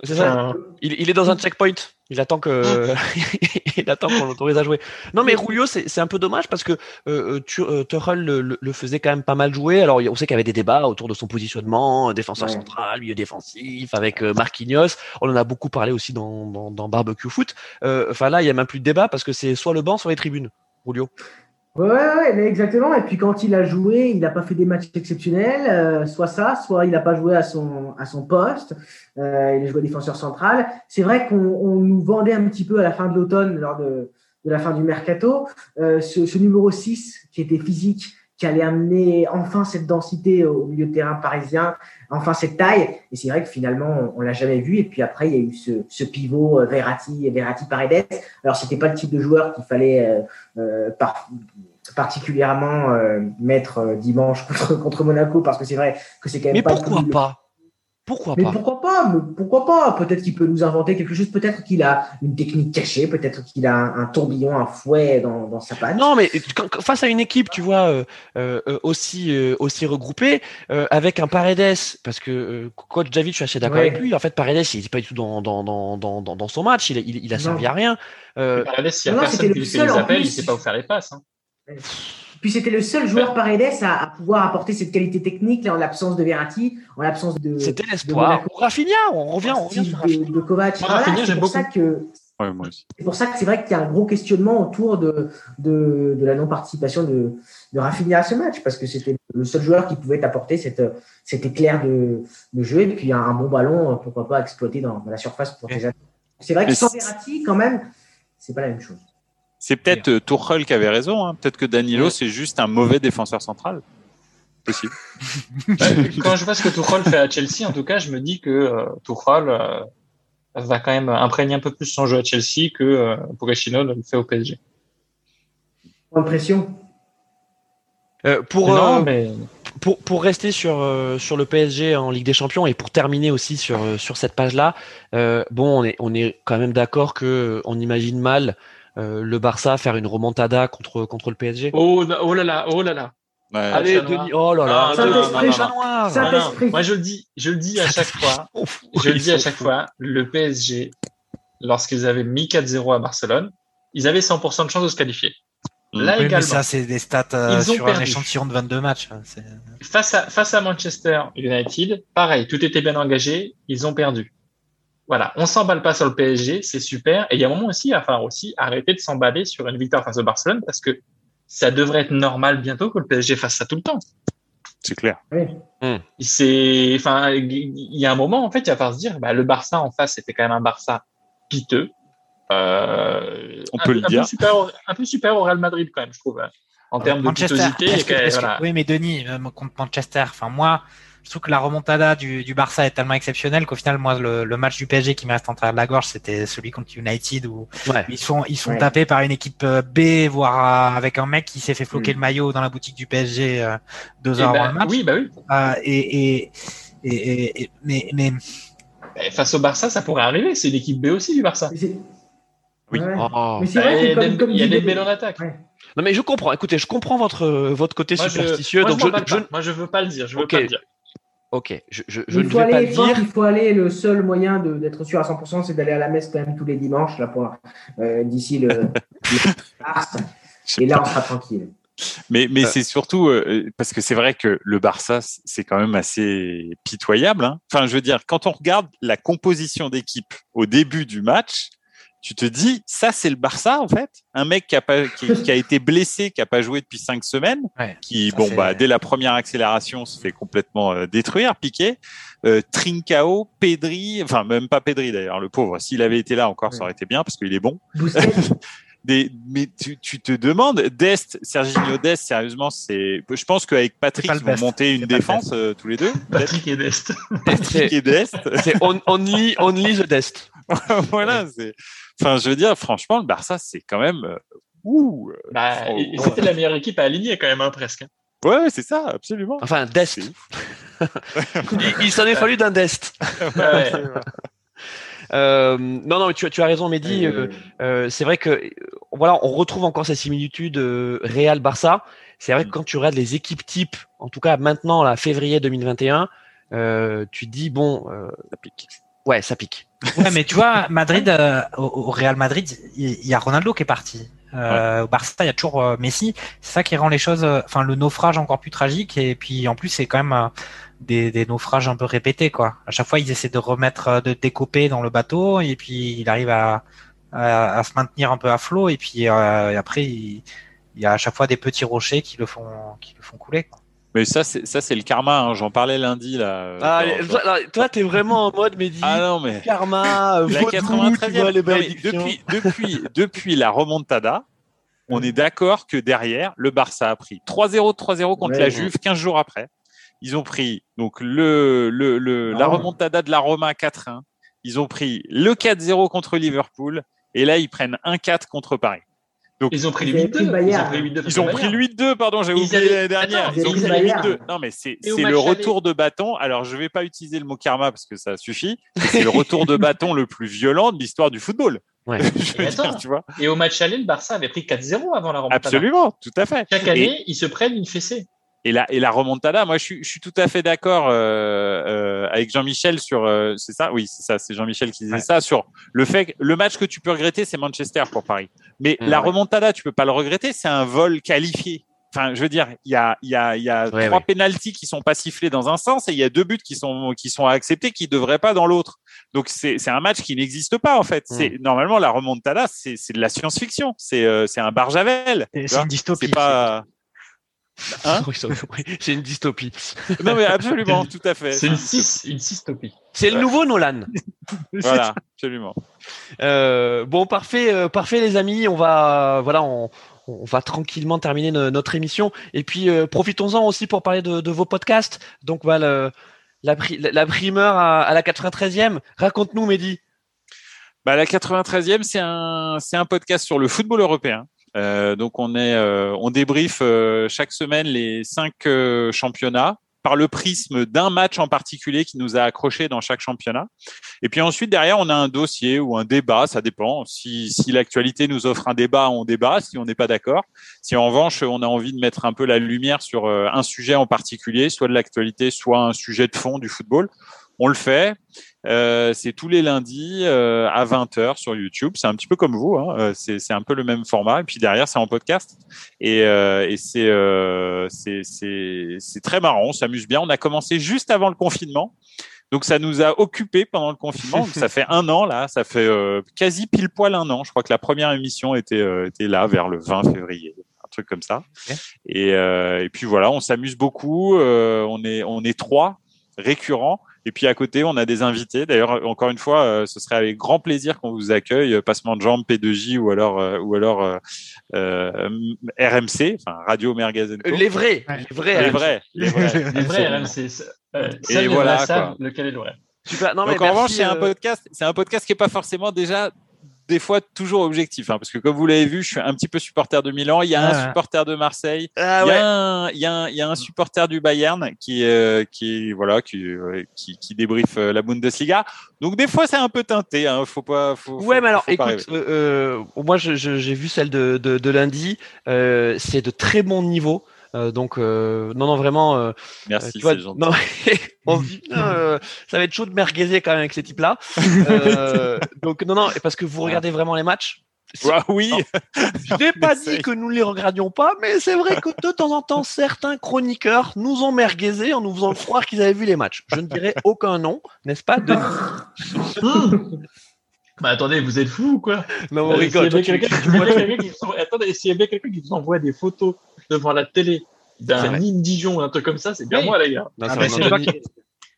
S1: C'est ça. Il, il, est dans un checkpoint. Il attend que, il attend qu'on l'autorise à jouer. Non, mais Rulio, c'est un peu dommage parce que euh, euh, euh le, le, faisait quand même pas mal jouer. Alors, on sait qu'il y avait des débats autour de son positionnement, défenseur central, milieu défensif, avec euh, Marquinhos. On en a beaucoup parlé aussi dans, dans, dans Barbecue Foot. Enfin là, il y a même plus de débat parce que c'est soit le banc, soit les tribunes. Rulio.
S6: Ouais, ouais, exactement. Et puis quand il a joué, il n'a pas fait des matchs exceptionnels, euh, soit ça, soit il n'a pas joué à son, à son poste. Euh, il a joué défenseur central. C'est vrai qu'on nous vendait un petit peu à la fin de l'automne, lors de, de, la fin du mercato, euh, ce, ce, numéro 6 qui était physique, qui allait amener enfin cette densité au milieu de terrain parisien, enfin cette taille. Et c'est vrai que finalement, on, l'a jamais vu. Et puis après, il y a eu ce, ce pivot euh, Verratti, Verratti Paredes. Alors, c'était pas le type de joueur qu'il fallait euh, euh par, particulièrement euh, mettre euh, dimanche contre, contre Monaco parce que c'est vrai que c'est quand même
S1: Mais pourquoi pas? Pourquoi
S6: mais
S1: pas?
S6: pourquoi pas? Mais Pourquoi pas? Peut-être qu'il peut nous inventer quelque chose. Peut-être qu'il a une technique cachée. Peut-être qu'il a un, un, tourbillon, un fouet dans, dans sa patte.
S1: Non, mais quand, face à une équipe, tu vois, euh, euh, aussi euh, aussi regroupée, euh, avec un Paredes, parce que euh, coach David, je suis assez d'accord
S6: Ouais.
S1: avec lui. En fait, Paredes, il n'était pas du tout dans dans, dans, dans, dans son match. Il a, il, il a
S6: Non.
S1: servi à rien. Euh,
S3: Paredes, s'il n'y a
S6: non,
S3: personne qui lui fait
S6: seul,
S3: les
S6: plus.
S3: il ne sait pas où faire les passes. hein.
S6: Puis c'était le seul joueur Paredes à, à pouvoir apporter cette qualité technique là, en l'absence de Verratti, en l'absence de.
S1: C'était l'espoir. Rafinha, on revient, on revient sur
S6: de,
S1: Rafinha.
S6: de Kovac.
S3: Moi, Rafinha, j'aime
S6: pour ça
S3: beaucoup.
S6: que
S2: Ouais, moi aussi.
S6: c'est pour ça que c'est vrai qu'il y a un gros questionnement autour de, de, de la non-participation de, de Rafinha à ce match, parce que c'était le seul joueur qui pouvait apporter cette, cet éclair de, de jeu, et puis un, un bon ballon, pourquoi pas exploiter dans, dans la surface pour tes attaques. C'est vrai que sans Verratti, quand même, c'est pas la même chose.
S2: C'est peut-être euh, Tuchel qui avait raison. hein. Peut-être que Danilo,
S1: Ouais.
S2: c'est juste un mauvais défenseur central. Possible.
S3: Quand je vois ce que Tuchel fait à Chelsea, en tout cas, je me dis que euh, Tuchel euh, va quand même imprégner un peu plus son jeu à Chelsea que euh, Pochettino ne le fait au PSG.
S6: Point de pression.
S1: Euh, pour,
S3: non,
S1: euh,
S3: mais
S1: pour, pour rester sur, euh, sur le PSG en Ligue des Champions et pour terminer aussi sur, sur cette page-là, euh, bon, on est, on est quand même d'accord que euh, on imagine mal euh, le Barça faire une remontada contre, contre le PSG.
S3: oh, oh là là, oh là là.
S2: Ouais.
S1: Allez. Denis, oh là là,
S3: Ah,
S1: chat
S3: non.
S1: noir.
S6: Saint-Esprit.
S3: moi je le dis, je le dis à chaque fois. Je le dis à chaque fois, le PSG, lorsqu'ils avaient mis 4-0 à Barcelone, ils avaient 100% de chance de se qualifier.
S2: Mm.
S3: Là
S4: Oui, mais
S3: également,
S4: ça, c'est des stats euh, sur un échantillon de 22 matchs. hein,
S3: face à, face à Manchester United, pareil, tout était bien engagé, ils ont perdu. Voilà, on s'emballe pas sur le PSG, c'est super. Et il y a un moment aussi, il va falloir aussi arrêter de s'emballer sur une victoire face au Barcelone parce que ça devrait être normal bientôt que le PSG fasse ça tout le temps.
S2: C'est clair.
S3: C'est, enfin, il y a un moment, en fait, il va falloir se dire, bah, le Barça en face, c'était quand même un Barça piteux. Euh,
S2: On
S3: un
S2: peut
S3: peu-
S2: le
S3: un
S2: dire.
S3: Peu au- un peu supérieur au Real Madrid, quand même, je trouve. hein. En termes de pitosité,
S4: que- que-
S3: voilà.
S4: Oui, mais Denis, euh, contre Manchester, enfin moi, je trouve que la remontada du, du Barça est tellement exceptionnelle qu'au final, moi, le, le match du PSG qui me reste en travers de la gorge, c'était celui contre United où
S1: Ouais.
S4: ils sont ils sont
S6: Ouais.
S4: tapés par une équipe euh, B, voire euh, avec un mec qui s'est fait floquer
S6: Mm.
S4: le maillot dans la boutique du PSG euh, deux
S3: Et
S4: heures
S3: bah,
S4: avant le match.
S3: oui, bah oui.
S4: Euh, et, et, et, et- et- mais, mais
S3: Bah, Face au Barça, ça pourrait arriver. C'est l'équipe B aussi du Barça.
S2: Oui.
S6: Ouais.
S1: Oh.
S6: Mais c'est
S3: Bah,
S6: vrai
S3: il y a
S6: comme,
S3: des-
S6: comme
S3: il y a
S6: dit
S3: des
S6: Denis-
S3: belles en attaque.
S6: Ouais.
S1: Non mais je comprends. Écoutez, je comprends votre votre côté
S3: Moi, je,
S1: superstitieux.
S3: moi,
S1: donc
S3: je
S1: je,
S3: pas. Moi, je veux pas le dire. Je veux
S1: Ok.
S3: pas le dire.
S1: Ok, je, je, je
S6: il
S1: ne
S6: faut
S1: vais pas
S6: aller
S1: le
S6: fort,
S1: dire.
S6: il faut aller. Le seul moyen d'être sûr à 100%, c'est d'aller à la messe quand même tous les dimanches là pour euh, d'ici le, le mars. Et là, on sera tranquille.
S2: Mais, mais
S1: Euh.
S2: c'est surtout euh, parce que c'est vrai que le Barça, c'est quand même assez pitoyable. hein. Enfin, je veux dire, quand on regarde la composition d'équipe au début du match, tu te dis, ça, c'est le Barça, en fait. Un mec qui a, pas, qui, qui a été blessé, qui a pas joué depuis cinq semaines,
S4: Ouais,
S2: qui, bon, bah, dès la première accélération, se fait complètement euh, détruire, piqué. Euh, Trincao, Pedri, enfin, même pas Pedri d'ailleurs, le pauvre. S'il avait été là encore, ça aurait été bien parce qu'il est bon. Des, mais tu, tu te demandes, Dest, Serginho Dest, sérieusement, c'est, je pense qu'avec Patrick, ils vont
S4: best.
S2: monter une défense euh, tous les deux.
S3: Patrick et Dest.
S2: Patrick et Dest.
S1: C'est on- only only the best.
S2: voilà, c'est, enfin, je veux dire, franchement, le Barça, c'est quand même, euh, ouh, euh,
S3: Bah,
S2: Oh,
S3: et- et
S2: ouais.
S3: c'était la meilleure équipe à aligner quand même, hein, presque.
S2: ouais, ouais, c'est ça, absolument.
S1: Enfin, Dest.
S2: C'est
S1: il il s'en est fallu d'un Dest.
S3: Ouais.
S1: Euh, non, non, mais tu, as- tu as raison, Mehdi.
S6: euh,
S1: euh, c'est vrai que voilà, on retrouve encore ces similitudes euh, Real Barça. C'est vrai que quand tu regardes les équipes types, en tout cas maintenant, là, février 2021, euh, tu te dis bon, euh, ça pique. Ouais, ça pique.
S4: Ouais, mais tu vois, Madrid, euh, au, Real Madrid, il y, a Ronaldo qui est parti. Euh, Au Barça, il y a toujours euh, Messi. C'est ça qui rend les choses, euh, enfin le naufrage encore plus tragique. Et puis en plus, c'est quand même euh, des, des naufrages un peu répétés, quoi. À chaque fois, ils essaient de remettre, de décoper dans le bateau, et puis il arrive à, à, à se maintenir un peu à flot. Et puis après, il, il y a à chaque fois des petits rochers qui le font, qui le font couler. Quoi.
S2: Mais ça, c'est, ça, c'est le karma, hein. J'en parlais lundi, là.
S1: Ah, toi, là, toi, t'es vraiment en mode Mehdi.
S2: Ah non, mais.
S1: Karma,
S2: La
S1: vaudou,
S2: 93e.
S1: tu vois, les
S2: Non, mais
S1: malédictions.
S2: depuis, depuis, depuis la remontada, on est d'accord que derrière, le Barça a pris 3-0, 3-0 contre
S6: Ouais,
S2: la. Juve 15 jours après. Ils ont pris donc le, le, le la
S6: Ah.
S2: remontada de la Roma 4-1. Ils ont pris le 4-0 contre Liverpool et là ils prennent 1-4 contre Paris.
S3: Donc, ils ont pris le 8-2.
S2: Ils ont pris, 8 ils ont pris le 8-2, pardon, j'ai oublié l'année dernière. ils, ont pris le 8-2. Non, mais c'est le retour de bâton. Alors, je ne vais pas utiliser le mot karma parce que ça suffit. C'est le retour de bâton le plus violent de l'histoire du football.
S3: Ouais. et, dire, tu vois. et au match aller, le Barça avait pris 4-0 avant la remontada.
S2: Absolument, tout à fait.
S3: Chaque année, ils se prennent une fessée.
S2: Et la, et la remontada, moi, je suis, je suis tout à fait d'accord euh, euh, avec Jean-Michel sur. Euh, c'est ça? Oui, c'est ça. C'est Jean-Michel qui disait ça sur le fait que le match que tu peux regretter, c'est Manchester pour Paris. Mais mmh, la remontada, tu peux pas le regretter. C'est un vol qualifié. Enfin, je veux dire, il y a, il y a, il y a trois pénalties qui sont pas sifflés dans un sens et il y a deux buts qui sont qui sont acceptés qui devraient pas dans l'autre. Donc c'est c'est un match qui n'existe pas en fait. Mmh. C'est normalement la remontada, c'est c'est de la science-fiction. C'est euh, c'est un barjavel.
S4: C'est une dystopie.
S2: C'est pas
S1: Hein c'est une dystopie.
S2: Non, mais absolument, tout à fait.
S3: C'est une, une dystopie.
S1: C'est le nouveau Nolan.
S2: voilà, absolument.
S1: Euh, bon, parfait, euh, parfait, les amis. On va, voilà, on, on va tranquillement terminer notre émission. Et puis, euh, profitons-en aussi pour parler de, de vos podcasts. Donc, voilà, la, la, primeur à, à la 93e. Raconte-nous, Mehdi.
S2: Bah, la 93e, c'est un, c'est un podcast sur le football européen. Euh, donc on est, euh, on débriefe euh, chaque semaine les cinq championnats par le prisme d'un match en particulier qui nous a accroché dans chaque championnat. Et puis ensuite, derrière, on a un dossier ou un débat, ça dépend. Si, si l'actualité nous offre un débat, on débat, si on n'est pas d'accord. Si en revanche, on a envie de mettre un peu la lumière sur un sujet en particulier, soit de l'actualité, soit un sujet de fond du football, on le fait. Euh, c'est tous les lundis euh, à 20h sur YouTube. C'est un petit peu comme vous. Hein. Euh, c'est un peu le même format. Et puis derrière, c'est en podcast. Et, et c'est très marrant. On s'amuse bien. On a commencé juste avant le confinement. Donc ça nous a occupé pendant le confinement. ça fait un an là, ça fait quasi pile poil un an. Je crois que la première émission était était là vers le 20 février, un truc comme ça. Et, et puis voilà, on s'amuse beaucoup. on est on est trois récurrents et puis à côté, on a des invités. D'ailleurs, encore une fois, euh, ce serait avec grand plaisir qu'on vous accueille, euh, passement de jambes, P2J ou alors euh, ou alors RMC, enfin Radio Mergazen.
S1: Les vrais,
S2: les vrais, les vrais,
S3: les vrais, les vrais RMC. et voilà, lequel est le vrai?
S2: Super. Non, Donc en revanche, c'est un podcast, c'est un podcast qui est pas forcément déjà des fois toujours objectif, hein, parce que comme vous l'avez vu, je suis un petit peu supporter de Milan. Il y a un ah. supporter de Marseille. Ah il, y a un, il, y a un, il, y a un, supporter du Bayern qui, euh, qui voilà, qui, euh, qui, qui débriefe euh, la Bundesliga. Donc des fois c'est un peu teinté. Hein, faut pas. Faut,
S1: ouais, mais alors écoute, euh, moi j'ai vu celle de, de, de lundi. c'est de très bon niveau. Euh, donc euh, non non vraiment. Euh,
S2: Merci. c'est gentil. Non,
S1: on dit ça va être chaud de merguezer quand même avec ces types-là. donc non non parce que vous regardez vraiment les matchs.
S2: Ah oui.
S1: Je n'ai pas dit que nous ne les regardions pas, mais c'est vrai que de temps en temps, certains chroniqueurs nous ont merguezé en nous faisant croire qu'ils avaient vu les matchs. Je ne dirai aucun nom, n'est-ce pas, Denis?
S3: Bah attendez, vous êtes fou ou quoi?
S1: Non, on rigole.
S3: S'il y a bien quelqu'un qui vous envoie des photos devant la télé d'un Dijon ou un truc comme ça, c'est bien moi, les gars. Non, ah,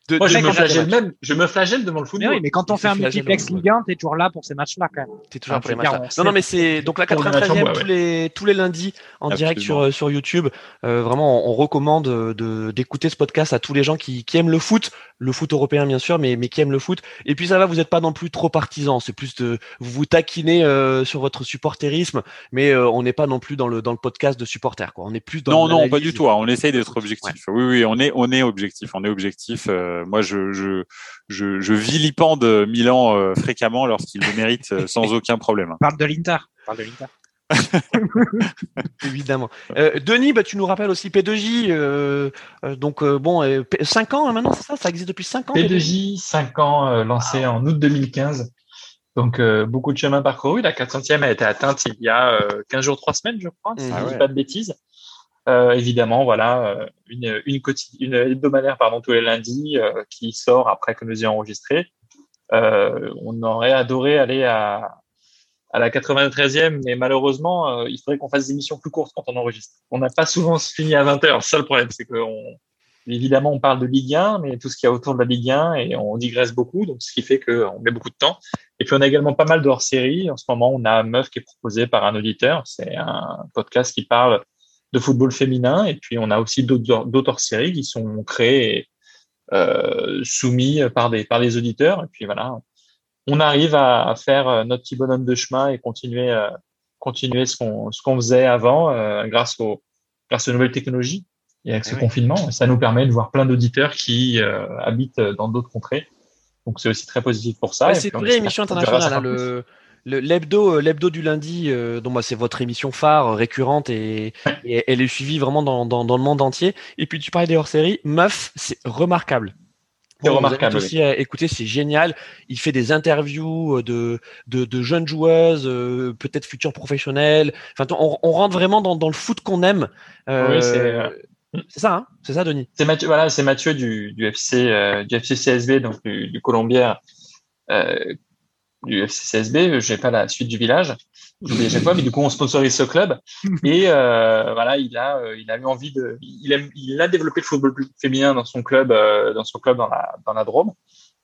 S3: de, Moi, je me, flagelle même, je me flagelle devant le football.
S4: Mais, oui, mais quand on fait un multiplex Ligue 1, t'es toujours là pour ces matchs-là, quand même.
S1: T'es toujours là pour les matchs-là. Non, non, mais c'est donc la 93e tous les tous les lundis en direct sur sur YouTube. Euh, vraiment, on, recommande de d'écouter ce podcast à tous les gens qui qui aiment le foot, le foot européen bien sûr, mais mais qui aiment le foot. Et puis ça va, vous n'êtes pas non plus trop partisans. C'est plus de vous vous taquinez euh, sur votre supporterisme, mais euh, on n'est pas non plus dans le dans le podcast de supporters, quoi. On est plus dans
S2: non non pas du tout. Hein. On essaye d'être objectif. Oui oui, on est on est objectif. On est objectif. Euh, moi, je, je, je, je vilipende Milan euh, fréquemment lorsqu'il le mérite euh, sans aucun problème.
S4: Parle de l'Inter. Parle de l'Inter.
S1: Évidemment. Euh, Denis, bah, tu nous rappelles aussi P2J. Euh, donc, euh, bon, 5 ans hein, maintenant, c'est ça? Ça existe depuis 5 ans
S3: P2J, 5 ans, lancé en août 2015. Donc, beaucoup de chemin parcouru. La 400e a été atteinte il y a 15 jours, 3 semaines, je crois, si je ne dis pas de bêtises. Euh, évidemment, voilà, euh, une, une, hebdomadaire pardon, tous les lundis euh, qui sort après que nous ayons enregistré. on aurait adoré aller à, à la 93e, mais malheureusement, il faudrait qu'on fasse des émissions plus courtes quand on enregistre. On n'a pas souvent fini à 20h. Ça, le problème, c'est que évidemment, on parle de Ligue 1, mais tout ce qu'il y a autour de la Ligue 1, et on digresse beaucoup, donc ce qui fait qu'on met beaucoup de temps. Et puis, on a également pas mal de hors-série. En ce moment, on a Meuf qui est proposé par un auditeur. C'est un podcast qui parle de football féminin. Et puis, on a aussi d'autres séries qui sont créées euh, soumis par des, par des auditeurs. Et puis, voilà, on arrive à, faire notre petit bonhomme de chemin et continuer euh, continuer ce qu'on ce qu'on faisait avant grâce aux grâce aux nouvelles technologies et avec ce eh confinement, ça nous permet de voir plein d'auditeurs qui habitent dans d'autres contrées. Donc c'est aussi très positif pour ça.
S1: c'est une vraie émission internationale. Hein, le, l'hebdo euh, l'hebdo du lundi euh, dont moi c'est votre émission phare euh, récurrente et, elle est suivie vraiment dans, dans, dans, le monde entier. Et puis tu parlais des hors-séries. Meuf c'est remarquable.
S3: C'est remarquable
S1: aussi à écouter c'est génial. Il fait des interviews de de, de jeunes joueuses peut-être futures professionnelles. Enfin on, on, rentre vraiment dans, dans le foot qu'on aime. Oui, c'est c'est ça, hein? C'est ça, Denis?
S3: C'est Mathieu, voilà, c'est Mathieu du, du FC, du FC CSB, donc du, du euh, du FCCSB, j'ai pas la suite du village, j'oublie à chaque fois, mais du coup on sponsorise ce club et euh, voilà, il a euh, il a eu envie de, il a, il a développé le football féminin dans son club, euh, dans son club dans la dans la Drôme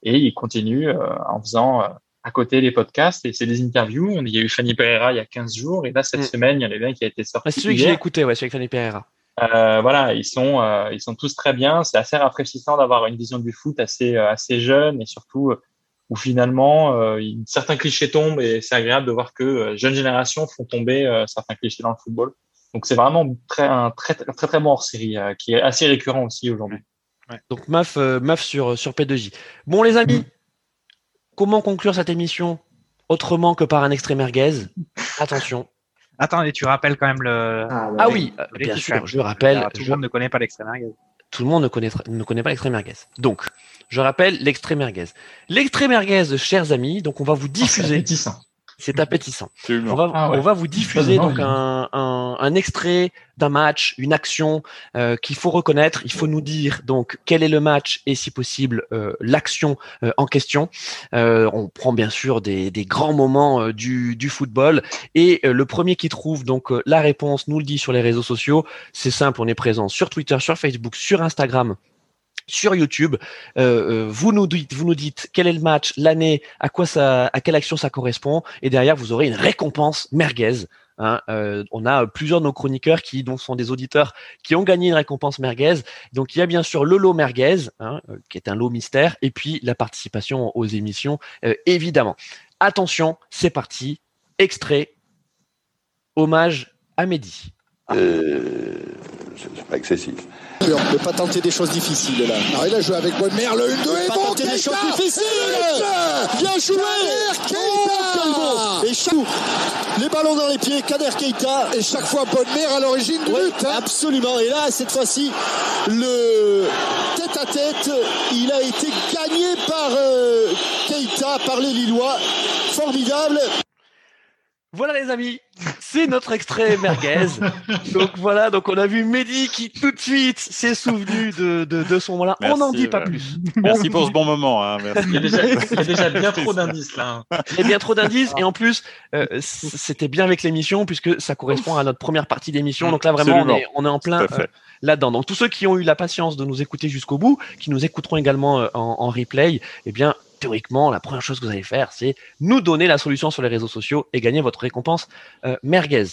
S3: et il continue euh, en faisant à côté les podcasts et c'est des interviews. On, il y a eu Fanny Pereira il y a 15 jours et là cette mm. semaine il y en a un qui a été sorti.
S1: C'est celui que j'ai écouté, ouais, celui avec Fanny Pereira.
S3: Euh, voilà, ils sont ils sont tous très bien. C'est assez rafraîchissant d'avoir une vision du foot assez assez jeune et surtout où finalement euh, certains clichés tombent et c'est agréable de voir que euh, jeunes générations font tomber euh, certains clichés dans le football. Donc c'est vraiment très, un très, très très bon hors série qui est assez récurrent aussi aujourd'hui.
S1: Ouais. Donc MAF, MAF sur, sur P2J. Bon les amis, mm. comment conclure cette émission autrement que par un extrait merguez? Attention.
S4: Attends, et tu rappelles quand même le.
S1: Ah, ah oui, bien sûr, je rappelle.
S4: Tout le monde ne connaît pas l'extrait merguez.
S1: Tout le monde ne connaît, ne connaît pas l'extrait merguez. Donc, je rappelle l'extrait merguez. L'extrait merguez, chers amis, donc on va vous diffuser. C'est appétissant. On va, ah on va vous diffuser donc un, un, un, extrait d'un match, une action euh, qu'il faut reconnaître. Il faut nous dire donc quel est le match et si possible euh, l'action euh, en question. Euh, on prend bien sûr des, des grands moments euh, du, du, football et euh, le premier qui trouve donc la réponse nous le dit sur les réseaux sociaux. C'est simple, on est présent sur Twitter, sur Facebook, sur Instagram sur YouTube. Euh, euh, vous nous dites, vous nous dites quel est le match, l'année, à quoi ça, à quelle action ça correspond, et derrière vous aurez une récompense merguez. Hein, euh, on a plusieurs de nos chroniqueurs qui sont des auditeurs qui ont gagné une récompense merguez. Donc il y a bien sûr le lot merguez, hein, qui est un lot mystère, et puis la participation aux émissions, évidemment. Attention, c'est parti. Extrait. Hommage à Mehdi.
S9: C'est pas excessif.
S10: On ne peut pas tenter des choses difficiles là.
S11: Alors il a joué avec Bonne-Mère, le 1-2
S10: et bon, tenter des choses difficiles Bien joué Et Chou, les ballons dans les pieds, Kader Keita.
S11: Et chaque fois Bonne-Mère à l'origine du but.
S10: Hein. Absolument. Et là, cette fois-ci, le tête à tête, il a été gagné par euh, Keita, par les Lillois. Formidable.
S1: Voilà les amis, c'est notre extrait merguez. donc voilà, donc on a vu Mehdi qui tout de suite s'est souvenu de, de, de son moment-là. On n'en dit pas plus.
S2: Merci pour ce bon moment. Hein,
S3: merci. Il, y a déjà, il, y a déjà, bien trop d'indices là.
S1: Il y a bien trop d'indices et en plus euh, c'était bien avec l'émission puisque ça correspond à notre première partie d'émission. Donc là vraiment on est, on est, en plein euh, là-dedans. Donc tous ceux qui ont eu la patience de nous écouter jusqu'au bout, qui nous écouteront également euh, en, en replay, eh bien théoriquement, la première chose que vous allez faire, c'est nous donner la solution sur les réseaux sociaux et gagner votre récompense euh, merguez.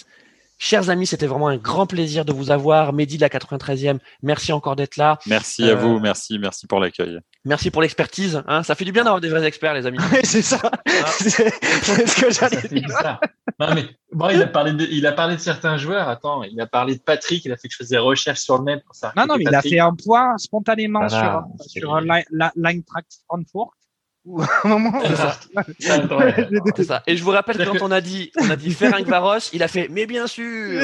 S1: Chers amis, c'était vraiment un grand plaisir de vous avoir. Mehdi de la 93e, merci encore d'être là.
S2: Merci à euh, vous, merci, merci pour l'accueil.
S1: Merci pour l'expertise. Hein. Ça fait du bien d'avoir des vrais experts, les amis.
S4: c'est ça. Ah. c'est ce que j'allais
S3: dire. Non, mais bon, il a parlé de, il a parlé de certains joueurs. Attends, il a parlé de Patrick. Il a fait que je faisais des recherches sur le net pour ça.
S4: Non, non, mais il a fait un point spontanément sur, sur Track Frankfurt moment.
S1: C'est ça. Et je vous rappelle que quand on a dit, on a dit Ferenc Varos, il a fait, mais bien sûr.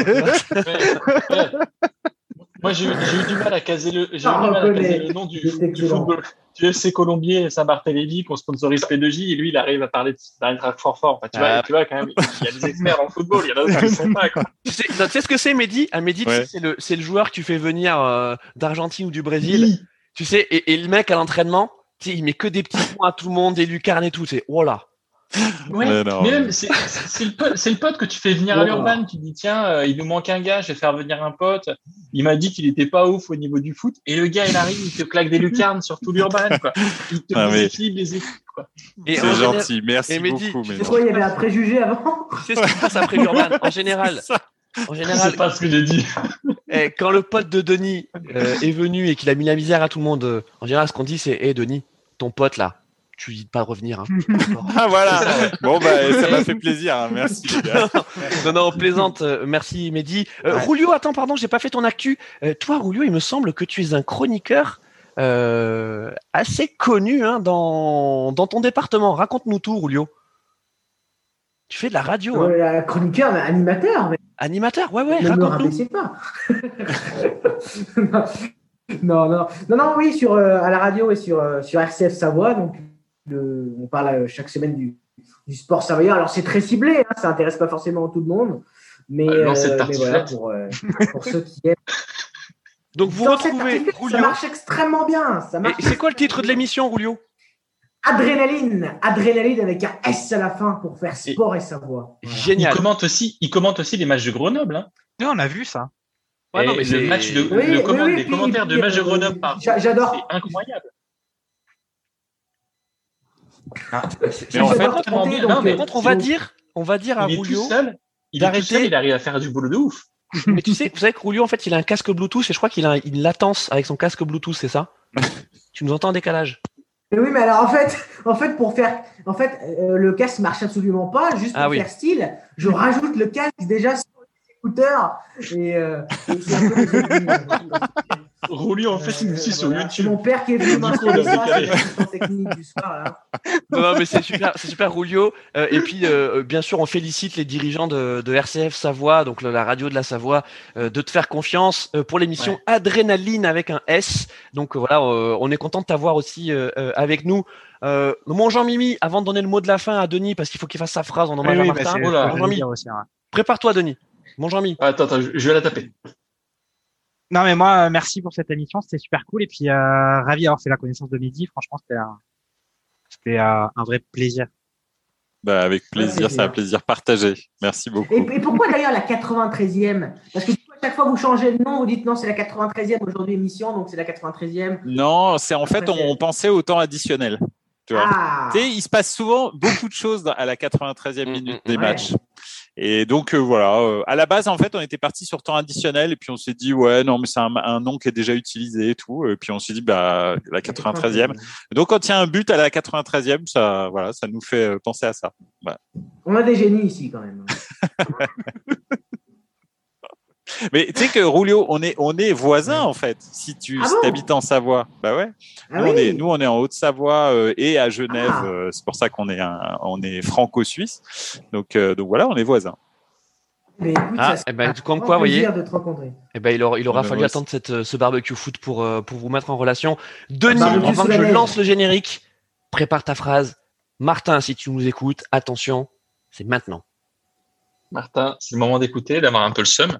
S3: Moi, j'ai eu du mal à caser le, j'ai eu du mal à caser le nom du, du football, du FC Colombier Saint-Barthélemy qu'on sponsorise P2J et lui, il arrive à parler d'un fort fort. Enfin, tu, vois, ah. tu vois, quand même, il y a des experts en football, il y en a d'autres qui sont pas, quoi.
S1: Tu sais, tu sais ce que c'est, Mehdi? Un Mehdi, c'est le, c'est le joueur que tu fais venir euh, d'Argentine ou du Brésil. Tu sais, et, et le mec à l'entraînement, sais, il met que des petits points à tout le monde, des lucarnes et tout. C'est voilà.
S3: Ouais, mais, même c'est le, pote, le pote que tu fais venir à l'urban. Tu dis tiens, euh, il nous manque un gars, je vais faire venir un pote. Il m'a dit qu'il était pas ouf au niveau du foot. Et le gars, il arrive, il te claque des lucarnes sur tout l'urban. Il te ah, déséquilibre les équipes.
S2: C'est gentil, merci et beaucoup.
S6: C'est quoi, il y avait un préjugé avant
S1: C'est ce qui se passe après l'urban. En général, en général,
S3: c'est pas ce que j'ai dit.
S1: Eh, quand le pote de Denis euh, est venu et qu'il a mis la misère à tout le monde, euh, en général, ce qu'on dit, c'est Hé, Denis, ton pote là, tu dis pas revenir. Hein.
S2: ah voilà. bon bah ça m'a fait plaisir. Hein. Merci les gars.
S1: non non plaisante. Euh, merci Mehdi. Euh, Rulio, attends pardon, j'ai pas fait ton actu. Euh, toi Rulio, il me semble que tu es un chroniqueur euh, assez connu hein, dans dans ton département. Raconte-nous tout Rulio. Tu fais de la radio.
S6: hein. Euh, chroniqueur, mais animateur. Mais...
S1: Animateur, ouais ouais.
S6: Ne me
S1: Raconte-nous.
S6: pas. non, non, non, non, oui, sur, euh, à la radio et sur, euh, sur RCF Savoie. Donc, le- on parle euh, chaque semaine du, du sport savoyard. Alors, c'est très ciblé, hein, ça intéresse pas forcément tout le monde. Mais,
S3: Euh, de
S6: mais voilà, pour, euh, pour ceux qui aiment.
S1: Donc vous retrouvez
S6: article, Ça marche extrêmement bien. Ça
S1: Et
S6: marche
S1: c'est quoi le titre de l'émission Rulio
S6: Adrénaline. Adrénaline avec un S à la fin pour faire sport et savoir.
S3: Il
S1: Génial.
S3: commente aussi, il commente aussi les matchs de Grenoble. Hein.
S4: On a vu ça.
S1: Ouais,
S3: Et
S1: non, mais c'est-
S3: le match de,
S6: Oui,
S3: le comment-
S6: oui,
S3: les
S6: puis-
S3: commentaires de match de
S6: euh,
S3: Grenoble par
S6: j'a- j'adore.
S3: c'est incroyable.
S2: Mais en fait,
S6: J'adore
S3: tellement
S6: compter,
S3: bien.
S6: donc,
S3: Non, mais
S6: euh,
S1: Par contre, on va dire, on va dire à
S3: Il tout seul. Il est
S1: d'arrêter.
S3: tout seul, il arrive à faire du boulot de ouf.
S1: Mais tu sais, vous savez que Rulio, en fait, il a un casque Bluetooth et je crois qu'il a une latence avec son casque Bluetooth, c'est ça? Tu nous entends en décalage?
S6: Mais oui, mais alors en fait, en fait pour faire, en fait, euh, le casque marche absolument pas. Juste pour
S1: Ah oui.
S6: faire style, je rajoute le casque déjà sur les écouteurs et, euh, et c'est
S3: Rouli en fait une aussi sur
S6: C'est
S3: YouTube.
S6: mon père qui est venu m'installer ça, c'est technique du soir. Là.
S1: Non, non, mais c'est super, c'est super Rulio. Euh, et puis, euh, bien sûr, on félicite les dirigeants de, de RCF Savoie, donc la radio de la Savoie, euh, de te faire confiance euh, pour l'émission
S3: Ouais.
S1: Adrénaline avec un S. Donc euh, voilà, euh, on est content de t'avoir aussi euh, euh, avec nous. Euh, mon Jean-Mimi, avant de donner le mot de la fin à Denis, parce qu'il faut qu'il fasse sa phrase en hommage
S4: Oui,
S1: à
S4: oui,
S1: Martin.
S4: bah, c'est-.
S1: Prépare-toi, Denis. Mon Jean-Mi.
S3: Attends, attends, je vais la taper.
S4: Non, mais moi, euh, merci pour cette émission, c'était super cool. Et puis, euh, ravi d'avoir fait la connaissance de Mehdi. Franchement, c'était un, c'était euh, un vrai plaisir.
S2: Bah, avec plaisir, c'est un plaisir partagé. Merci beaucoup.
S6: Et, et pourquoi d'ailleurs la 93e Parce que du coup, à chaque fois vous changez de nom, vous dites non, c'est la 93e aujourd'hui émission, donc c'est la 93e.
S2: Non, c'est en fait, on, on pensait au temps additionnel. Tu vois.
S6: Ah
S2: Tu sais, il se passe souvent beaucoup de choses à la 93e
S1: Mm,
S2: minute des
S6: ouais.
S2: matchs. Et donc, euh, voilà, euh, à la base, en fait, on était parti sur temps additionnel et puis on s'est dit, ouais, non, mais c'est un, un nom qui est déjà utilisé et tout. Et puis on s'est dit, bah, la 93e. Donc, quand il y a un but à la 93e, ça, voilà, ça nous fait euh, penser à ça.
S6: On a des génies ici quand même.
S2: Mais tu sais que Rulio, on est, on est voisins, en fait, si tu
S6: Ah
S2: si
S6: bon
S2: habites en Savoie. Bah ouais.
S6: Ah
S2: nous, on est, nous, on est en Haute-Savoie euh, et à Genève.
S6: Ah.
S2: euh, c'est pour ça qu'on est, un- on est franco-suisse. Donc, euh, donc voilà, on est voisins.
S6: Mais écoute,
S1: Ah,
S6: ça, c'est
S1: eh ben, comme quoi, vous voyez.
S6: plaisir de te rencontrer.
S1: Eh ben, il aura, il aura fallu attendre cette, ce barbecue foot pour, pour vous mettre en relation. Denis, avant que je lance le générique, prépare ta phrase. Martin, si tu nous écoutes, attention, c'est maintenant.
S3: Martin, c'est le moment d'écouter, d'avoir un peu le seum.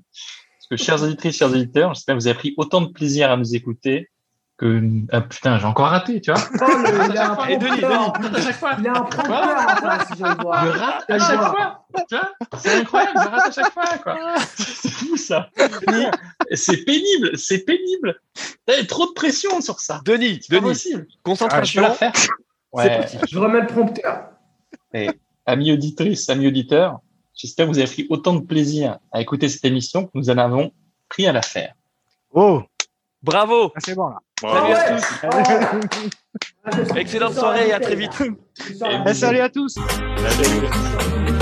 S3: Que, chers auditrices, chers auditeurs, j'espère que vous avez pris autant de plaisir à nous écouter que. Ah putain, j'ai encore raté, tu vois.
S6: Oh, il a un
S1: Et Denis,
S3: À chaque fois.
S6: Il a un je.
S3: Je rate
S6: Je
S3: à chaque fois. Tu vois C'est incroyable, je rate à chaque fois, quoi. C'est fou, ça. C'est pénible, c'est pénible. Il y a trop de pression sur ça.
S1: Denis, Denis,
S3: possible. Ah, je
S1: concentration.
S3: peux la faire.
S1: C'est
S3: Ouais.
S6: Je remets le prompteur.
S3: Amis auditrices, amis auditeurs, j'espère que vous avez pris autant de plaisir à écouter cette émission que nous en avons pris à la faire.
S4: Oh,
S1: Bravo.
S4: c'est bon, là.
S1: Salut à
S6: ouais.
S1: tous.
S6: Oh. Ah,
S1: Excellente soirée et à très vite.
S3: Et
S4: salut à tous.
S2: Salut.